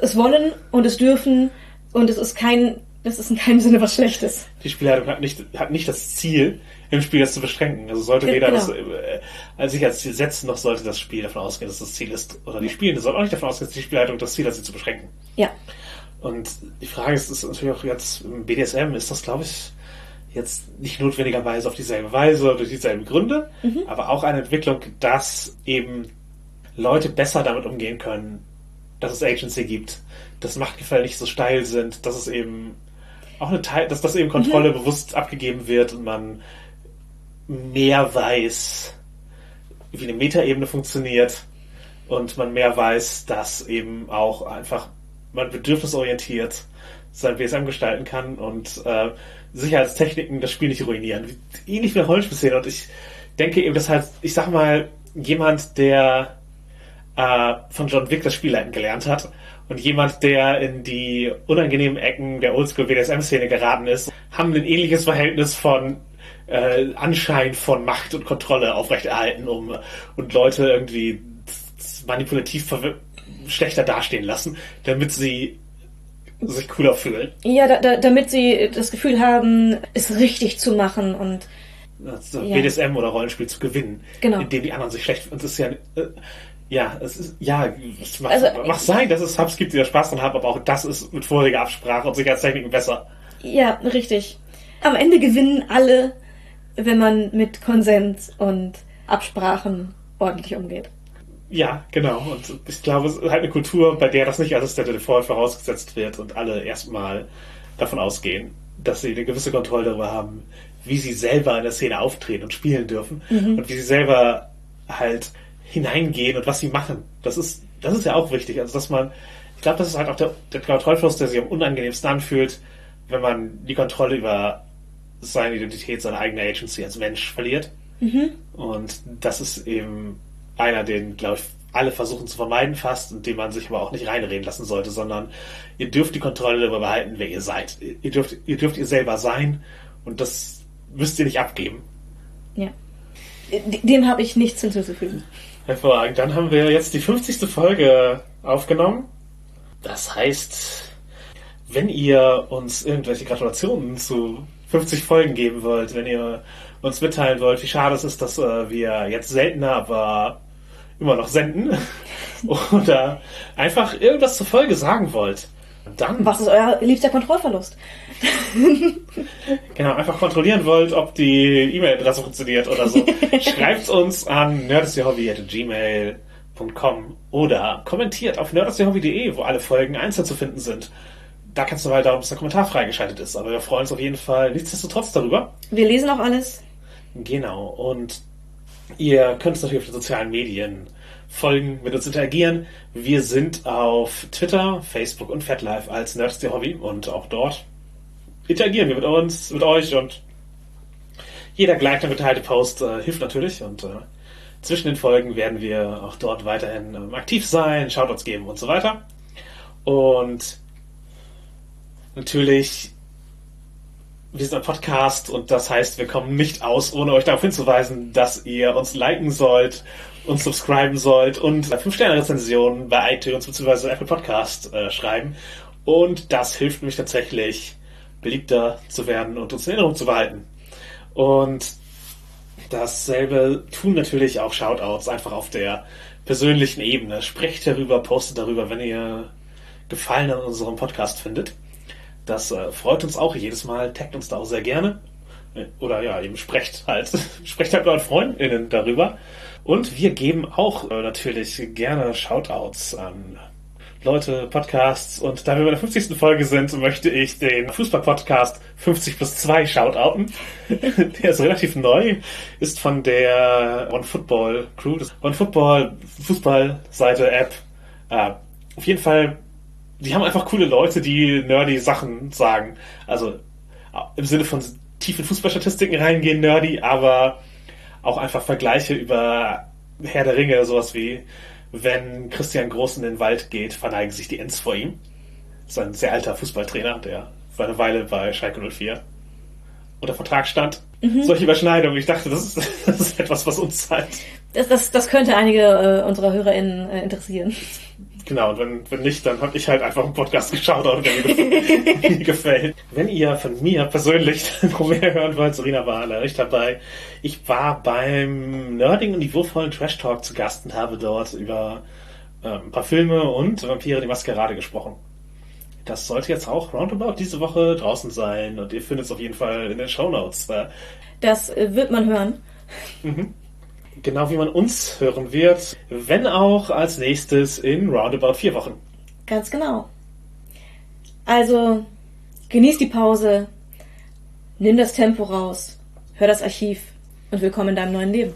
Es wollen und es dürfen und es ist kein, das ist in keinem Sinne was Schlechtes. Die Spielleitung hat nicht, hat nicht das Ziel, im Spiel das zu beschränken. Also sollte weder genau. das, äh, als sich als Ziel setzen, noch sollte das Spiel davon ausgehen, dass das Ziel ist, oder die Spielende sollten auch nicht davon ausgehen, dass die Spielleitung das Ziel hat, sie zu beschränken. Ja. Und die Frage ist, ist natürlich auch jetzt im BDSM ist das, glaube ich, jetzt nicht notwendigerweise auf dieselbe Weise oder durch dieselben Gründe, mhm. aber auch eine Entwicklung, dass eben Leute besser damit umgehen können, dass es Agency gibt, dass Machtgefälle nicht so steil sind, dass es eben auch eine Teil, dass das eben Kontrolle mhm. bewusst abgegeben wird und man mehr weiß, wie eine Metaebene funktioniert und man mehr weiß, dass eben auch einfach man bedürfnisorientiert sein BSM gestalten kann und äh, Sicherheitstechniken das Spiel nicht ruinieren. Ähnlich wie Rollenspielszene. Und ich denke eben, dass halt, ich sag mal, jemand, der äh, von John Wick das Spielleiten gelernt hat und jemand, der in die unangenehmen Ecken der Oldschool BDSM-Szene geraten ist, haben ein ähnliches Verhältnis von äh, Anschein von Macht und Kontrolle aufrechterhalten, um und Leute irgendwie manipulativ schlechter dastehen lassen, damit sie sich cooler fühlen. Ja, da, da, damit sie das Gefühl haben, es richtig zu machen und also ja. BDSM oder Rollenspiel zu gewinnen, genau. indem die anderen sich schlecht und das ist ja äh, ja, es ist ja, es macht, also, macht sein, dass es Hubs gibt, die da Spaß dran haben, aber auch das ist mit voriger Absprache und Sicherheitstechniken besser. Ja, richtig. Am Ende gewinnen alle, wenn man mit Konsens und Absprachen ordentlich umgeht. Ja, genau. Und ich glaube, es ist halt eine Kultur, bei der das nicht als der Default vorausgesetzt wird und alle erstmal davon ausgehen, dass sie eine gewisse Kontrolle darüber haben, wie sie selber in der Szene auftreten und spielen dürfen mhm. und wie sie selber halt hineingehen und was sie machen. Das ist, das ist ja auch wichtig. Also, dass man, ich glaube, das ist halt auch der, der Kontrollfluss, der sich am unangenehmsten anfühlt, wenn man die Kontrolle über seine Identität, seine eigene Agency als Mensch verliert. Mhm. Und das ist eben einer, den, glaube ich, alle versuchen zu vermeiden fast und den man sich aber auch nicht reinreden lassen sollte, sondern ihr dürft die Kontrolle darüber behalten, wer ihr seid. Ihr dürft, ihr dürft ihr selber sein und das müsst ihr nicht abgeben. Ja. Dem habe ich nichts hinzuzufügen. Hervorragend. Dann haben wir jetzt die 50. Folge aufgenommen. Das heißt, wenn ihr uns irgendwelche Gratulationen zu 50 Folgen geben wollt, wenn ihr uns mitteilen wollt, wie schade es ist, dass äh, wir jetzt seltener, aber immer noch senden oder einfach irgendwas zur Folge sagen wollt, dann. Was ist euer liebster Kontrollverlust? genau, einfach kontrollieren wollt, ob die E-Mail-Adresse funktioniert oder so. Schreibt uns an nerdistehobby.gmail.com oder kommentiert auf nerdistehobby.de, wo alle Folgen einzeln zu finden sind. Da kannst du mal darum, dass der Kommentar freigeschaltet ist. Aber wir freuen uns auf jeden Fall nichtsdestotrotz darüber. Wir lesen auch alles. Genau. Und ihr könnt es natürlich auf den sozialen Medien folgen, mit uns interagieren. Wir sind auf Twitter, Facebook und FatLife als Nerds der Hobby und auch dort interagieren wir mit uns, mit euch und jeder gleich geteilte Post äh, hilft natürlich und äh, zwischen den Folgen werden wir auch dort weiterhin ähm, aktiv sein, Shoutouts geben und so weiter. Und natürlich wir sind ein Podcast und das heißt, wir kommen nicht aus, ohne euch darauf hinzuweisen, dass ihr uns liken sollt, uns subscriben sollt und 5-Sterne-Rezensionen bei iTunes bzw. Apple Podcast äh, schreiben. Und das hilft mich tatsächlich, beliebter zu werden und uns in Erinnerung zu behalten. Und dasselbe tun natürlich auch Shoutouts einfach auf der persönlichen Ebene. Sprecht darüber, postet darüber, wenn ihr Gefallen an unserem Podcast findet. Das äh, freut uns auch jedes Mal, taggt uns da auch sehr gerne. Oder ja, eben sprecht halt, sprecht halt mit euren FreundInnen darüber. Und wir geben auch äh, natürlich gerne Shoutouts an Leute, Podcasts. Und da wir bei der 50. Folge sind, möchte ich den Fußball-Podcast 50 plus 2 shoutouten. der ist relativ neu, ist von der One Football Crew, das One Football Fußballseite App. Äh, auf jeden Fall die haben einfach coole Leute, die nerdy Sachen sagen. Also im Sinne von tief in Fußballstatistiken reingehen, nerdy, aber auch einfach Vergleiche über Herr der Ringe, sowas wie, wenn Christian Groß in den Wald geht, verneigen sich die Ents vor ihm. Das ist ein sehr alter Fußballtrainer, der war eine Weile bei Schalke 04 unter Vertrag stand. Mhm. Solche Überschneidungen. Ich dachte, das ist, das ist etwas, was uns zeigt. Das, das, das könnte einige äh, unserer HörerInnen äh, interessieren. Genau, und wenn, wenn nicht, dann habe ich halt einfach einen Podcast geschaut, der mir, gefällt. Wenn ihr von mir persönlich noch mehr hören wollt, Serena war leider nicht dabei. Ich war beim nerdigen und niveauvollen Trash Talk zu Gast und habe dort über äh, ein paar Filme und Vampire die Maskerade gesprochen. Das sollte jetzt auch roundabout diese Woche draußen sein und ihr findet es auf jeden Fall in den Show Notes. Das äh, wird man hören. Mhm. Genau wie man uns hören wird, wenn auch als nächstes in roundabout vier Wochen. Ganz genau. Also genieß die Pause, nimm das Tempo raus, hör das Archiv und willkommen in deinem neuen Leben.